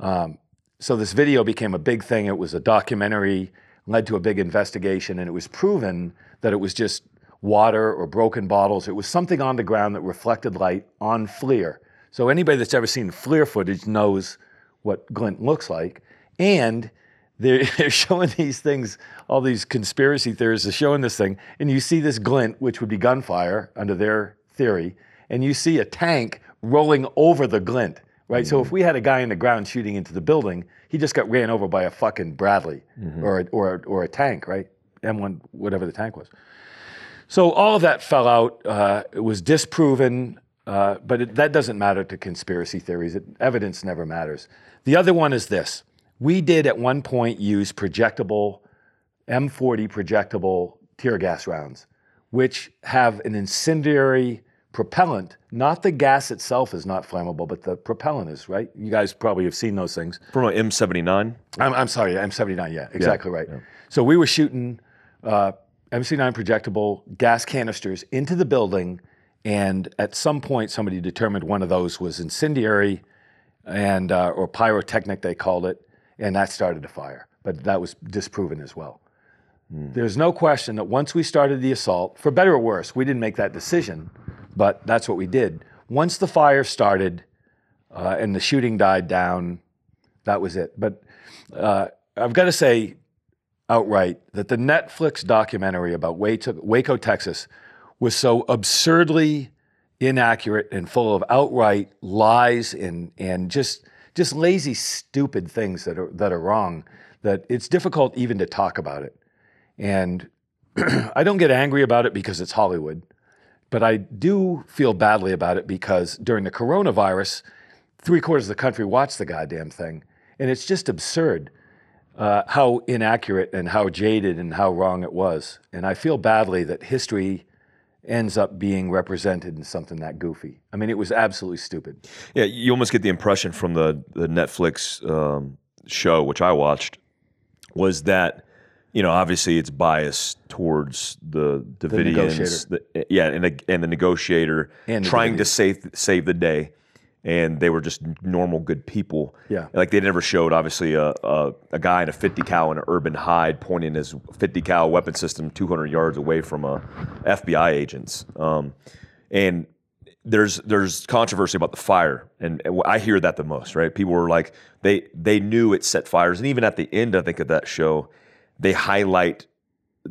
Um, so this video became a big thing. It was a documentary, led to a big investigation, and it was proven that it was just water or broken bottles. It was something on the ground that reflected light on FLIR. So anybody that's ever seen FLIR footage knows what glint looks like. And they're, they're showing these things, all these conspiracy theorists are showing this thing, and you see this glint, which would be gunfire under their theory, and you see a tank rolling over the glint, right? So if we had a guy in the ground shooting into the building, he just got ran over by a fucking Bradley or, a, or, a, or a tank, right? M1, whatever the tank was. So all of that fell out. Uh, it was disproven, uh, but it, that doesn't matter to conspiracy theories. It, evidence never matters. The other one is this: we did at one point use projectable M40 projectable tear gas rounds, which have an incendiary propellant. Not the gas itself is not flammable, but the propellant is. Right? You guys probably have seen those things. from an M79. I'm, I'm sorry, M79, yeah, exactly right. So we were shooting uh, MC9 projectable gas canisters into the building, and at some point, somebody determined one of those was incendiary and uh, or pyrotechnic, they called it, and that started a fire. But that was disproven as well. There's no question that once we started the assault, for better or worse, we didn't make that decision, but that's what we did. Once the fire started uh, and the shooting died down, that was it. But uh, I've got to say outright that the Netflix documentary about Waco, Texas, was so absurdly inaccurate and full of outright lies and and just just lazy, stupid things that are that are wrong. That it's difficult even to talk about it. And I don't get angry about it because it's Hollywood, but I do feel badly about it because during the coronavirus, three quarters of the country watched the goddamn thing, and it's just absurd uh, how inaccurate and how jaded and how wrong it was. And I feel badly that history ends up being represented in something that goofy. I mean, it was absolutely stupid. Yeah, you almost get the impression from the the Netflix um, show, which I watched, was that you know obviously it's biased towards the Davidians, negotiator. the, yeah, and the, and the negotiator And the trying to save save the day, and they were just normal good people. Yeah. like they never showed obviously a a, a guy in a 50 cal in an urban hide pointing his 50 cal weapon system 200 yards away from a FBI agents, um, and there's there's controversy about the fire, and, and I hear that the most. Right? People were like they they knew it set fires, and even at the end, I think of that show, they highlight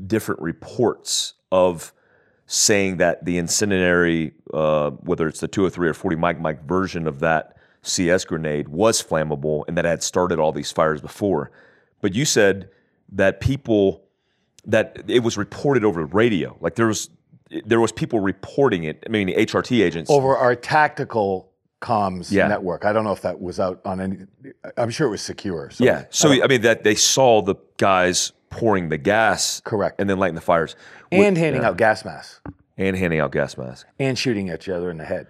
different reports of saying that the incendiary, uh, whether it's the 203 or 40 mic mic version of that CS grenade, was flammable, and that had started all these fires before. But you said that people that it was reported over the radio, like there was there was people reporting it. I mean, HRT agents. Over our tactical comms Yeah. network. I don't know if that was out on any. I'm sure it was secure. So Yeah. So I mean that they saw the guys pouring the gas, Correct. and then lighting the fires, and handing out gas masks and handing out gas masks. and shooting at each other in the head.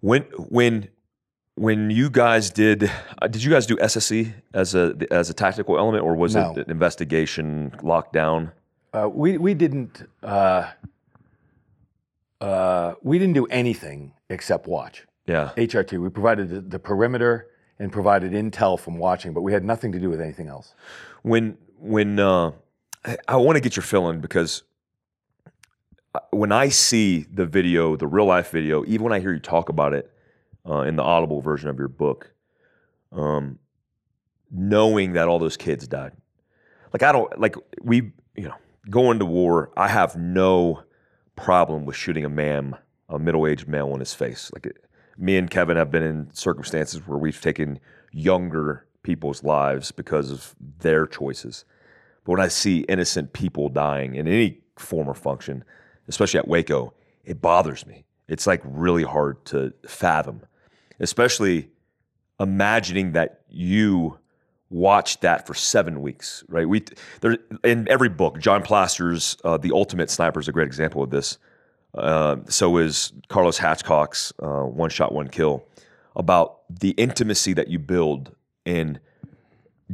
When when when you guys did uh, did you guys do SSE as a as a tactical element, or was No. it an investigation lockdown? Uh, we we didn't uh, uh, we didn't do anything except watch Yeah. HRT. We provided the, the perimeter and provided intel from watching, but we had nothing to do with anything else. when when uh, I, I want to get your feeling because uh, when I see the video, the real life video, even when I hear you talk about it uh, in the audible version of your book, um, knowing that all those kids died, like I don't like we you know going to war. I have no problem with shooting a man, a middle aged male in his face. Like it, me and Kevin have been in circumstances where we've taken younger people's lives because of their choices. But when I see innocent people dying in any form or function, especially at Waco, it bothers me. It's like really hard to fathom, especially imagining that you watched that for seven weeks, right? We there in every book, John Plaster's uh, "The Ultimate Sniper" is a great example of this. Uh, so is Carlos Hathcock's uh, "One Shot, One Kill" about the intimacy that you build in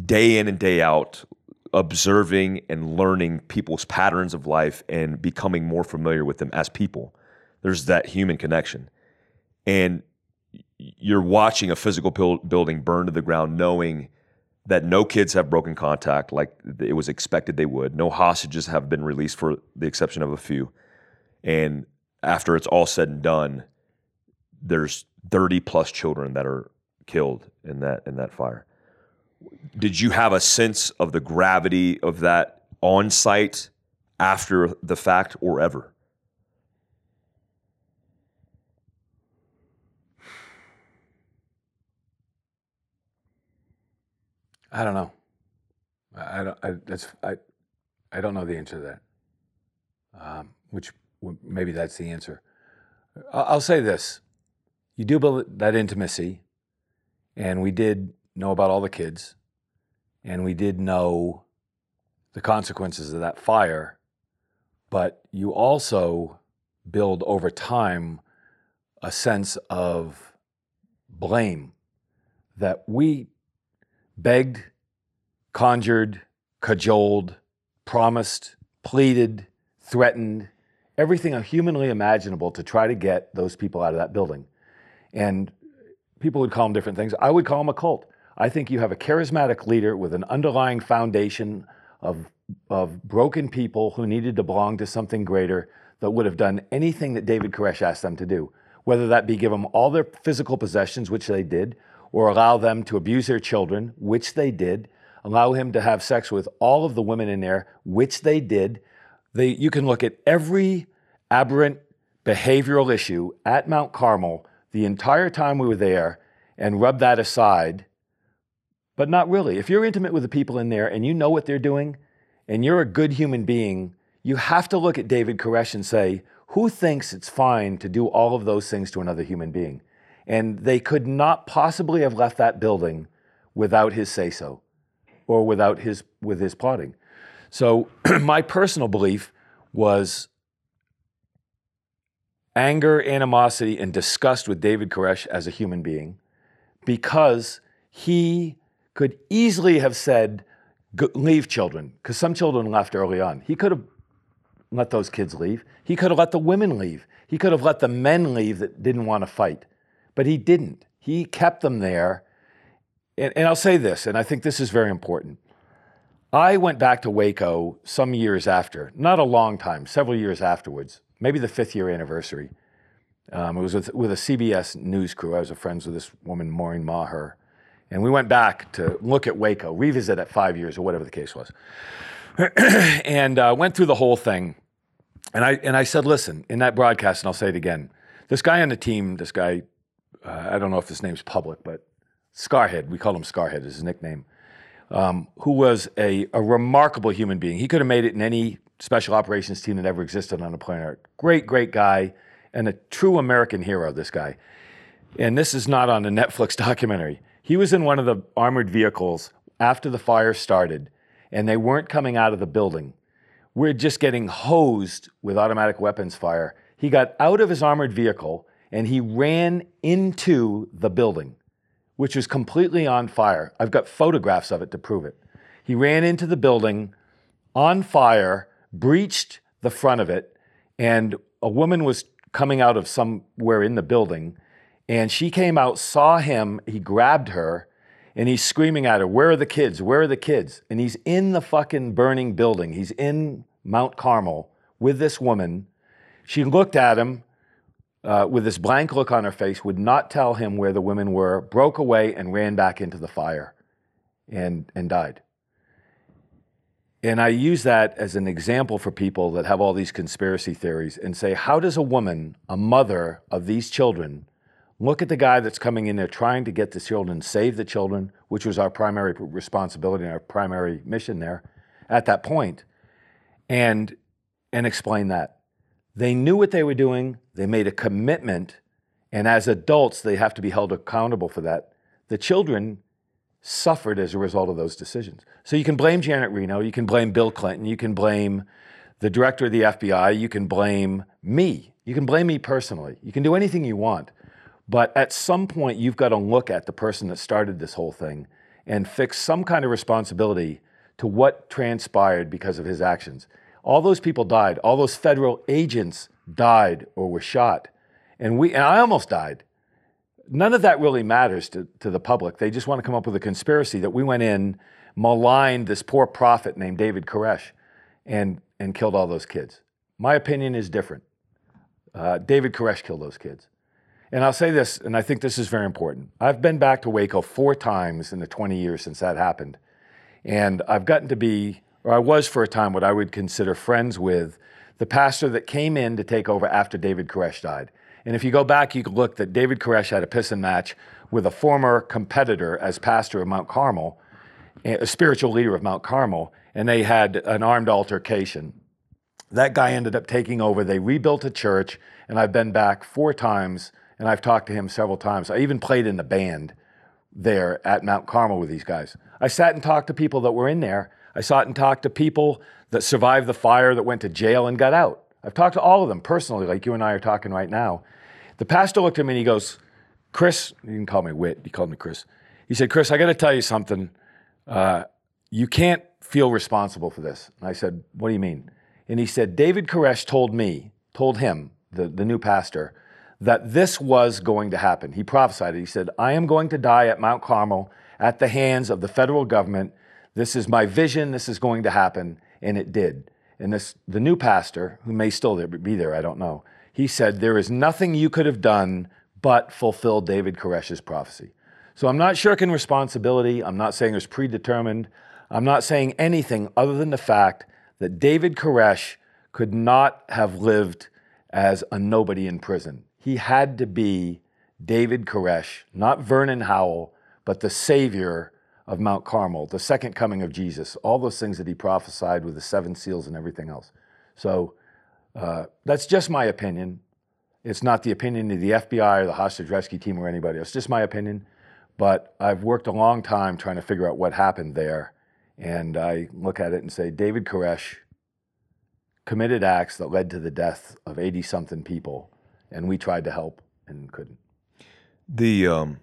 day in and day out, observing and learning people's patterns of life and becoming more familiar with them as people. There's that human connection, and you're watching a physical buil- building burn to the ground, knowing that no kids have broken contact like it was expected they would. No hostages have been released for the exception of a few. And after it's all said and done, there's 30 plus children that are killed in that in that fire. Did you have a sense of the gravity of that on site after the fact or ever? I don't know. I, don't. I, that's I. I don't know the answer to that. Um, which maybe that's the answer. I'll, say this: you do build that intimacy, and we did know about all the kids, and we did know the consequences of that fire, but you also build over time a sense of blame that we begged, conjured, cajoled, promised, pleaded, threatened, everything humanly imaginable to try to get those people out of that building. And people would call them different things. I would call them a cult. I think you have a charismatic leader with an underlying foundation of, of broken people who needed to belong to something greater that would have done anything that David Koresh asked them to do, whether that be give them all their physical possessions, which they did, or allow them to abuse their children, which they did, allow him to have sex with all of the women in there, which they did. They, you can look at every aberrant behavioral issue at Mount Carmel the entire time we were there and rub that aside. But not really. If you're intimate with the people in there and you know what they're doing and you're a good human being, you have to look at David Koresh and say, who thinks it's fine to do all of those things to another human being? And they could not possibly have left that building without his say so or without his with his plotting. So my personal belief was anger, animosity, and disgust with David Koresh as a human being because he could easily have said, leave children, because some children left early on. He could have let those kids leave. He could have let the women leave. He could have let the men leave that didn't want to fight. But he didn't. He kept them there. And, and I'll say this, and I think this is very important. I went back to Waco some years after, not a long time, several years afterwards, maybe the fifth year anniversary. Um, it was with, with, a CBS news crew. I was friends with this woman, Maureen Maher. And we went back to look at Waco, revisit at five years or whatever the case was. and uh, went through the whole thing. And I, and I said, listen, in that broadcast, and I'll say it again, this guy on the team, this guy, uh, I don't know if his name's public, but Scarhead, we call him Scarhead, is his nickname, um, who was a, a remarkable human being. He could have made it in any special operations team that ever existed on the planet. Great, great guy, and a true American hero, this guy. And this is not on a Netflix documentary. He was in one of the armored vehicles after the fire started, and they weren't coming out of the building. We're just getting hosed with automatic weapons fire. He got out of his armored vehicle and he ran into the building, which was completely on fire. I've got photographs of it to prove it. He ran into the building on fire, breached the front of it, and a woman was coming out of somewhere in the building. And she came out, saw him, he grabbed her, and he's screaming at her, Where are the kids? Where are the kids? And he's in the fucking burning building. He's in Mount Carmel with this woman. She looked at him uh, with this blank look on her face, would not tell him where the women were, broke away and ran back into the fire and, and died. And I use that as an example for people that have all these conspiracy theories and say, how does a woman, a mother of these children, look at the guy that's coming in there trying to get the children, save the children, which was our primary responsibility and our primary mission there at that point, and, and explain that? They knew what they were doing, they made a commitment, and as adults, they have to be held accountable for that. The children suffered as a result of those decisions. So you can blame Janet Reno, you can blame Bill Clinton, you can blame the director of the FBI, you can blame me, you can blame me personally, you can do anything you want. But at some point, you've got to look at the person that started this whole thing and fix some kind of responsibility to what transpired because of his actions. All those people died, all those federal agents died or were shot. And we and I almost died none of that really matters to, to the public. They just want to come up with a conspiracy that we went in, maligned this poor prophet named David Koresh, and, and killed all those kids. My opinion is different. Uh, David Koresh killed those kids. And I'll say this, and I think this is very important. I've been back to Waco four times in the 20 years since that happened. And I've gotten to be, or I was for a time, what I would consider friends with the pastor that came in to take over after David Koresh died. And if you go back, you can look that David Koresh had a pissing match with a former competitor as pastor of Mount Carmel, a spiritual leader of Mount Carmel, and they had an armed altercation. That guy ended up taking over. They rebuilt a church, and I've been back four times, and I've talked to him several times. I even played in the band there at Mount Carmel with these guys. I sat and talked to people that were in there. I sat and talked to people that survived the fire, that went to jail and got out. I've talked to all of them personally, like you and I are talking right now. The pastor looked at me and he goes, Chris, he didn't call me Whit, he called me Chris. He said, Chris, I got to tell you something. Uh, you can't feel responsible for this. And I said, What do you mean? And he said, David Koresh told me, told him, the, the new pastor, that this was going to happen. He prophesied it. He said, I am going to die at Mount Carmel at the hands of the federal government. This is my vision. This is going to happen. And it did. And this, the new pastor, who may still be there, I don't know, he said, There is nothing you could have done but fulfill David Koresh's prophecy. So I'm not shirking responsibility. I'm not saying it's predetermined. I'm not saying anything other than the fact that David Koresh could not have lived as a nobody in prison. He had to be David Koresh, not Vernon Howell, but the savior of Mount Carmel, the second coming of Jesus, all those things that he prophesied with the seven seals and everything else. So uh, that's just my opinion. It's not the opinion of the FBI or the hostage rescue team or anybody else. It's just my opinion. But I've worked a long time trying to figure out what happened there. And I look at it and say David Koresh committed acts that led to the death of 80 something people. And we tried to help and couldn't. The um,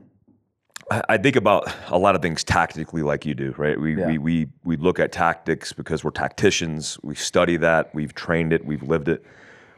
I think about a lot of things tactically, like you do, right? We, Yeah. we we we look at tactics because we're tacticians. We study that. We've trained it. We've lived it.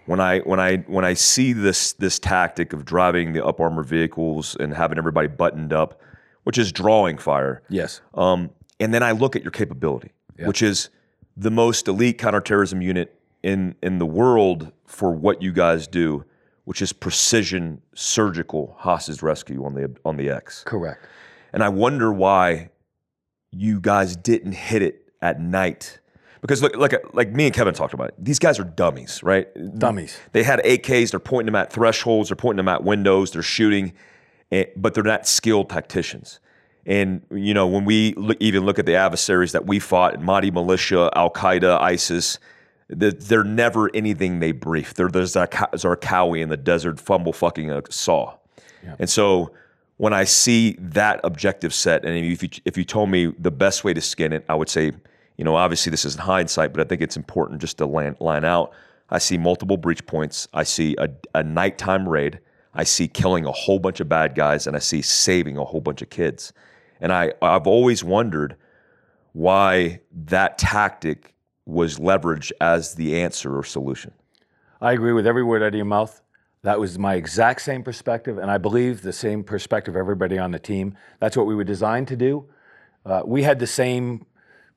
When I when I when I see this this tactic of driving the up armor vehicles and having everybody buttoned up, which is drawing fire, Yes. um, and then I look at your capability, Yeah. which is the most elite counterterrorism unit in in the world for what you guys do, which is precision surgical hostage rescue on the on the X. Correct. And I wonder why you guys didn't hit it at night. Because look, like like me and Kevin talked about it. These guys are dummies, right? Dummies. They had AKs. They're pointing them at thresholds. They're pointing them at windows. They're shooting, eh, but they're not skilled tacticians. And you know, when we look, even look at the adversaries that we fought, Mahdi militia, Al Qaeda, ISIS, they're never anything they brief. They're the Zarqawi in the desert, fumble fucking a saw. And so when I see that objective set, and if you, if you told me the best way to skin it, I would say, you know, obviously this is in hindsight, but I think it's important just to line, line out. I see multiple breach points. I see a, a nighttime raid. I see killing a whole bunch of bad guys, and I see saving a whole bunch of kids. And I, I've always wondered why that tactic was leveraged as the answer or solution. I agree with every word out of your mouth. That was my exact same perspective, and I believe the same perspective everybody on the team. That's what we were designed to do. Uh, we had the same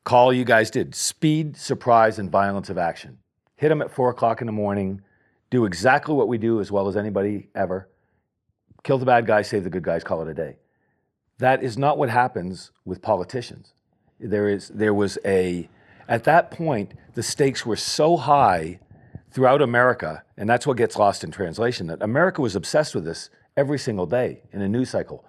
call you guys did speed, surprise, and violence of action. Hit them at four o'clock in the morning, do exactly what we do as well as anybody ever. Kill the bad guys, save the good guys, call it a day. That is not what happens with politicians. There is there was a at that point the stakes were so high throughout America, and that's what gets lost in translation, that America was obsessed with this every single day in a news cycle.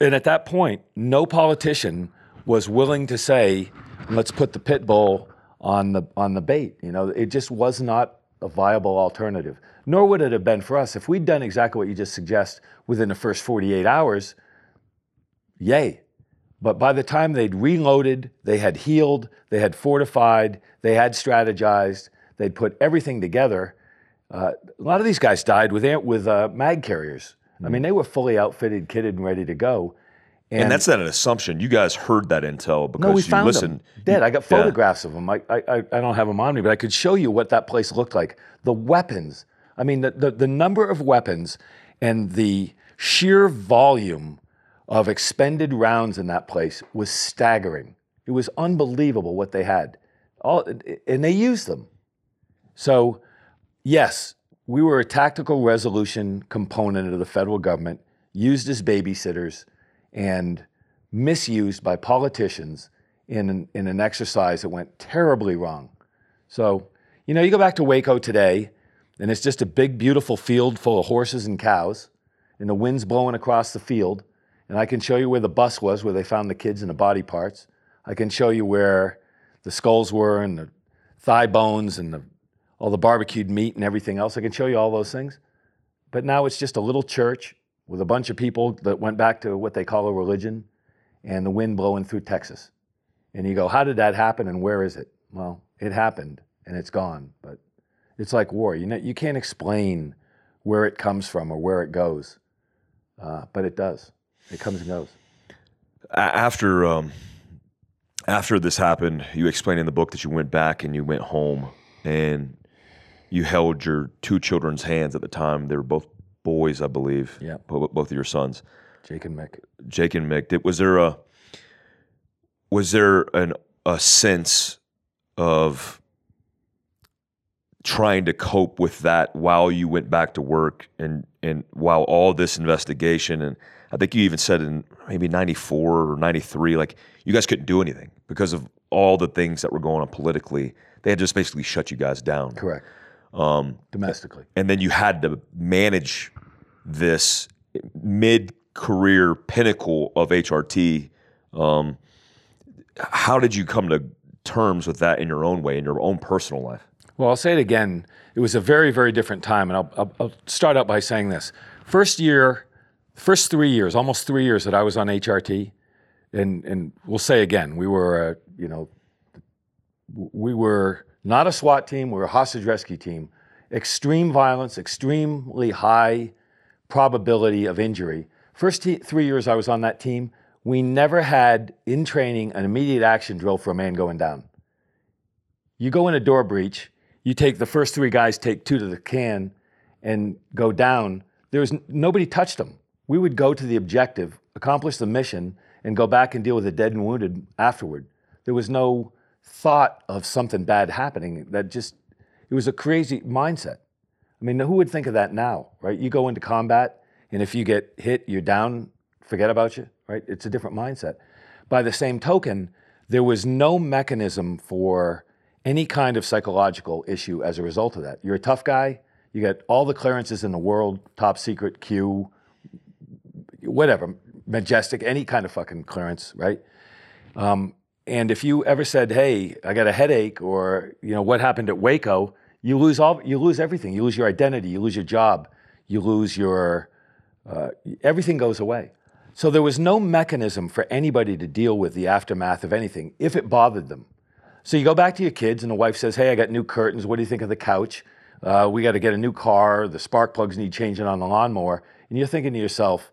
And at that point, no politician was willing to say, let's put the pit bull on the on the bait. You know, it just was not a viable alternative. Nor would it have been for us. If we'd done exactly what you just suggest within the first 48 hours, yay. But by the time they'd reloaded, they had healed, they had fortified, they had strategized, they'd put everything together. Uh, a lot of these guys died with with uh, mag carriers. I mean, they were fully outfitted, kitted, and ready to go. And, that's not an assumption. You guys heard that intel because no, we you found listened. them dead. I got Yeah. photographs of them. I, I, I I don't have them on me, but I could show you what that place looked like. The weapons. I mean, the, the, the number of weapons and the sheer volume of expended rounds in that place was staggering. It was unbelievable what they had. All, and they used them. So, yes, we were a tactical resolution component of the federal government, used as babysitters and misused by politicians in an, in an exercise that went terribly wrong. So, you know, you go back to Waco today, and it's just a big, beautiful field full of horses and cows, and the wind's blowing across the field. And I can show you where the bus was, where they found the kids and the body parts. I can show you where the skulls were and the thigh bones and the, all the barbecued meat and everything else. I can show you all those things. But now it's just a little church with a bunch of people that went back to what they call a religion and the wind blowing through Texas. And you go, how did that happen and where is it? Well, it happened and it's gone. But it's like war. You know, you can't explain where it comes from or where it goes, uh, but it does. It comes and goes. After um, after this happened, you explained in the book that you went back and you went home and you held your two children's hands at the time. They were both boys, I believe. Yeah. both of your sons, Jake and Mick. Jake and Mick. Did, was there a was there an a sense of trying to cope with that while you went back to work and and while all this investigation and I think you even said in maybe 94 or 93 like you guys couldn't do anything because of all the things that were going on politically they had just basically shut you guys down Correct. um, Domestically. and then you had to manage this mid-career pinnacle of HRT um, how did you come to terms with that in your own way in your own personal life Well, I'll say it again. It was a very, very different time. And I'll, I'll, I'll start out by saying this. First year, first three years, almost three years that I was on HRT, and, and we'll say again, we were, a, you know, we were not a SWAT team, we were a hostage rescue team. Extreme violence, extremely high probability of injury. First t- three years I was on that team, we never had in training an immediate action drill for a man going down. You go in a door breach, you take the first three guys, take two to the can, and go down. There was nobody touched them. We would go to the objective, accomplish the mission, and go back and deal with the dead and wounded afterward. There was no thought of something bad happening. That just it was a crazy mindset. I mean, who would think of that now, right? You go into combat, and if you get hit, you're down. Forget about you, right? It's a different mindset. By the same token, there was no mechanism for any kind of psychological issue as a result of that. You're a tough guy. You get all the clearances in the world, top secret, Q, whatever, majestic, any kind of fucking clearance, right? Um, and if you ever said, "Hey, I got a headache," or you know, what happened at Waco, you lose all, you lose everything. You lose your identity, you lose your job, you lose your, uh, everything goes away. So there was no mechanism for anybody to deal with the aftermath of anything if it bothered them. So you go back to your kids, and the wife says, "Hey, I got new curtains. What do you think of the couch? Uh, we got to get a new car. The spark plugs need changing on the lawnmower." And you're thinking to yourself,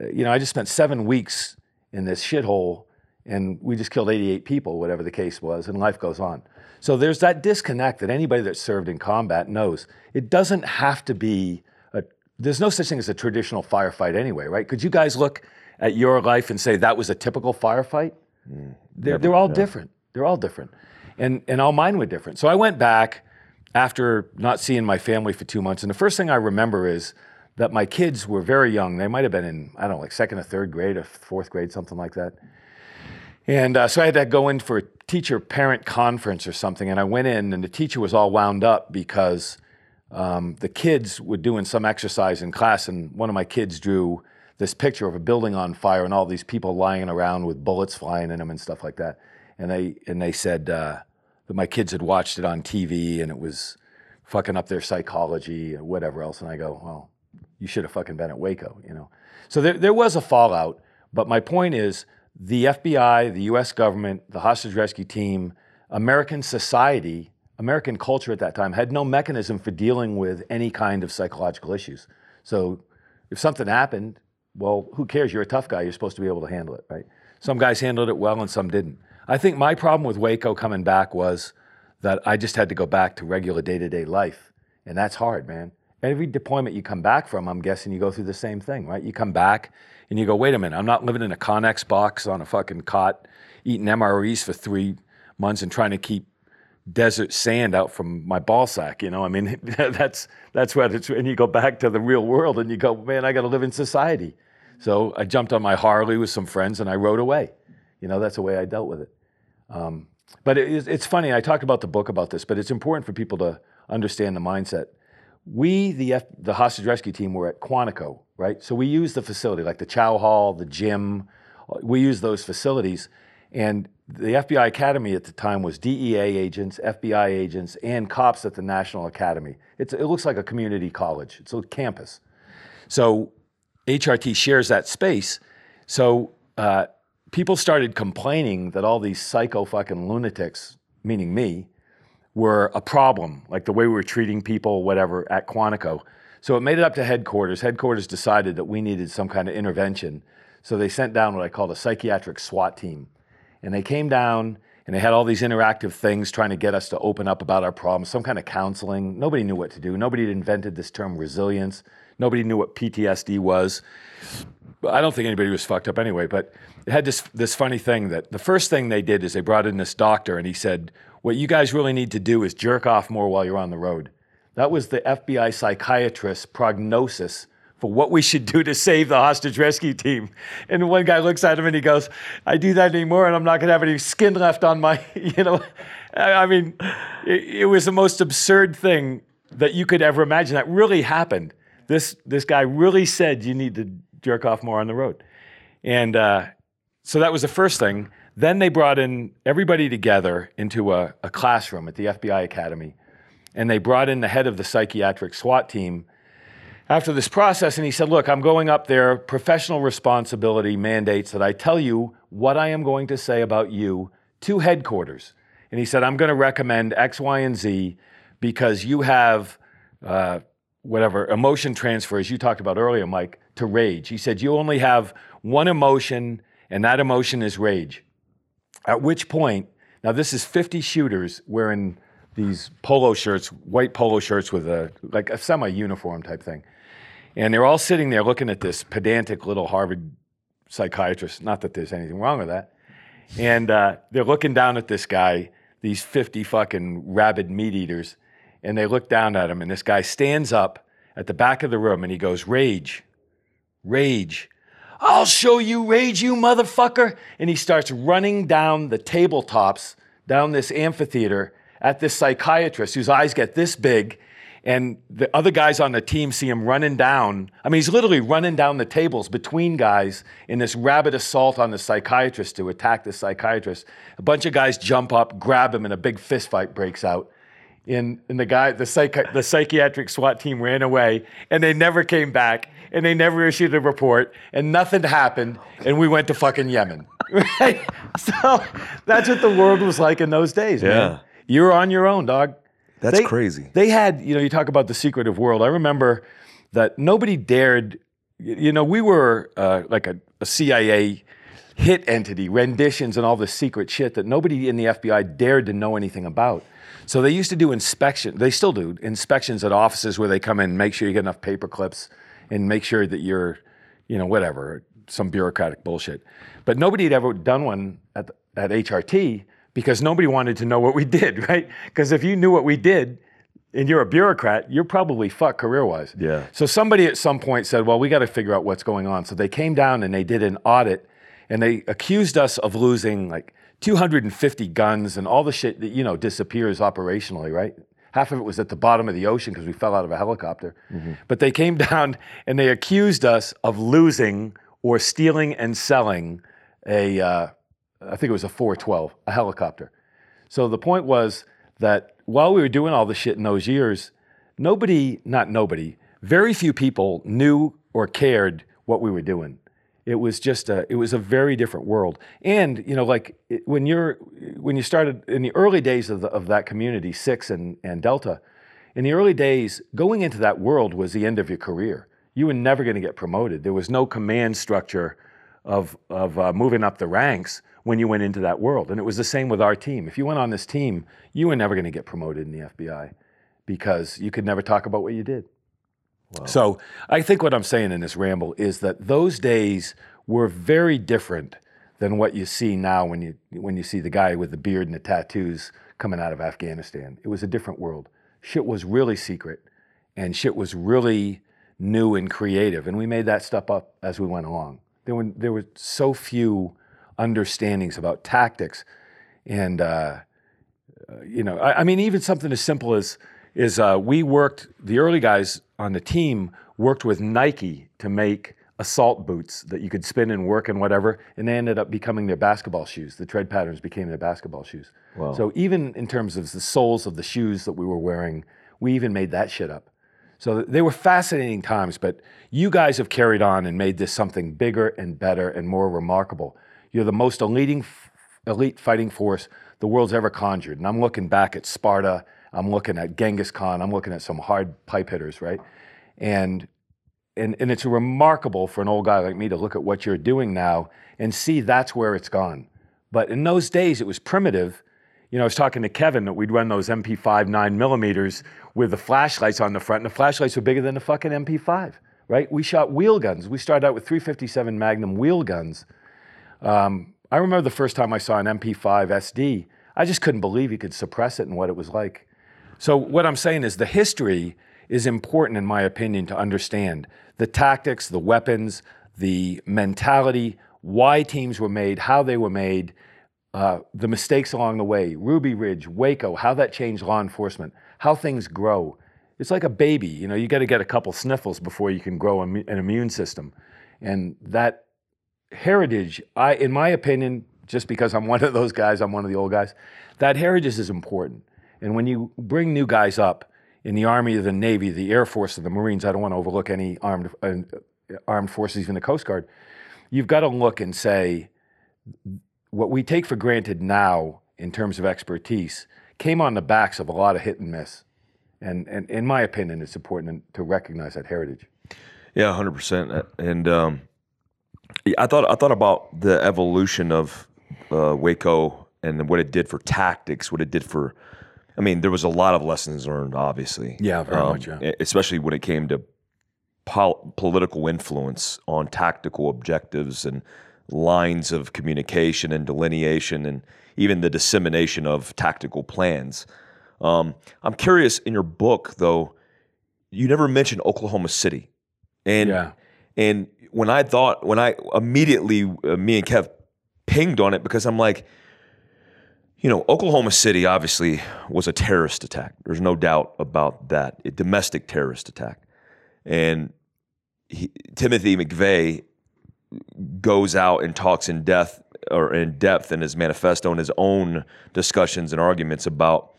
uh, "You know, I just spent seven weeks in this shithole, and we just killed 88 people, whatever the case was, and life goes on." So there's that disconnect that anybody that served in combat knows. It doesn't have to be. A, there's no such thing as a traditional firefight anyway, right? Could you guys look at your life and say that was a typical firefight? they're, they're all different. They're all different. And, and all mine were different. So I went back after not seeing my family for two months. And the first thing I remember is that my kids were very young. They might have been in, I don't know, like second or third grade or fourth grade, something like that. And uh, so I had to go in for a teacher parent conference or something. And I went in, and the teacher was all wound up because um, the kids were doing some exercise in class. And one of my kids drew this picture of a building on fire and all these people lying around with bullets flying in them and stuff like that. And they, and they said uh, that my kids had watched it on TV and it was fucking up their psychology or whatever else. And I go, well, you should have fucking been at Waco, you know. So there, there was a fallout. But my point is, the FBI, the U.S. government, the hostage rescue team, American society, American culture at that time had no mechanism for dealing with any kind of psychological issues. So if something happened, well, who cares? You're a tough guy. You're supposed to be able to handle it, right? Some guys handled it well and some didn't. I think my problem with Waco coming back was that I just had to go back to regular day to day life. And that's hard, man. Every deployment you come back from, I'm guessing you go through the same thing, right? You come back and you go, wait a minute, I'm not living in a Connex box on a fucking cot, eating MREs for three months and trying to keep desert sand out from my ball sack. You know, I mean, that's that's what it's. And you go back to the real world, and you go, man, I got to live in society. So I jumped on my Harley with some friends, and I rode away. You know, that's the way I dealt with it. Um, but it, is- it's funny. I talked about the book about this, but it's important for people to understand the mindset. We, the F, the hostage rescue team, were at Quantico, right? So we used the facility, like the Chow Hall, the gym. We used those facilities, and the FBI Academy at the time was DEA agents, FBI agents, and cops at the National Academy. It's, it looks like a community college. It's a campus. So HRT shares that space. So uh, people started complaining that all these psycho fucking lunatics, meaning me, were a problem, like the way we were treating people, whatever, at Quantico. So it made it up to headquarters. Headquarters decided that we needed some kind of intervention. So they sent down what I called a psychiatric SWAT team. And they came down and they had all these interactive things trying to get us to open up about our problems, some kind of counseling. Nobody knew what to do. Nobody had invented this term resilience. Nobody knew what PTSD was. I don't think anybody was fucked up anyway, but had this this funny thing that the first thing they did is they brought in this doctor and he said, What you guys really need to do is jerk off more while you're on the road. That was the FBI psychiatrist's prognosis for what we should do to save the hostage rescue team. And one guy looks at him and he goes, I do that anymore and I'm not gonna have any skin left on my, you know. I I mean, it, it was the most absurd thing that you could ever imagine that really happened. This, this guy really said you need to jerk off more on the road. And uh, so that was the first thing. Then they brought in everybody together into a, a classroom at the FBI Academy and they brought in the head of the psychiatric SWAT team after this process and he said, Look, I'm going up there. Professional responsibility mandates that I tell you what I am going to say about you to headquarters. And he said, I'm going to recommend X, Y, and Z because you have uh, whatever emotion transfer, as you talked about earlier, Mike, to rage. He said, You only have one emotion, and that emotion is rage. At which point, now this is 50 shooters wearing these polo shirts, white polo shirts with a like a semi-uniform type thing. And they're all sitting there looking at this pedantic little Harvard psychiatrist. Not that there's anything wrong with that. And uh, they're looking down at this guy, these 50 fucking rabid meat eaters, and they look down at him. And this guy stands up at the back of the room and he goes, Rage, rage. I'll show you rage, you motherfucker. And he starts running down the tabletops, down this amphitheater at this psychiatrist whose eyes get this big and the other guys on the team see him running down. I mean, he's literally running down the tables between guys in this rabid assault on the psychiatrist to attack the psychiatrist. A bunch of guys jump up, grab him, and a big fist fight breaks out. And, and the guy, the, psychi- the psychiatric SWAT team ran away, and they never came back, and they never issued a report, and nothing happened, and we went to fucking Yemen. Right? So that's what the world was like in those days, Yeah. man. You were on your own, dog. That's They- crazy. They had, you know, you talk about the secretive world. I remember that nobody dared, you know, we were uh, like a, a CIA hit entity, renditions and all this secret shit that nobody in the FBI dared to know anything about. So they used to do inspection. They still do inspections at offices where they come in, and make sure you get enough paper clips, and make sure that you're, you know, whatever, some bureaucratic bullshit. But nobody had ever done one at, at HRT because nobody wanted to know what we did, right? Because if you knew what we did and you're a bureaucrat, you're probably fucked career wise. Yeah. So somebody at some point said, well, we got to figure out what's going on. So they came down and they did an audit and they accused us of losing like 250 guns and all the shit that, you know, disappears operationally, right? Half of it was at the bottom of the ocean because we fell out of a helicopter. But they came down and they accused us of losing or stealing and selling a, uh, I think it was a 412, a helicopter. So the point was that while we were doing all the shit in those years, nobody, not nobody, very few people knew or cared what we were doing. It was just a, it was a very different world. And you know, like when you're when you started in the early days of the, of that community, Six and and Delta, in the early days, going into that world was the end of your career. You were never going to get promoted. There was no command structure of, of uh, moving up the ranks when you went into that world. And it was the same with our team. If you went on this team, you were never going to get promoted in the FBI because you could never talk about what you did. So I think what I'm saying in this ramble is that those days were very different than what you see now when you when you see the guy with the beard and the tattoos coming out of Afghanistan. It was a different world. Shit was really secret and shit was really new and creative. And we made that stuff up as we went along. There were there were so few understandings about tactics and uh, you know, I, I mean, even something as simple as is uh, we worked. The early guys on the team worked with Nike to make assault boots that you could spin and work and whatever, and they ended up becoming their basketball shoes. The tread patterns became their basketball shoes. Wow. So even in terms of the soles of the shoes that we were wearing, we even made that shit up. So they were fascinating times, but you guys have carried on and made this something bigger and better and more remarkable. You're the most elite, elite fighting force the world's ever conjured. And I'm looking back at Sparta, I'm looking at Genghis Khan, I'm looking at some hard pipe hitters, right? And and, and it's remarkable for an old guy like me to look at what you're doing now and see that's where it's gone. But in those days, it was primitive. You know, I was talking to Kevin that we'd run those MP5 nine millimeters with the flashlights on the front, and the flashlights were bigger than the fucking MP5, right? We shot wheel guns. We started out with 357 Magnum wheel guns. Um, I remember the first time I saw an MP5 SD, I just couldn't believe you could suppress it and what it was like. So, what I'm saying is the history is important, in my opinion, to understand the tactics, the weapons, the mentality, why teams were made, how they were made, uh, the mistakes along the way, Ruby Ridge, Waco, how that changed law enforcement, how things grow. It's like a baby, you know, you got to get a couple sniffles before you can grow an immune system. And that heritage, I, in my opinion, just because I'm one of those guys, I'm one of the old guys, that heritage is important. And when you bring new guys up in the Army, the Navy, the Air Force, or the Marines, I don't want to overlook any armed uh, armed forces, even the Coast Guard. You've got to look and say what we take for granted now in terms of expertise came on the backs of a lot of hit and miss. And, and in my opinion, it's important to recognize that heritage. Yeah, hundred percent. And um, I thought I thought about the evolution of uh, Waco and what it did for tactics, what it did for. I mean, there was a lot of lessons learned, obviously. Yeah, very much, yeah. Especially when it came to pol- political influence on tactical objectives and lines of communication and delineation, and even the dissemination of tactical plans. Um, I'm curious in your book, though, you never mentioned Oklahoma City, and Yeah. and when I thought, when I immediately, uh, me and Kev pinged on it because I'm like, you know, Oklahoma City obviously was a terrorist attack. There's no doubt about that. A domestic terrorist attack. And he, Timothy McVeigh goes out and talks in depth or in depth in his manifesto and his own discussions and arguments about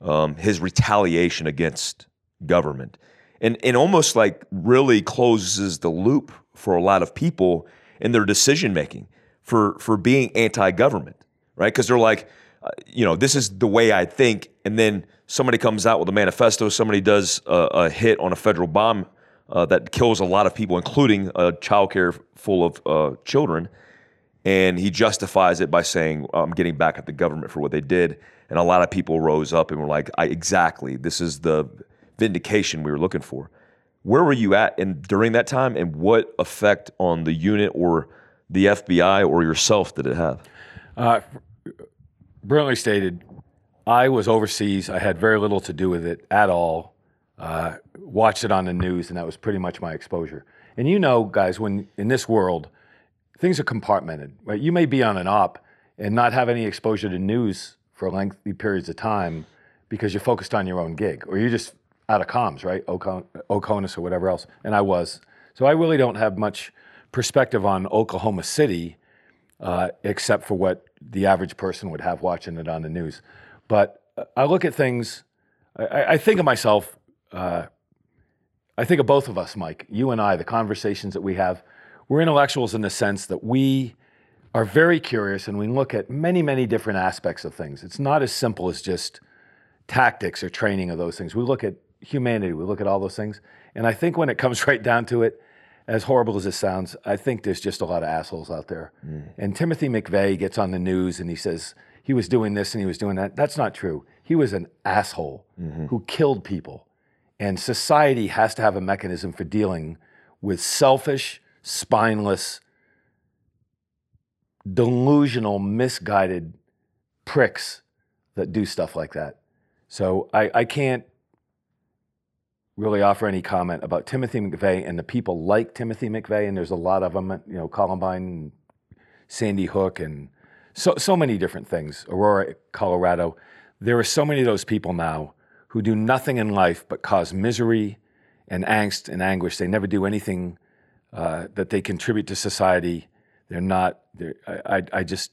um, his retaliation against government and and almost like really closes the loop for a lot of people in their decision making for for being anti-government right because they're like you know this is the way i think. And then somebody comes out with a manifesto. Somebody does a, a hit on a federal bomb uh, that kills a lot of people including a child care full of uh, children. And he justifies it by saying i'm getting back at the government for what they did. And a lot of people rose up and were like exactly. This is the vindication we were looking for. Where were you at in, during that time? And what effect on the unit or the fbi or yourself did it have? Uh, brilliantly stated. I was overseas. I had very little to do with it at all. Uh, watched it on the news, and that was pretty much my exposure. And you know, guys, when in this world, things are compartmented. Right? You may be on an op and not have any exposure to news for lengthy periods of time because you're focused on your own gig, or you're just out of comms, right? Ocon- Oconus or whatever else. And I was. So I really don't have much perspective on Oklahoma City uh, except for what the average person would have watching it on the news. But I look at things, I- I, I think of myself, uh, I think of both of us, Mike, you and I, the conversations that we have. We're intellectuals in the sense that we are very curious and we look at many, many different aspects of things. It's not as simple as just tactics or training of those things. We look at humanity, we look at all those things. And I think when it comes right down to it, as horrible as this sounds, I think there's just a lot of assholes out there. Mm. And Timothy McVeigh gets on the news and he says he was doing this and he was doing that. That's not true. He was an asshole mm-hmm. who killed people. And society has to have a mechanism for dealing with selfish, spineless, delusional, misguided pricks that do stuff like that. So I, I can't really offer any comment about Timothy McVeigh and the people like Timothy McVeigh, and there's a lot of them, you know, Columbine, Sandy Hook, and so, so many different things, Aurora, Colorado. There are so many of those people now who do nothing in life but cause misery and angst and anguish. They never do anything uh, that they contribute to society. They're not, they're, I, I, I just,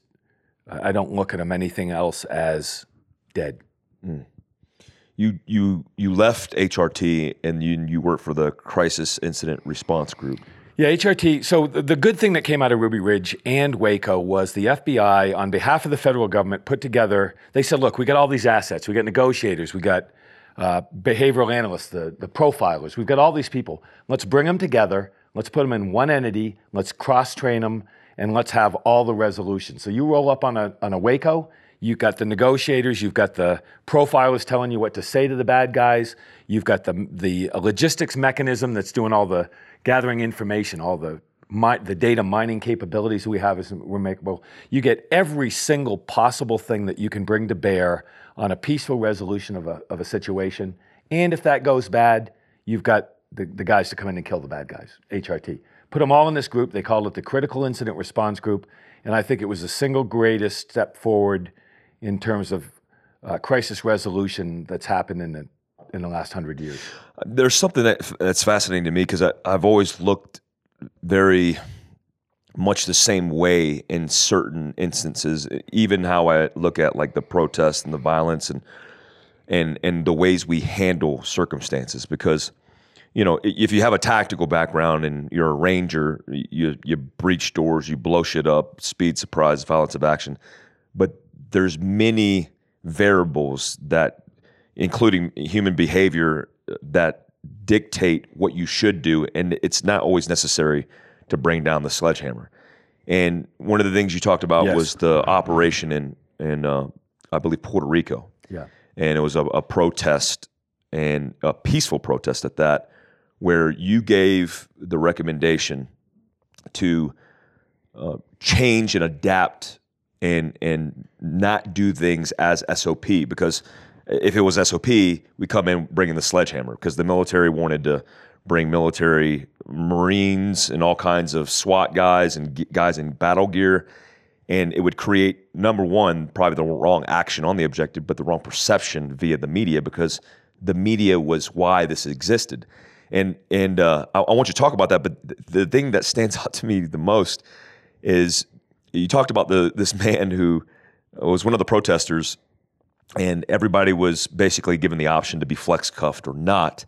I don't look at them anything else as dead. You you you left hrt and you you worked for the crisis incident response group Yeah, HRT. So the, good thing that came out of Ruby Ridge and Waco was the FBI, on behalf of the federal government, put together. They said, "Look, we got all these assets. We got negotiators. We got uh, behavioral analysts, the the profilers. We've got all these people. Let's bring them together. Let's put them in one entity. Let's cross train them, and let's have all the resolution." So you roll up on a on a Waco." You've got the negotiators. You've got the profilers telling you what to say to the bad guys. You've got the the uh, logistics mechanism that's doing all the gathering information, all the mi- the data mining capabilities we have is remarkable. You get every single possible thing that you can bring to bear on a peaceful resolution of a of a situation. And if that goes bad, you've got the, the guys to come in and kill the bad guys. HRT. Put them all in this group. They called it the Critical Incident Response Group, and I think it was the single greatest step forward in terms of uh, crisis resolution that's happened in the in the last hundred years. there's something that that's fascinating to me because I've always looked very much the same way in certain instances, even how I look at like the protests and the violence and and and the ways we handle circumstances because you know if you have a tactical background and you're a ranger you you breach doors you blow shit up speed surprise violence of action but there's many variables that including human behavior that dictate what you should do and it's not always necessary to bring down the sledgehammer and one of the things you talked about Yes. was the operation in in uh, I believe Puerto Rico Yeah. and it was a, a protest and a peaceful protest at that, where you gave the recommendation to uh, change and adapt and and not do things as SOP because if it was SOP, we come in bringing the sledgehammer because the military wanted to bring military Marines and all kinds of SWAT guys and guys in battle gear and it would create number one probably the wrong action on the objective but the wrong perception via the media because the media was why this existed. And and uh, I, I want you to talk about that but th- the thing that stands out to me the most is you talked about the this man who was one of the protesters and everybody was basically given the option to be flex cuffed or not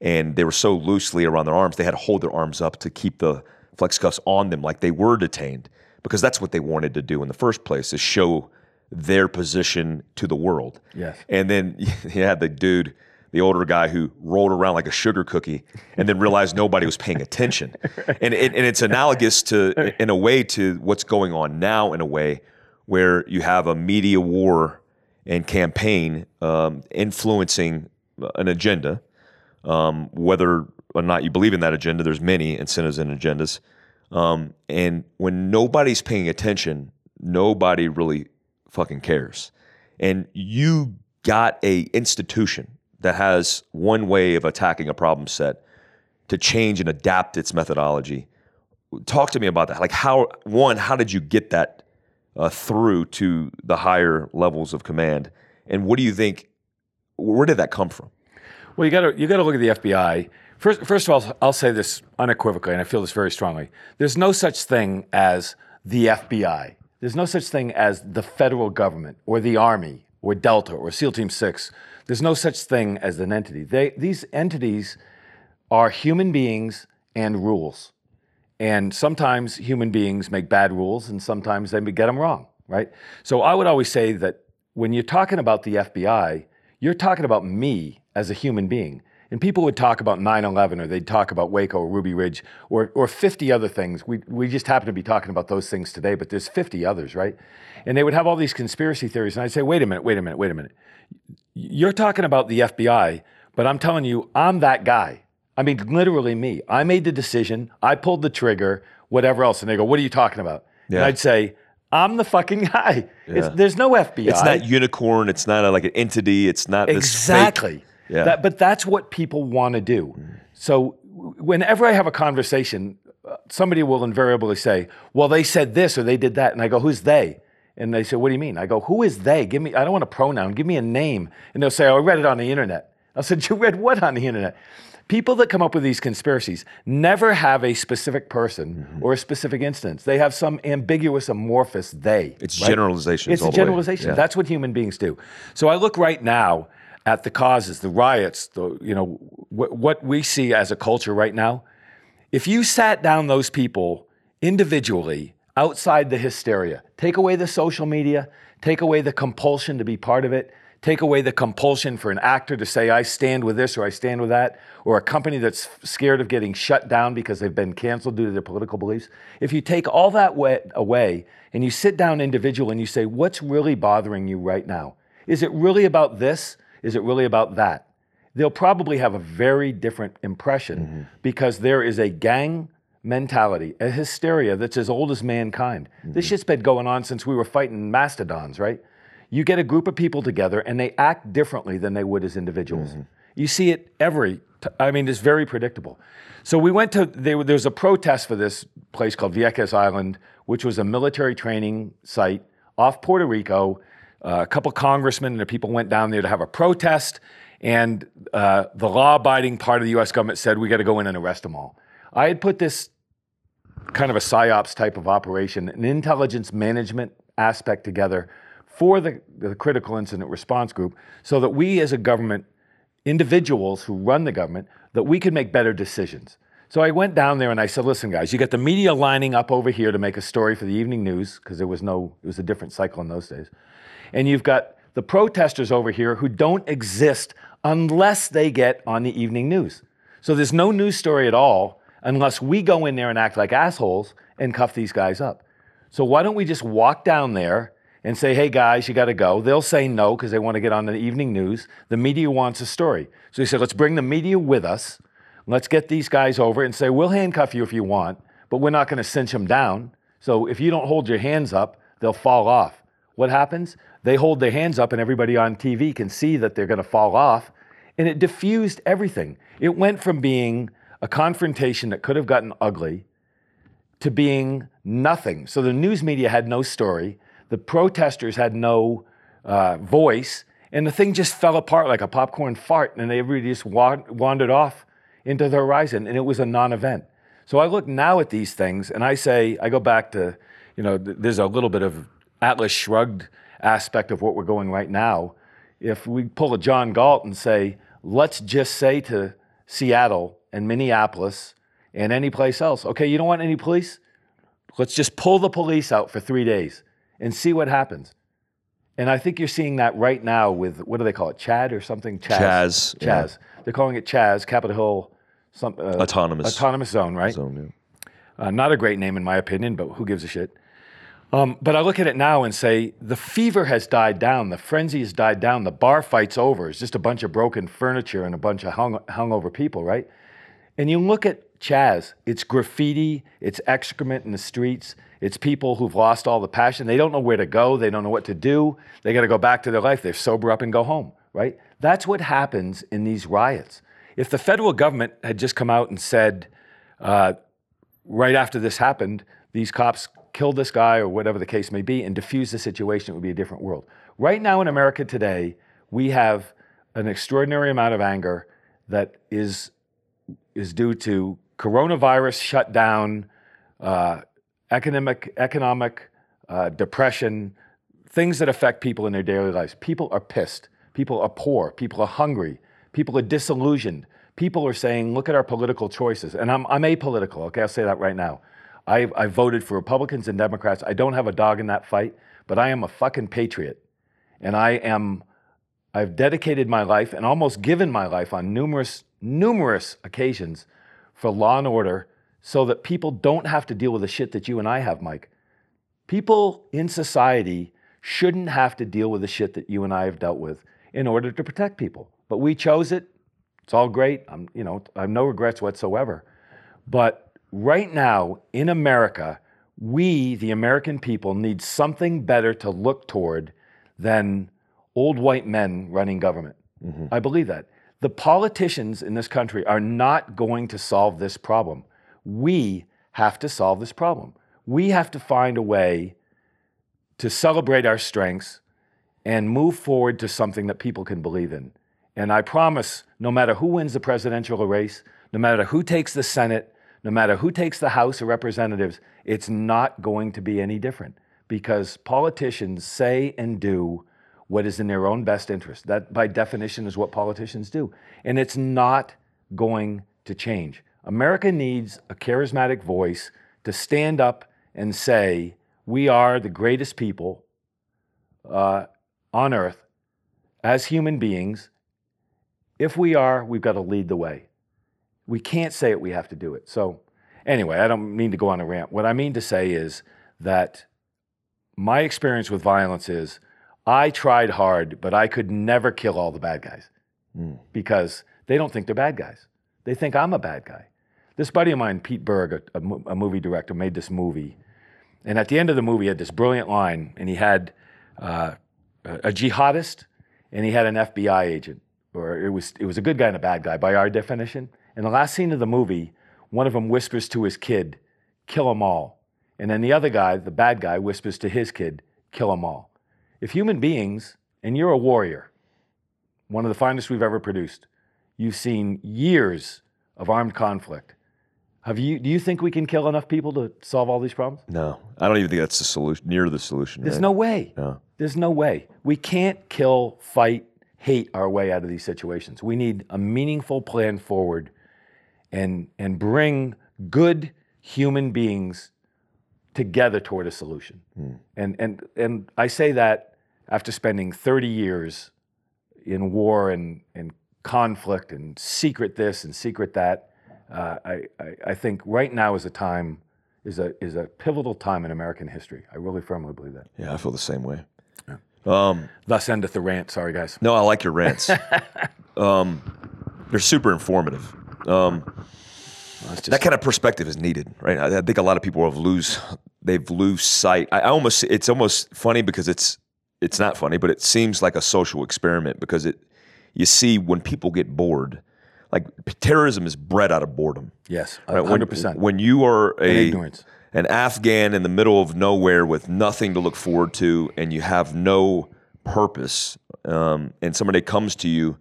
and they were so loosely around their arms they had to hold their arms up to keep the flex cuffs on them like they were detained because that's what they wanted to do in the first place is show their position to the world Yes. and then you had the dude the older guy who rolled around like a sugar cookie and then realized nobody was paying attention and, it, and it's analogous to in a way to what's going on now in a way where you have a media war and campaign um, influencing an agenda um, whether or not you believe in that agenda, there's many incentives and agendas. Um, and when nobody's paying attention, nobody really fucking cares. And you got a institution that has one way of attacking a problem set to change and adapt its methodology. Talk to me about that. Like how one, how did you get that uh, through to the higher levels of command? And what do you think? Where did that come from? Well, you got to you got to look at the FBI. First, first of all, I'll say this unequivocally, and I feel this very strongly. There's no such thing as the FBI. There's no such thing as the federal government or the Army or Delta or SEAL Team Six. There's no such thing as an entity. They, these entities are human beings and rules. And sometimes human beings make bad rules, and sometimes they get them wrong, right? So I would always say that when you're talking about the FBI, you're talking about me as a human being. And people would talk about 9 11 or they'd talk about Waco or Ruby Ridge or, or 50 other things. We, we just happen to be talking about those things today, but there's 50 others, right? And they would have all these conspiracy theories. And I'd say, wait a minute, wait a minute, wait a minute. You're talking about the FBI, but I'm telling you, I'm that guy. I mean, literally me. I made the decision, I pulled the trigger, whatever else. And they go, what are you talking about? And I'd say, I'm the fucking guy. It's, Yeah. there's no FBI. It's not unicorn. It's not a, like an entity. It's not this Exactly. Yeah. That, but that's what people want to do. So whenever I have a conversation, somebody will invariably say, "Well, they said this or they did that," and I go, "Who's they?" And they say, "What do you mean?" I go, "Who is they? Give me. I don't want a pronoun. Give me a name." And they'll say, "Oh, I read it on the internet." I said, "You read what on the internet?" People that come up with these conspiracies never have a specific person Mm-hmm. or a specific instance. They have some ambiguous, amorphous they. It's right? generalizations It's a generalization. Yeah. That's what human beings do. So I look right now at the causes, the riots, the you know wh- what we see as a culture right now. If you sat down those people individually outside the hysteria, take away the social media, take away the compulsion to be part of it, take away the compulsion for an actor to say I stand with this or I stand with that, or a company that's scared of getting shut down because they've been canceled due to their political beliefs. If you take all that wa- away and you sit down individual and you say what's really bothering you right now? Is it really about this? Is it really about that? They'll probably have a very different impression mm-hmm. because there is a gang mentality, a hysteria that's as old as mankind. This mm-hmm. shit's been going on since we were fighting mastodons, right? You get a group of people together and they act differently than they would as individuals. Mm-hmm. You see it every, t- I mean, it's very predictable. So we went to, there was a protest for this place called Vieques Island, which was a military training site off Puerto Rico. Uh, a couple congressmen and people went down there to have a protest, and uh, the law-abiding part of the U.S. government said we got to go in and arrest them all. I had put this kind of a psyops type of operation, an intelligence management aspect together for the, the critical incident response group so that we as a government, individuals who run the government, that we could make better decisions. So I went down there and I said, listen, guys, you got the media lining up over here to make a story for the evening news, because there was no, it was a different cycle in those days. And you've got the protesters over here who don't exist unless they get on the evening news. So there's no news story at all unless we go in there and act like assholes and cuff these guys up. So why don't we just walk down there and say, hey guys, you got to go. They'll say no because they want to get on the evening news. The media wants a story. So he said, let's bring the media with us. Let's get these guys over and say, we'll handcuff you if you want, but we're not going to cinch them down. So if you don't hold your hands up, they'll fall off. What happens? They hold their hands up, and everybody on TV can see that they're going to fall off. And it diffused everything. It went from being a confrontation that could have gotten ugly to being nothing. So the news media had no story, the protesters had no uh, voice, and the thing just fell apart like a popcorn fart, and everybody just wa- wandered off into the horizon, and it was a non event. So I look now at these things and I say, I go back to, you know, th- there's a little bit of Atlas shrugged aspect of what we're going right now. If we pull a John Galt and say, let's just say to Seattle and Minneapolis and any place else, okay, you don't want any police? Let's just pull the police out for three days and see what happens. And I think you're seeing that right now with what do they call it, Chad or something? Chaz. Chaz, yeah. They're calling it Chaz, Capitol Hill, some uh, Autonomous. autonomous zone, right? Zone, yeah. Uh, not a great name in my opinion, but who gives a shit? Um, but I look at it now and say the fever has died down, the frenzy has died down, the bar fight's over. It's just a bunch of broken furniture and a bunch of hung, hungover people, right? And you look at Chaz, it's graffiti, it's excrement in the streets, it's people who've lost all the passion. They don't know where to go, they don't know what to do. They got to go back to their life. They sober up and go home, right? That's what happens in these riots. If the federal government had just come out and said, uh, right after this happened, these cops killed this guy or whatever the case may be and diffused the situation, it would be a different world. Right now in America today, we have an extraordinary amount of anger that is is due to coronavirus shutdown, uh, economic economic uh, depression, things that affect people in their daily lives. People are pissed. People are poor. People are hungry. People are disillusioned. People are saying, "Look at our political choices." And I'm I'm apolitical. Okay, I'll say that right now. I I voted for Republicans and Democrats. I don't have a dog in that fight, but I am a fucking patriot, and I am. I've dedicated my life and almost given my life on numerous numerous occasions for law and order so that people don't have to deal with the shit that you and I have, Mike. People in society shouldn't have to deal with the shit that you and I have dealt with in order to protect people. But we chose it. It's all great. I'm, you know, I have no regrets whatsoever. But right now in America, we, the American people, need something better to look toward than old white men running government. Mm-hmm. I believe that. The politicians in this country are not going to solve this problem. We have to solve this problem. We have to find a way to celebrate our strengths and move forward to something that people can believe in. And I promise no matter who wins the presidential race, no matter who takes the Senate, no matter who takes the House of Representatives, it's not going to be any different because politicians say and do what is in their own best interest. That, by definition, is what politicians do. And it's not going to change. America needs a charismatic voice to stand up and say, We are the greatest people uh, on earth as human beings. If we are, we've got to lead the way. We can't say it, we have to do it. So, anyway, I don't mean to go on a rant. What I mean to say is that my experience with violence is I tried hard, but I could never kill all the bad guys because they don't think they're bad guys. They think I'm a bad guy. This buddy of mine, Pete Berg, a, a a movie director, made this movie. And at the end of the movie, he had this brilliant line, and he had uh, a, a jihadist and he had an FBI agent, or it was, it was a good guy and a bad guy by our definition. In the last scene of the movie, one of them whispers to his kid, kill them all. And then the other guy, the bad guy, whispers to his kid, kill them all. If human beings, and you're a warrior, one of the finest we've ever produced, you've seen years of armed conflict. Have you? Do you think we can kill enough people to solve all these problems? No, I don't even think that's the solution. Near the solution. There's right? no way. No. There's no way. We can't kill, fight, hate our way out of these situations. We need a meaningful plan forward and and bring good human beings together toward a solution. And and and I say that after spending 30 years in war and, and conflict and secret this and secret that. Uh, I, I, I think right now is a time is a is a pivotal time in American history. I really firmly believe that. Yeah, I feel the same way. Um, Thus endeth the rant. Sorry, guys. no, I like your rants. um, they're super informative. Um, that kind of perspective is needed, right? I, I think a lot of people have lose they've lose sight. I, I almost it's almost funny because it's it's not funny, but it seems like a social experiment because it you see when people get bored, like terrorism is bred out of boredom. yes, Right? When- hundred percent. When you are a ignorance. an Afghan in the middle of nowhere with nothing to look forward to, and you have no purpose, um, and somebody comes to you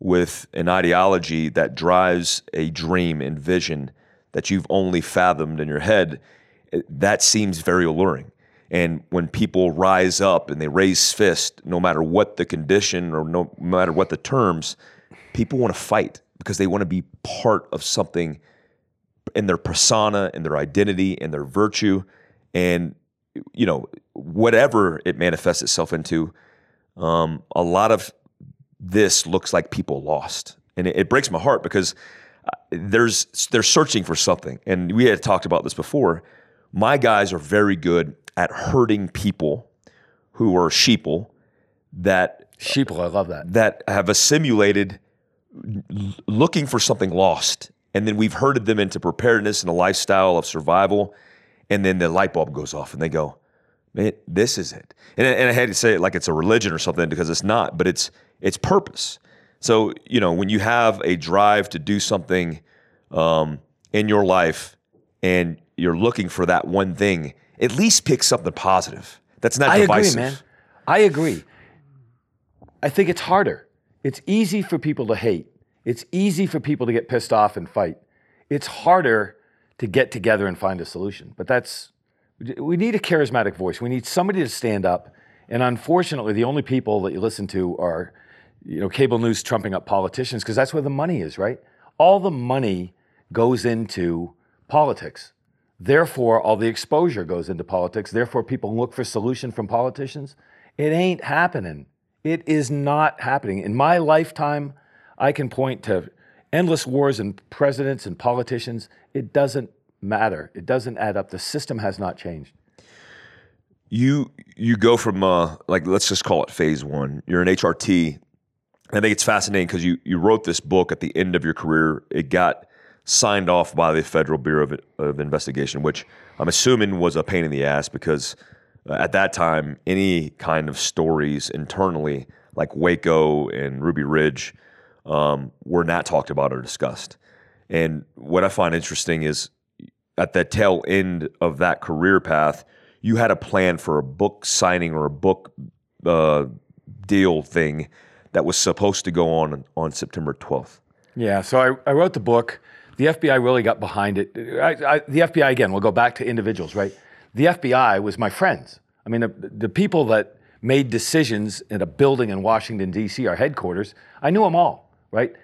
with an ideology that drives a dream and vision that you've only fathomed in your head, that seems very alluring. And when people rise up and they raise fist, no matter what the condition or no matter what the terms, people want to fight because they want to be part of something in their persona, in their identity, in their virtue, and you know whatever it manifests itself into. Um, a lot of this looks like people lost, and it, it breaks my heart because uh, there's they're searching for something, and we had talked about this before. My guys are very good at hurting people who are sheeple that Sheeple, I love that. that have assimilated looking for something lost. And then we've herded them into preparedness and a lifestyle of survival. And then the light bulb goes off and they go, man, this is it. And, and I had to say it like it's a religion or something because it's not, but it's, it's purpose. So, you know, when you have a drive to do something um, in your life and you're looking for that one thing, at least pick something positive. That's not I divisive. agree, man. I agree. I think it's harder. It's easy for people to hate. It's easy for people to get pissed off and fight. It's harder to get together and find a solution. But that's we need a charismatic voice. We need somebody to stand up. And unfortunately, the only people that you listen to are, you know, cable news trumping up politicians because that's where the money is, right? All the money goes into politics. Therefore, all the exposure goes into politics. Therefore, people look for solution from politicians. It ain't happening. It is not happening. In my lifetime, I can point to endless wars and presidents and politicians. It doesn't matter. It doesn't add up. The system has not changed. you you go from uh, like let's just call it phase one. You're an HRT. I think it's fascinating because you you wrote this book at the end of your career. It got signed off by the Federal Bureau of, of Investigation, which I'm assuming was a pain in the ass because uh, at that time any kind of stories internally like Waco and Ruby Ridge um, were not talked about or discussed. And what I find interesting is at the tail end of that career path, you had a plan for a book signing or a book uh, deal thing that was supposed to go on on September 12th. Yeah, so I, I wrote the book. The FBI really got behind it. I, I, the FBI, again, we'll go back to individuals, right? The FBI was my friends. I mean, the, the people that made decisions in a building in Washington, D.C., our headquarters, I knew them all, right?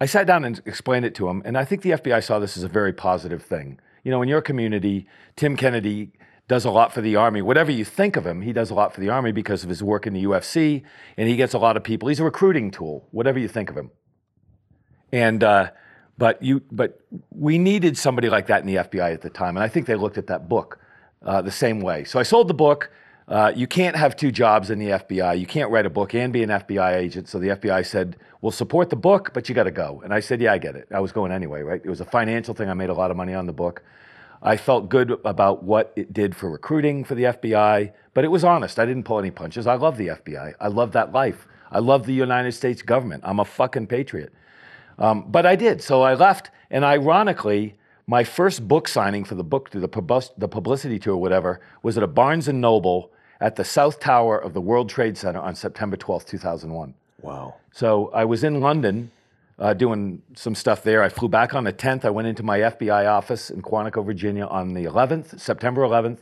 I sat down and explained it to them, and I think the FBI saw this as a very positive thing. You know, in your community, Tim Kennedy does a lot for the Army. Whatever you think of him, he does a lot for the Army because of his work in the UFC, and he gets a lot of people. He's a recruiting tool, whatever you think of him. And uh, but you but we needed somebody like that in the FBI at the time, and I think they looked at that book uh, the same way. So I sold the book. Uh, you can't have two jobs in the FBI. You can't write a book and be an FBI agent. So the FBI said, "We'll support the book, but you got to go." And I said, "Yeah, I get it. I was going anyway, right? It was a financial thing. I made a lot of money on the book. I felt good about what it did for recruiting for the FBI, but it was honest. I didn't pull any punches. I love the FBI. I love that life. I love the United States government. I'm a fucking patriot. Um, but I did. So I left, and ironically, my first book signing for the book, the, the publicity tour, whatever, was at a Barnes and Noble at the South Tower of the World Trade Center on September 12th, 2001. Wow. So I was in London uh, doing some stuff there. I flew back on the 10th. I went into my FBI office in Quantico, Virginia on the 11th, September 11th,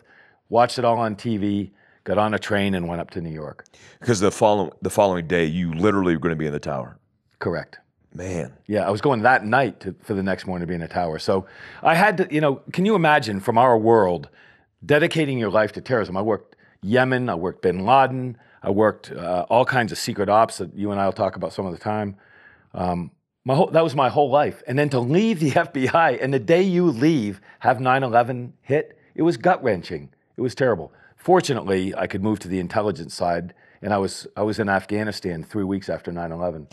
watched it all on TV, got on a train, and went up to New York. Because the following the following day, you literally were going to be in the tower. Correct. Man, Yeah, I was going that night to, for the next morning to be in a tower. So I had to, you know, can you imagine from our world dedicating your life to terrorism? I worked Yemen, I worked Bin Laden, I worked uh, all kinds of secret ops that you and I will talk about some of the time. Um, whole, that was my whole life. And then to leave the FBI and the day you leave, have 9 11 hit, it was gut wrenching. It was terrible. Fortunately, I could move to the intelligence side. And I was I was in Afghanistan three weeks after 9/11.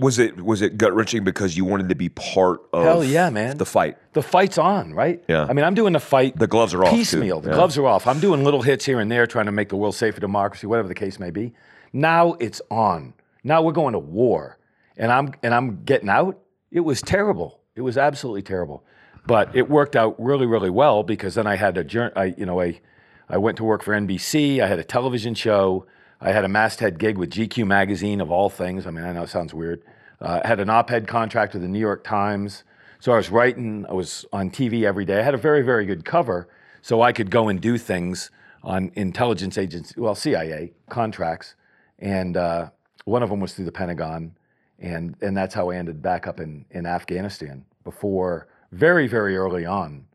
was it was it gut wrenching because you wanted to be part of Hell yeah, man. the fight? the fight's on, right? Yeah. I mean, I'm doing the fight. The gloves are off. Piecemeal. The Yeah. gloves are off. I'm doing little hits here and there, trying to make the world safer democracy, whatever the case may be. Now it's on. Now we're going to war, and I'm and I'm getting out. It was terrible. It was absolutely terrible, but it worked out really, really well because then I had a jour- I you know I I went to work for NBC. I had a television show. I had a masthead gig with GQ magazine of all things. I mean, I know it sounds weird. Uh, I had an op-ed contract with the New York Times. So I was writing, I was on TV every day. I had a very, very good cover, so I could go and do things on intelligence agents, well, CIA contracts, and uh, one of them was through the Pentagon, and and that's how I ended back up in in Afghanistan. Before very, very early on,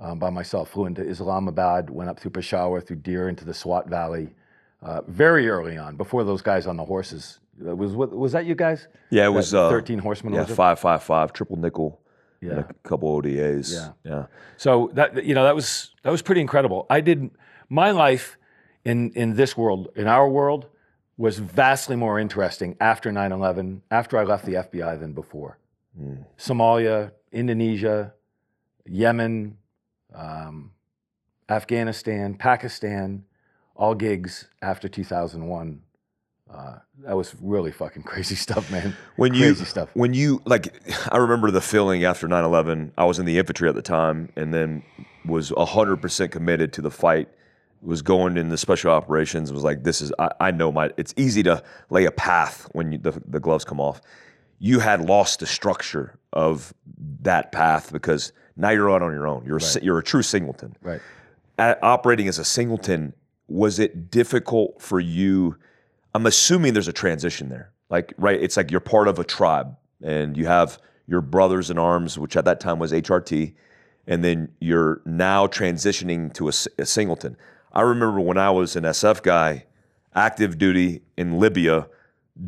um, by myself, flew into Islamabad, went up through Peshawar, through Dir into the Swat Valley. Uh, very early on, before those guys on the horses. Uh, was was that you guys? Yeah, it was uh, 13 horsemen. Yeah, five five five triple nickel. and Yeah. a couple ODAs. Yeah. yeah. So that you know that was that was pretty incredible. I did my life in in this world, in our world, was vastly more interesting after 9/11, after I left the FBI than before. Somalia, Indonesia, Yemen, um, Afghanistan, Pakistan, all gigs after 2001. Uh, that was really fucking crazy stuff, man. When you crazy stuff. when you like I remember the feeling after 9/11. I was in the infantry at the time and then was 100% committed to the fight. Was going in the special operations was like this is I, I know my it's easy to lay a path when you, the, the gloves come off. You had lost the structure of that path because now you're out on your own. You're a, you're a true singleton. Right. at operating as a singleton, was it difficult for you? I'm assuming there's a transition there. Like, right, it's like you're part of a tribe and you have your brothers in arms, which at that time was HRT, and then you're now transitioning to a singleton. I remember when I was an SF guy, active duty in Libya,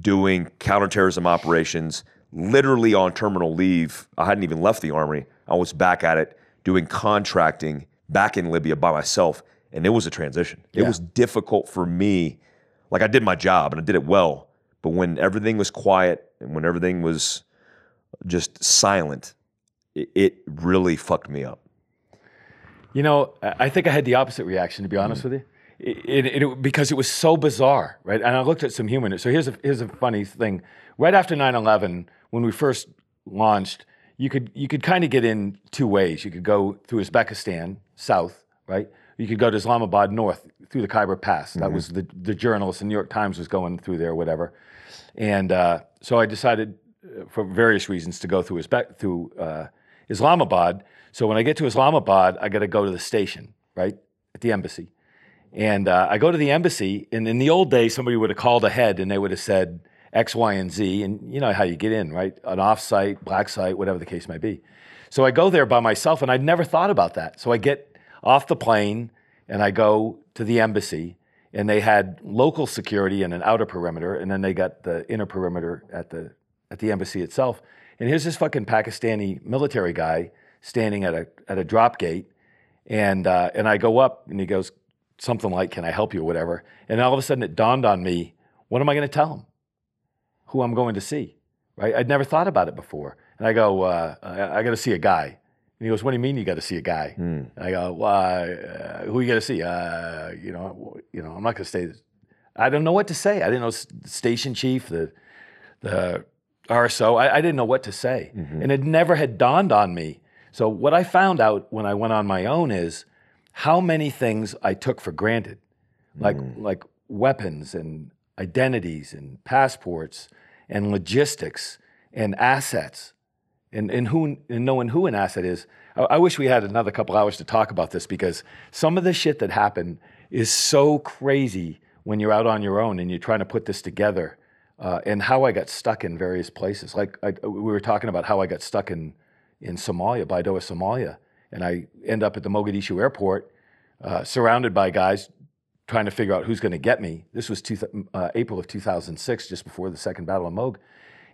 doing counterterrorism operations, literally on terminal leave. I hadn't even left the army. I was back at it doing contracting back in Libya by myself, and it was a transition. It Yeah. was difficult for me. Like I did my job and I did it well, but when everything was quiet and when everything was just silent, it, it really fucked me up. You know, I think I had the opposite reaction, to be honest with you, it, it, it- because it was so bizarre, right? And I looked at some it. So here's a here's a funny thing. Right after 9/11, when we first launched, you could you could kind of get in two ways. You could go through Uzbekistan south, right? You could go to Islamabad north through the Khyber Pass. That was the the journalist. The New York Times was going through there, whatever. And uh, so I decided, uh, for various reasons, to go through Uzbek through uh, Islamabad. So when I get to Islamabad, I got to go to the station, right, at the embassy. And uh, I go to the embassy, and in the old days, somebody would have called ahead and they would have said X, Y, and Z, and you know how you get in, right? An off-site, black site, whatever the case may be. So I go there by myself, and I'd never thought about that. So I get off the plane and I go to the embassy, and they had local security and an outer perimeter, and then they got the inner perimeter at the at the embassy itself. And here's this fucking Pakistani military guy standing at a at a drop gate, and uh, and I go up, and he goes something like, "Can I help you?" or whatever. And all of a sudden, it dawned on me, what am I going to tell him? Who I'm going to see? Right? I'd never thought about it before. And I go, uh, I, I got to see a guy. And he goes, What do you mean you got to see a guy? And I go, Why? Uh, who you got to see? Uh, you know, you know, I'm not going to stay. I don't know what to say. I didn't know the station chief, the the RSO. I, I didn't know what to say, and it never had dawned on me. So what I found out when I went on my own is how many things I took for granted, like like weapons and identities and passports and logistics and assets and, and who and knowing who an asset is. I, I wish we had another couple hours to talk about this because some of the shit that happened is so crazy when you're out on your own and you're trying to put this together. Uh, and how I got stuck in various places. Like I, we were talking about how I got stuck in in Somalia, Baidoa, Somalia, and I end up at the Mogadishu airport, uh, surrounded by guys trying to figure out who's going to get me. This was two, uh, April of 2006, just before the second Battle of Mog,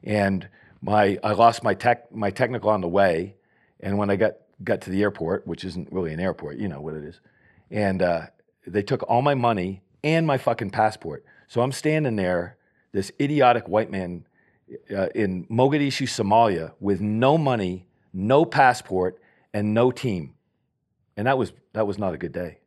and my I lost my tech my technical on the way, and when I got got to the airport, which isn't really an airport, you know what it is, and uh, they took all my money and my fucking passport. So I'm standing there, this idiotic white man uh, in Mogadishu, Somalia, with no money, no passport, and no team, and that was that was not a good day.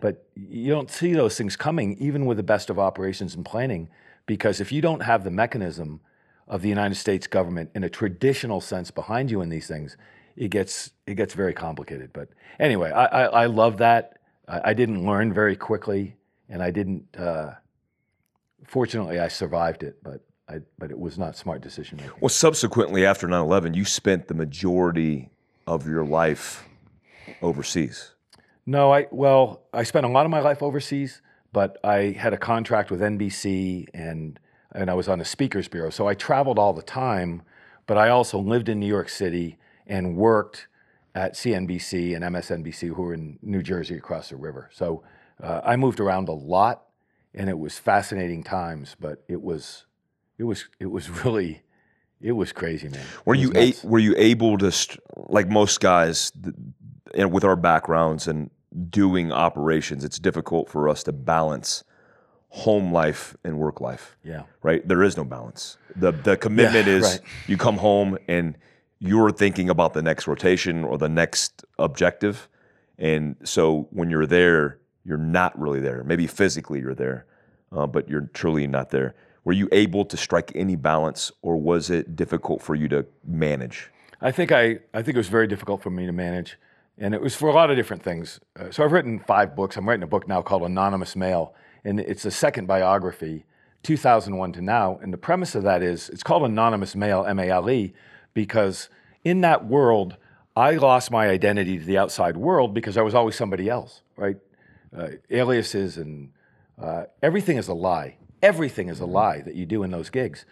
But you don't see those things coming, even with the best of operations and planning, because if you don't have the mechanism of the United States government in a traditional sense behind you in these things, it gets it gets very complicated. But anyway, I I, I love that. I, I didn't learn very quickly, and I didn't. Uh, fortunately, I survived it, but I but it was not smart decision making. Well, subsequently after 9/11, you spent the majority of your life overseas. No, I well, I spent a lot of my life overseas, but I had a contract with NBC and and I was on the speakers bureau. So I traveled all the time, but I also lived in New York City and worked at CNBC and MSNBC who were in New Jersey across the river. So uh, I moved around a lot and it was fascinating times, but it was it was it was really it was crazy, man. Were you a, were you able to st- like most guys th- and with our backgrounds and doing operations, it's difficult for us to balance home life and work life. Yeah. Right? There is no balance. The the commitment Yeah, is right. you come home and you're thinking about the next rotation or the next objective. And so when you're there, you're not really there. Maybe physically you're there, uh, but you're truly not there. Were you able to strike any balance, or was it difficult for you to manage? I think I, I think it was very difficult for me to manage, and it was for a lot of different things. Uh, so I've written five books. I'm writing a book now called Anonymous Male, and it's a second biography, 2001 to now. And the premise of that is it's called Anonymous Male, M-A-L-E, because in that world, I lost my identity to the outside world because I was always somebody else, right? Uh, aliases and uh, everything is a lie. Everything is a mm-hmm. lie that you do in those gigs.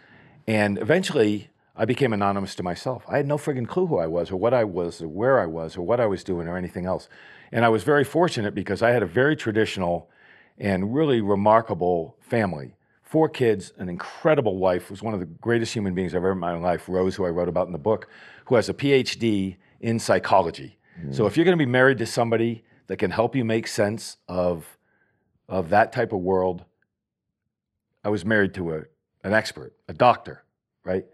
And eventually, I became anonymous to myself. I had no friggin' clue who I was, or what I was, or where I was, or what I was doing, or anything else. And I was very fortunate because I had a very traditional and really remarkable family. Four kids, an incredible wife, was one of the greatest human beings I've ever met in my life, Rose, who I wrote about in the book, who has a PhD in psychology. So mm. if you're going to be married to somebody that can help you make sense of of that type of world, I was married to a, an expert, a doctor, right?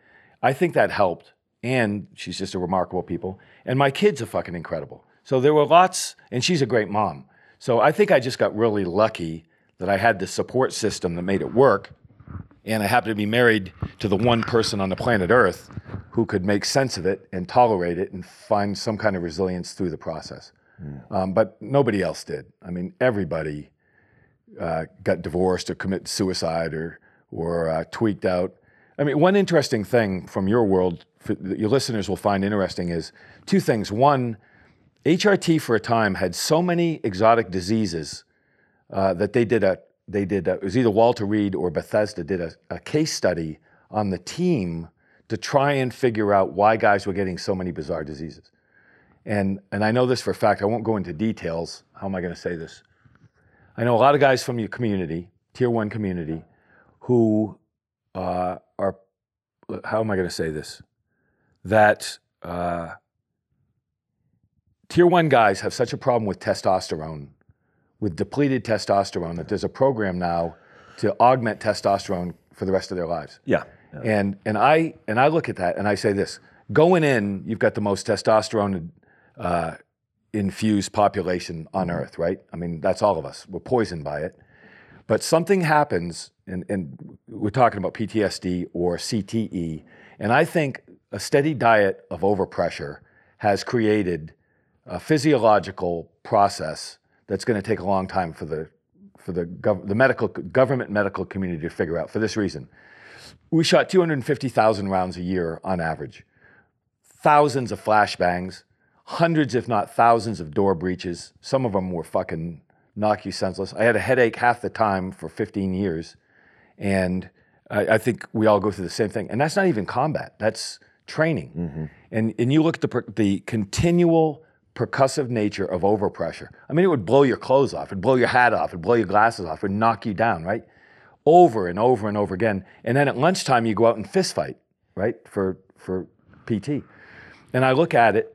I think that helped. And she's just a remarkable people. And my kids are fucking incredible. So there were lots, and she's a great mom. So I think I just got really lucky that I had the support system that made it work. And I happened to be married to the one person on the planet Earth who could make sense of it and tolerate it and find some kind of resilience through the process. Um, but nobody else did. I mean, everybody uh, got divorced or commit suicide or or uh, tweaked out. I mean, one interesting thing from your world for, that your listeners will find interesting is two things. One, HRT for a time had so many exotic diseases uh, that they did a they did a, it was either Walter Reed or Bethesda did a, a case study on the team to try and figure out why guys were getting so many bizarre diseases. And and I know this for a fact. I won't go into details. How am I going to say this? I know a lot of guys from your community, tier one community, who uh, are, how am I going to say this? That uh, tier one guys have such a problem with testosterone, with depleted testosterone, that there's a program now to augment testosterone for the rest of their lives. Yeah. And and I and I look at that and I say this: going in, you've got the most testosterone uh, infused population on mm-hmm. Earth, right? I mean, that's all of us. We're poisoned by it. But something happens, and, and we're talking about PTSD or CTE, and I think a steady diet of overpressure has created a physiological process that's going to take a long time for the for the gov- the medical government medical community to figure out. For this reason, we shot 250,000 rounds a year on average, thousands of flashbangs, hundreds, if not thousands, of door breaches. Some of them were fucking knock you senseless. I had a headache half the time for 15 years, and I, I think we all go through the same thing. And that's not even combat; that's training. Mm-hmm. And and you look at the per- the continual percussive nature of overpressure. I mean, it would blow your clothes off, it'd blow your hat off, it'd blow your glasses off, it'd knock you down, right? Over and over and over again. And then at lunchtime, you go out and fist fight, right? For for PT. And I look at it,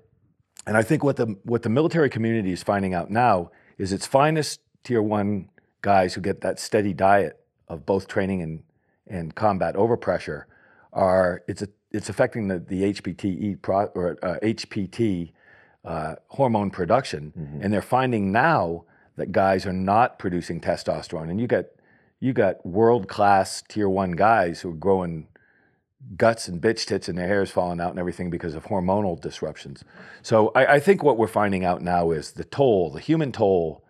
and I think what the what the military community is finding out now is its finest tier one guys who get that steady diet of both training and and combat overpressure are it's a, it's affecting the the HPTE pro, or uh, HPT uh, hormone production, and they're finding now that guys are not producing testosterone, and you got you got world class tier one guys who are growing guts and bitch tits and their hair's falling out and everything because of hormonal disruptions. So I, I think what we're finding out now is the toll, the human toll,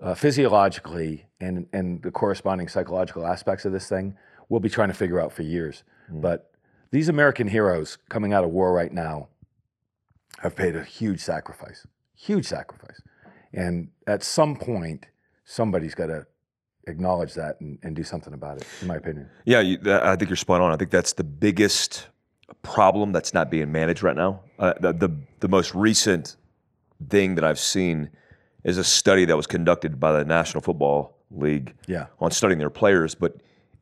uh, physiologically and and the corresponding psychological aspects of this thing, we'll be trying to figure out for years. But these American heroes coming out of war right now have paid a huge sacrifice, huge sacrifice, and at some point, somebody's got to acknowledge that and, and do something about it. In my opinion. Yeah, you, I think you're spot on. I think that's the biggest problem that's not being managed right now. Uh, the, the the most recent thing that I've seen is a study that was conducted by the National Football League Yeah. on studying their players, but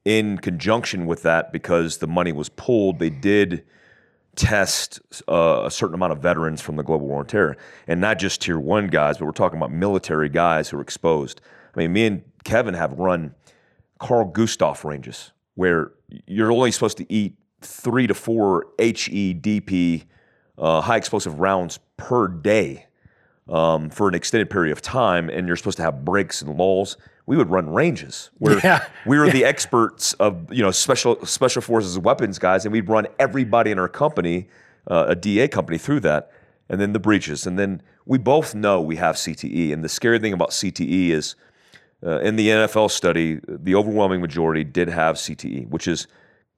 in conjunction with that, because the money was pulled, they did test uh, a certain amount of veterans from the global war on terror, and not just tier one guys, but we're talking about military guys who are exposed. I mean, me and Kevin have run Carl Gustaf ranges where you're only supposed to eat three to four HEDP uh, high explosive rounds per day um, for an extended period of time, and you're supposed to have breaks and lulls. We would run ranges where Yeah. we were the experts of you know special special forces weapons guys, and we'd run everybody in our company, uh, a DA company, through that, and then the breaches, and then we both know we have CTE. And the scary thing about CTE is, uh, in the NFL study, the overwhelming majority did have CTE, which is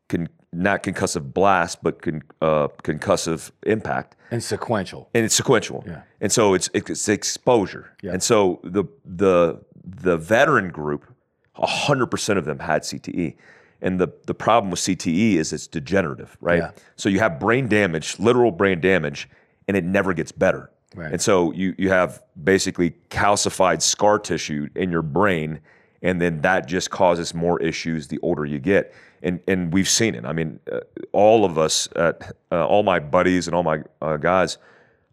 con- not concussive blast, but con- uh, concussive impact And sequential. and it's sequential. Yeah. And so it's it's exposure. Yeah. And so the the the veteran group, hundred percent of them had CTE. And the, the problem with CTE is it's degenerative, right? Yeah. So you have brain damage, literal brain damage, and it never gets better. Right. And so you you have basically calcified scar tissue in your brain, and then that just causes more issues the older you get. And and we've seen it. I mean, uh, all of us, at, uh, all my buddies and all my uh, guys.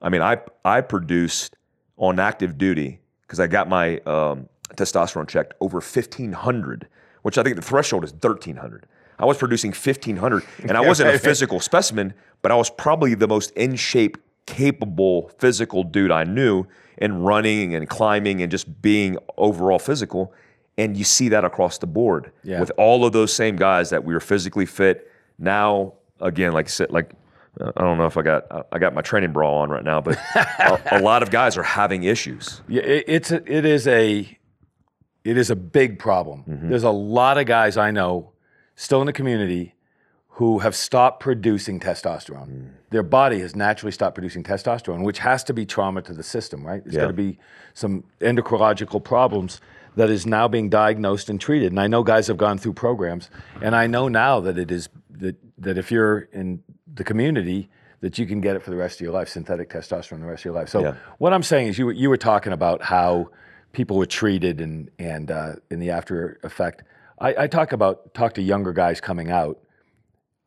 I mean, I I produced on active duty because I got my um, testosterone checked over fifteen hundred, which I think the threshold is thirteen hundred. I was producing fifteen hundred, and I wasn't a physical specimen, but I was probably the most in shape, capable physical dude I knew in running and climbing and just being overall physical. And you see that across the board Yeah. with all of those same guys that we were physically fit. Now, again, like I said, like I don't know if I got I got my training bra on right now, but a, a lot of guys are having issues. Yeah, it, it's a, it is a it is a big problem. Mm-hmm. There's a lot of guys I know still in the community who have stopped producing testosterone. Their body has naturally stopped producing testosterone, which has to be trauma to the system, right? There's Yeah. got to be some endocrinological problems that is now being diagnosed and treated. And I know guys have gone through programs, and I know now that it is that that if you're in the community, that you can get it for the rest of your life, synthetic testosterone the rest of your life. So Yeah. what I'm saying is, you you were talking about how people were treated and and uh, in the after effect. I, I talk about talk to younger guys coming out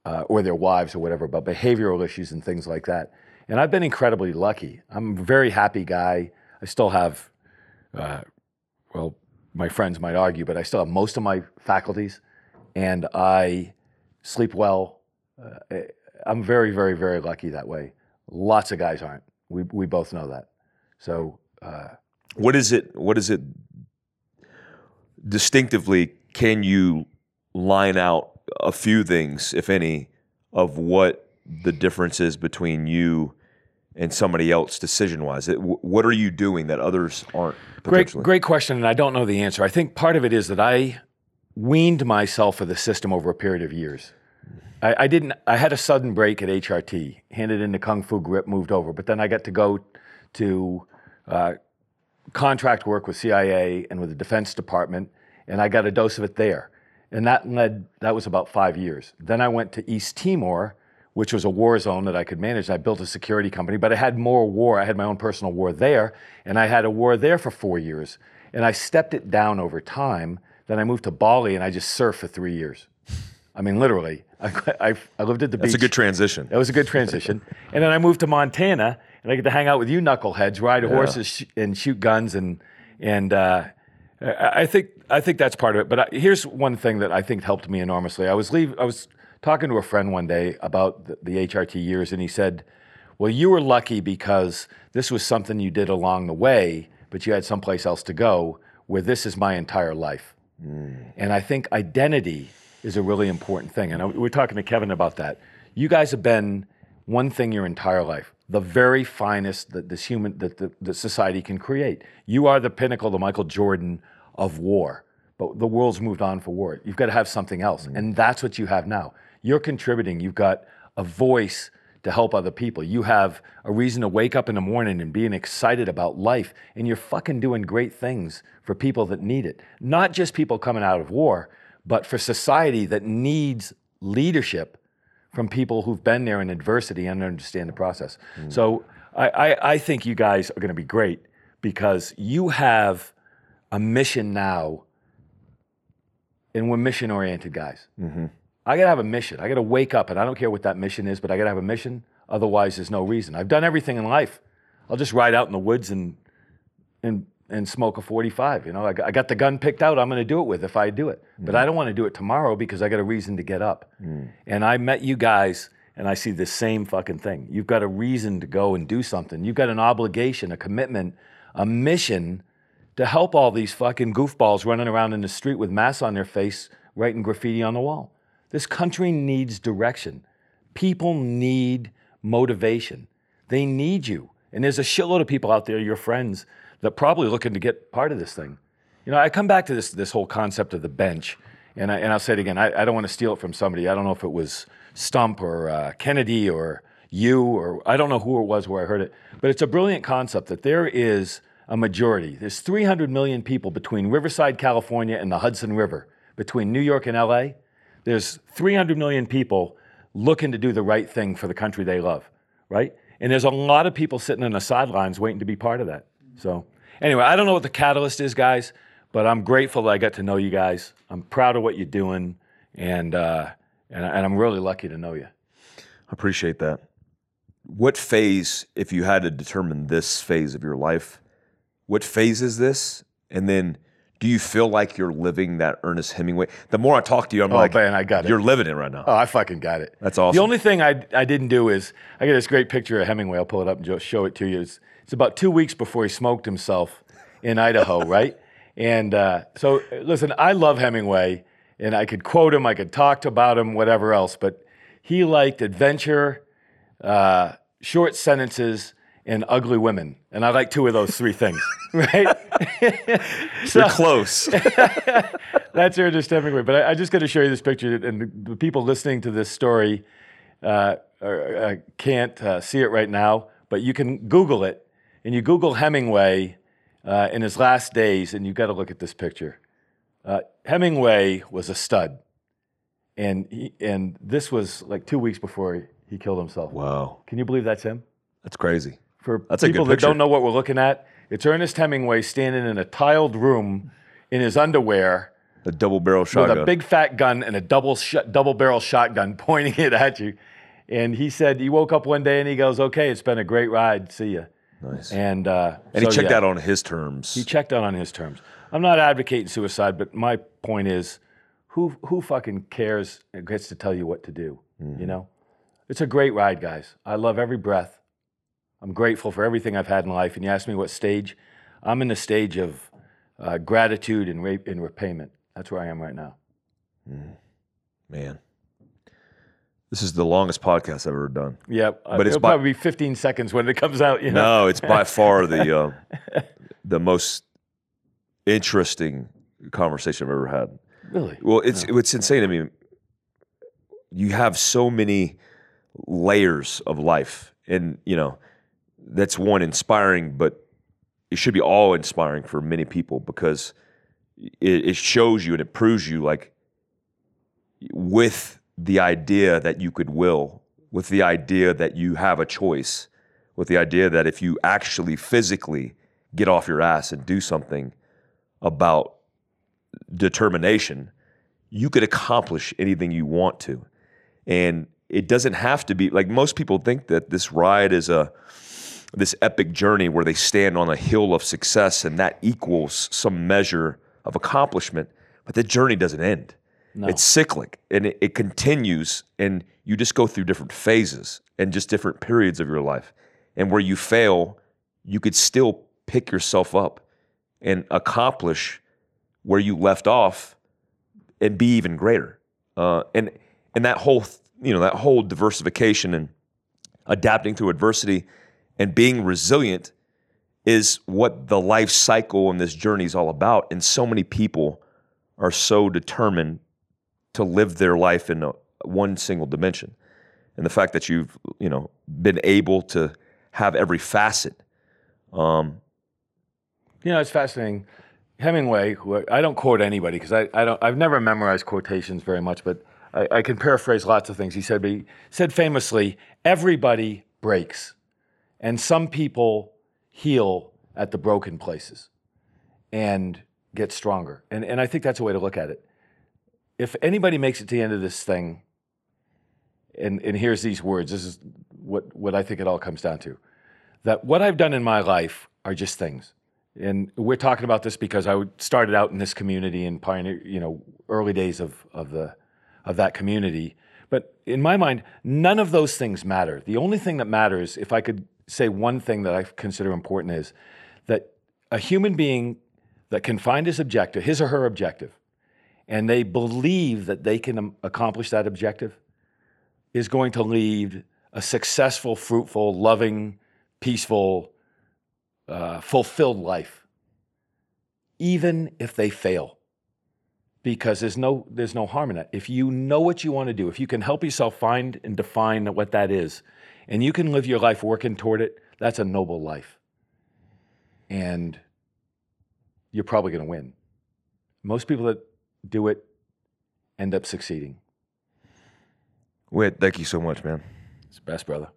uh, or their wives or whatever about behavioral issues and things like that. And I've been incredibly lucky. I'm a very happy guy. I still have, uh, well, my friends might argue, but I still have most of my faculties, and I sleep well. Uh, I'm very, very, very lucky that way. Lots of guys aren't. We we both know that. So. Uh, What is it? What is it? Distinctively, can you line out a few things, if any, of what the difference is between you and somebody else decision wise? What are you doing that others aren't? Great, great question, and I don't know the answer. I think part of it is that I weaned myself of the system over a period of years. I, I didn't. I had a sudden break at HRT, handed in the Kung Fu Grip, moved over, but then I got to go to uh, contract work with CIA and with the Defense Department, and I got a dose of it there, and that led. That was about five years. Then I went to East Timor, which was a war zone that I could manage. I built a security company, but I had more war. I had my own personal war there, and I had a war there for four years, and I stepped it down over time. Then I moved to Bali, and I just surfed for three years. I mean, literally. I, I, I lived at the That's beach. That's a good transition. That was a good transition. and then I moved to Montana, and I get to hang out with you knuckleheads, ride horses, sh- and shoot guns, and and uh, I think I think that's part of it. But I, here's one thing that I think helped me enormously. I was leave, I was talking to a friend one day about the, the HRT years, and he said, "Well, you were lucky because this was something you did along the way, but you had someplace else to go. Where this is my entire life." Mm. And I think identity is a really important thing. And I, we we're talking to Kevin about that. You guys have been one thing your entire life, the very finest that this human that the, that society can create. You are the pinnacle, the Michael Jordan of war. But the world's moved on for war. You've got to have something else, mm-hmm. and that's what you have now. You're contributing. You've got a voice to help other people. You have a reason to wake up in the morning and being excited about life, and you're fucking doing great things for people that need it. Not just people coming out of war, but for society that needs leadership from people who've been there in adversity and understand the process. Mm. So I, I, I think you guys are going to be great because you have a mission now, and we're mission oriented guys. Mm-hmm. I got to have a mission. I got to wake up, and I don't care what that mission is, but I got to have a mission. Otherwise, there's no reason. I've done everything in life. I'll just ride out in the woods and and and smoke a 45. You know, I got, I got the gun picked out. I'm going to do it with if I do it. But mm-hmm. I don't want to do it tomorrow because I got a reason to get up. Mm. And I met you guys, and I see the same fucking thing. You've got a reason to go and do something. You've got an obligation, a commitment, a mission to help all these fucking goofballs running around in the street with masks on their face, writing graffiti on the wall. This country needs direction. People need motivation. They need you. And there's a shitload of people out there, your friends, that probably looking to get part of this thing. You know, I come back to this this whole concept of the bench, and I, and I'll say it again. I, I don't want to steal it from somebody. I don't know if it was Stumpf or uh, Kennedy or you or I don't know who it was where I heard it, but it's a brilliant concept that there is a majority. There's 300 million people between Riverside, California, and the Hudson River, between New York and LA. There's 300 million people looking to do the right thing for the country they love, right? And there's a lot of people sitting on the sidelines waiting to be part of that. So, anyway, I don't know what the catalyst is, guys, but I'm grateful that I got to know you guys. I'm proud of what you're doing, and uh, and, and I'm really lucky to know you. I appreciate that. What phase, if you had to determine this phase of your life, what phase is this? And then do you feel like you're living that Ernest Hemingway? The more I talk to you, I'm Oh, like, man, I got it. you're living it right now. Oh, I fucking got it. That's awesome. The only thing I, I didn't do is I got this great picture of Hemingway. I'll pull it up and show it to you. It's, it's about two weeks before he smoked himself in Idaho, right? And uh, so, listen, I love Hemingway, and I could quote him, I could talk about him, whatever else, but he liked adventure, uh, short sentences, and ugly women. And I like two of those three things, right? you're close. That's Ernest Hemingway. But I, I just got to show you this picture, and the, the people listening to this story uh, are, uh, can't uh, see it right now, but you can Google it, and you Google Hemingway uh, in his last days, and you got to look at this picture. Uh, Hemingway was a stud, and he, and this was like two weeks before he, he killed himself. wow. Can you believe that's him? That's crazy. For That's people that don't know what we're looking at, it's Ernest Hemingway standing in a tiled room in his underwear A double barrel shotgun. with a big fat gun and a double sh- double barrel shotgun pointing it at you. And he said he woke up one day and he goes, "Okay, it's been a great ride. See ya." nice. And uh, And he checked yeah, out on his terms. He checked out on his terms. I'm not advocating suicide, but my point is, who who fucking cares and gets to tell you what to do? Mm-hmm. You know, it's a great ride, guys. I love every breath. I'm grateful for everything I've had in life. And you ask me what stage? I'm in the stage of uh, gratitude and, ra- and repayment. That's where I am right now. Man. This is the longest podcast I've ever done. Yeah, But it's it'll by- probably be 15 seconds when it comes out. You know? No, it's by far the uh, the most interesting conversation I've ever had. really. Well, it's it's insane I mean, you have so many layers of life, and you know that's one inspiring, but it should be all inspiring for many people because it, it shows you and it proves you like with the idea that you could will, with the idea that you have a choice, with the idea that if you actually physically get off your ass and do something about determination, you could accomplish anything you want to. And it doesn't have to be like most people think that this ride is a this epic journey where they stand on a hill of success and that equals some measure of accomplishment, but the journey doesn't end. No. It's cyclic and it, it continues, and you just go through different phases and just different periods of your life. And where you fail, you could still pick yourself up and accomplish where you left off and be even greater. Uh, and and that whole you know that whole diversification and adapting through adversity and being resilient is what the life cycle and this journey is all about. And so many people are so determined to live their life in a, one single dimension. And the fact that you've, you know, been able to have every facet. Um, you know, it's fascinating. Hemingway, who I don't quote anybody because I, I don't, I've never memorized quotations very much, but I, I can paraphrase lots of things. He said, But he said famously, everybody breaks, and some people heal at the broken places and get stronger. And, and I think that's a way to look at it if anybody makes it to the end of this thing and, and hears these words, this is what, what I think it all comes down to that what I've done in my life are just things. And we're talking about this because I started out in this community in pioneer, you know, early days of, of, the, of that community. But in my mind, none of those things matter. The only thing that matters, if I could say one thing that I consider important, is that a human being that can find his objective, his or her objective, and they believe that they can accomplish that objective is going to lead a successful, fruitful, loving, peaceful, uh, fulfilled life, even if they fail. Because there's no, there's no harm in that. If you know what you want to do, if you can help yourself find and define what that is, and you can live your life working toward it, that's a noble life. And you're probably going to win. Most people that do it, end up succeeding. Whit, thank you so much, man. It's the best, brother.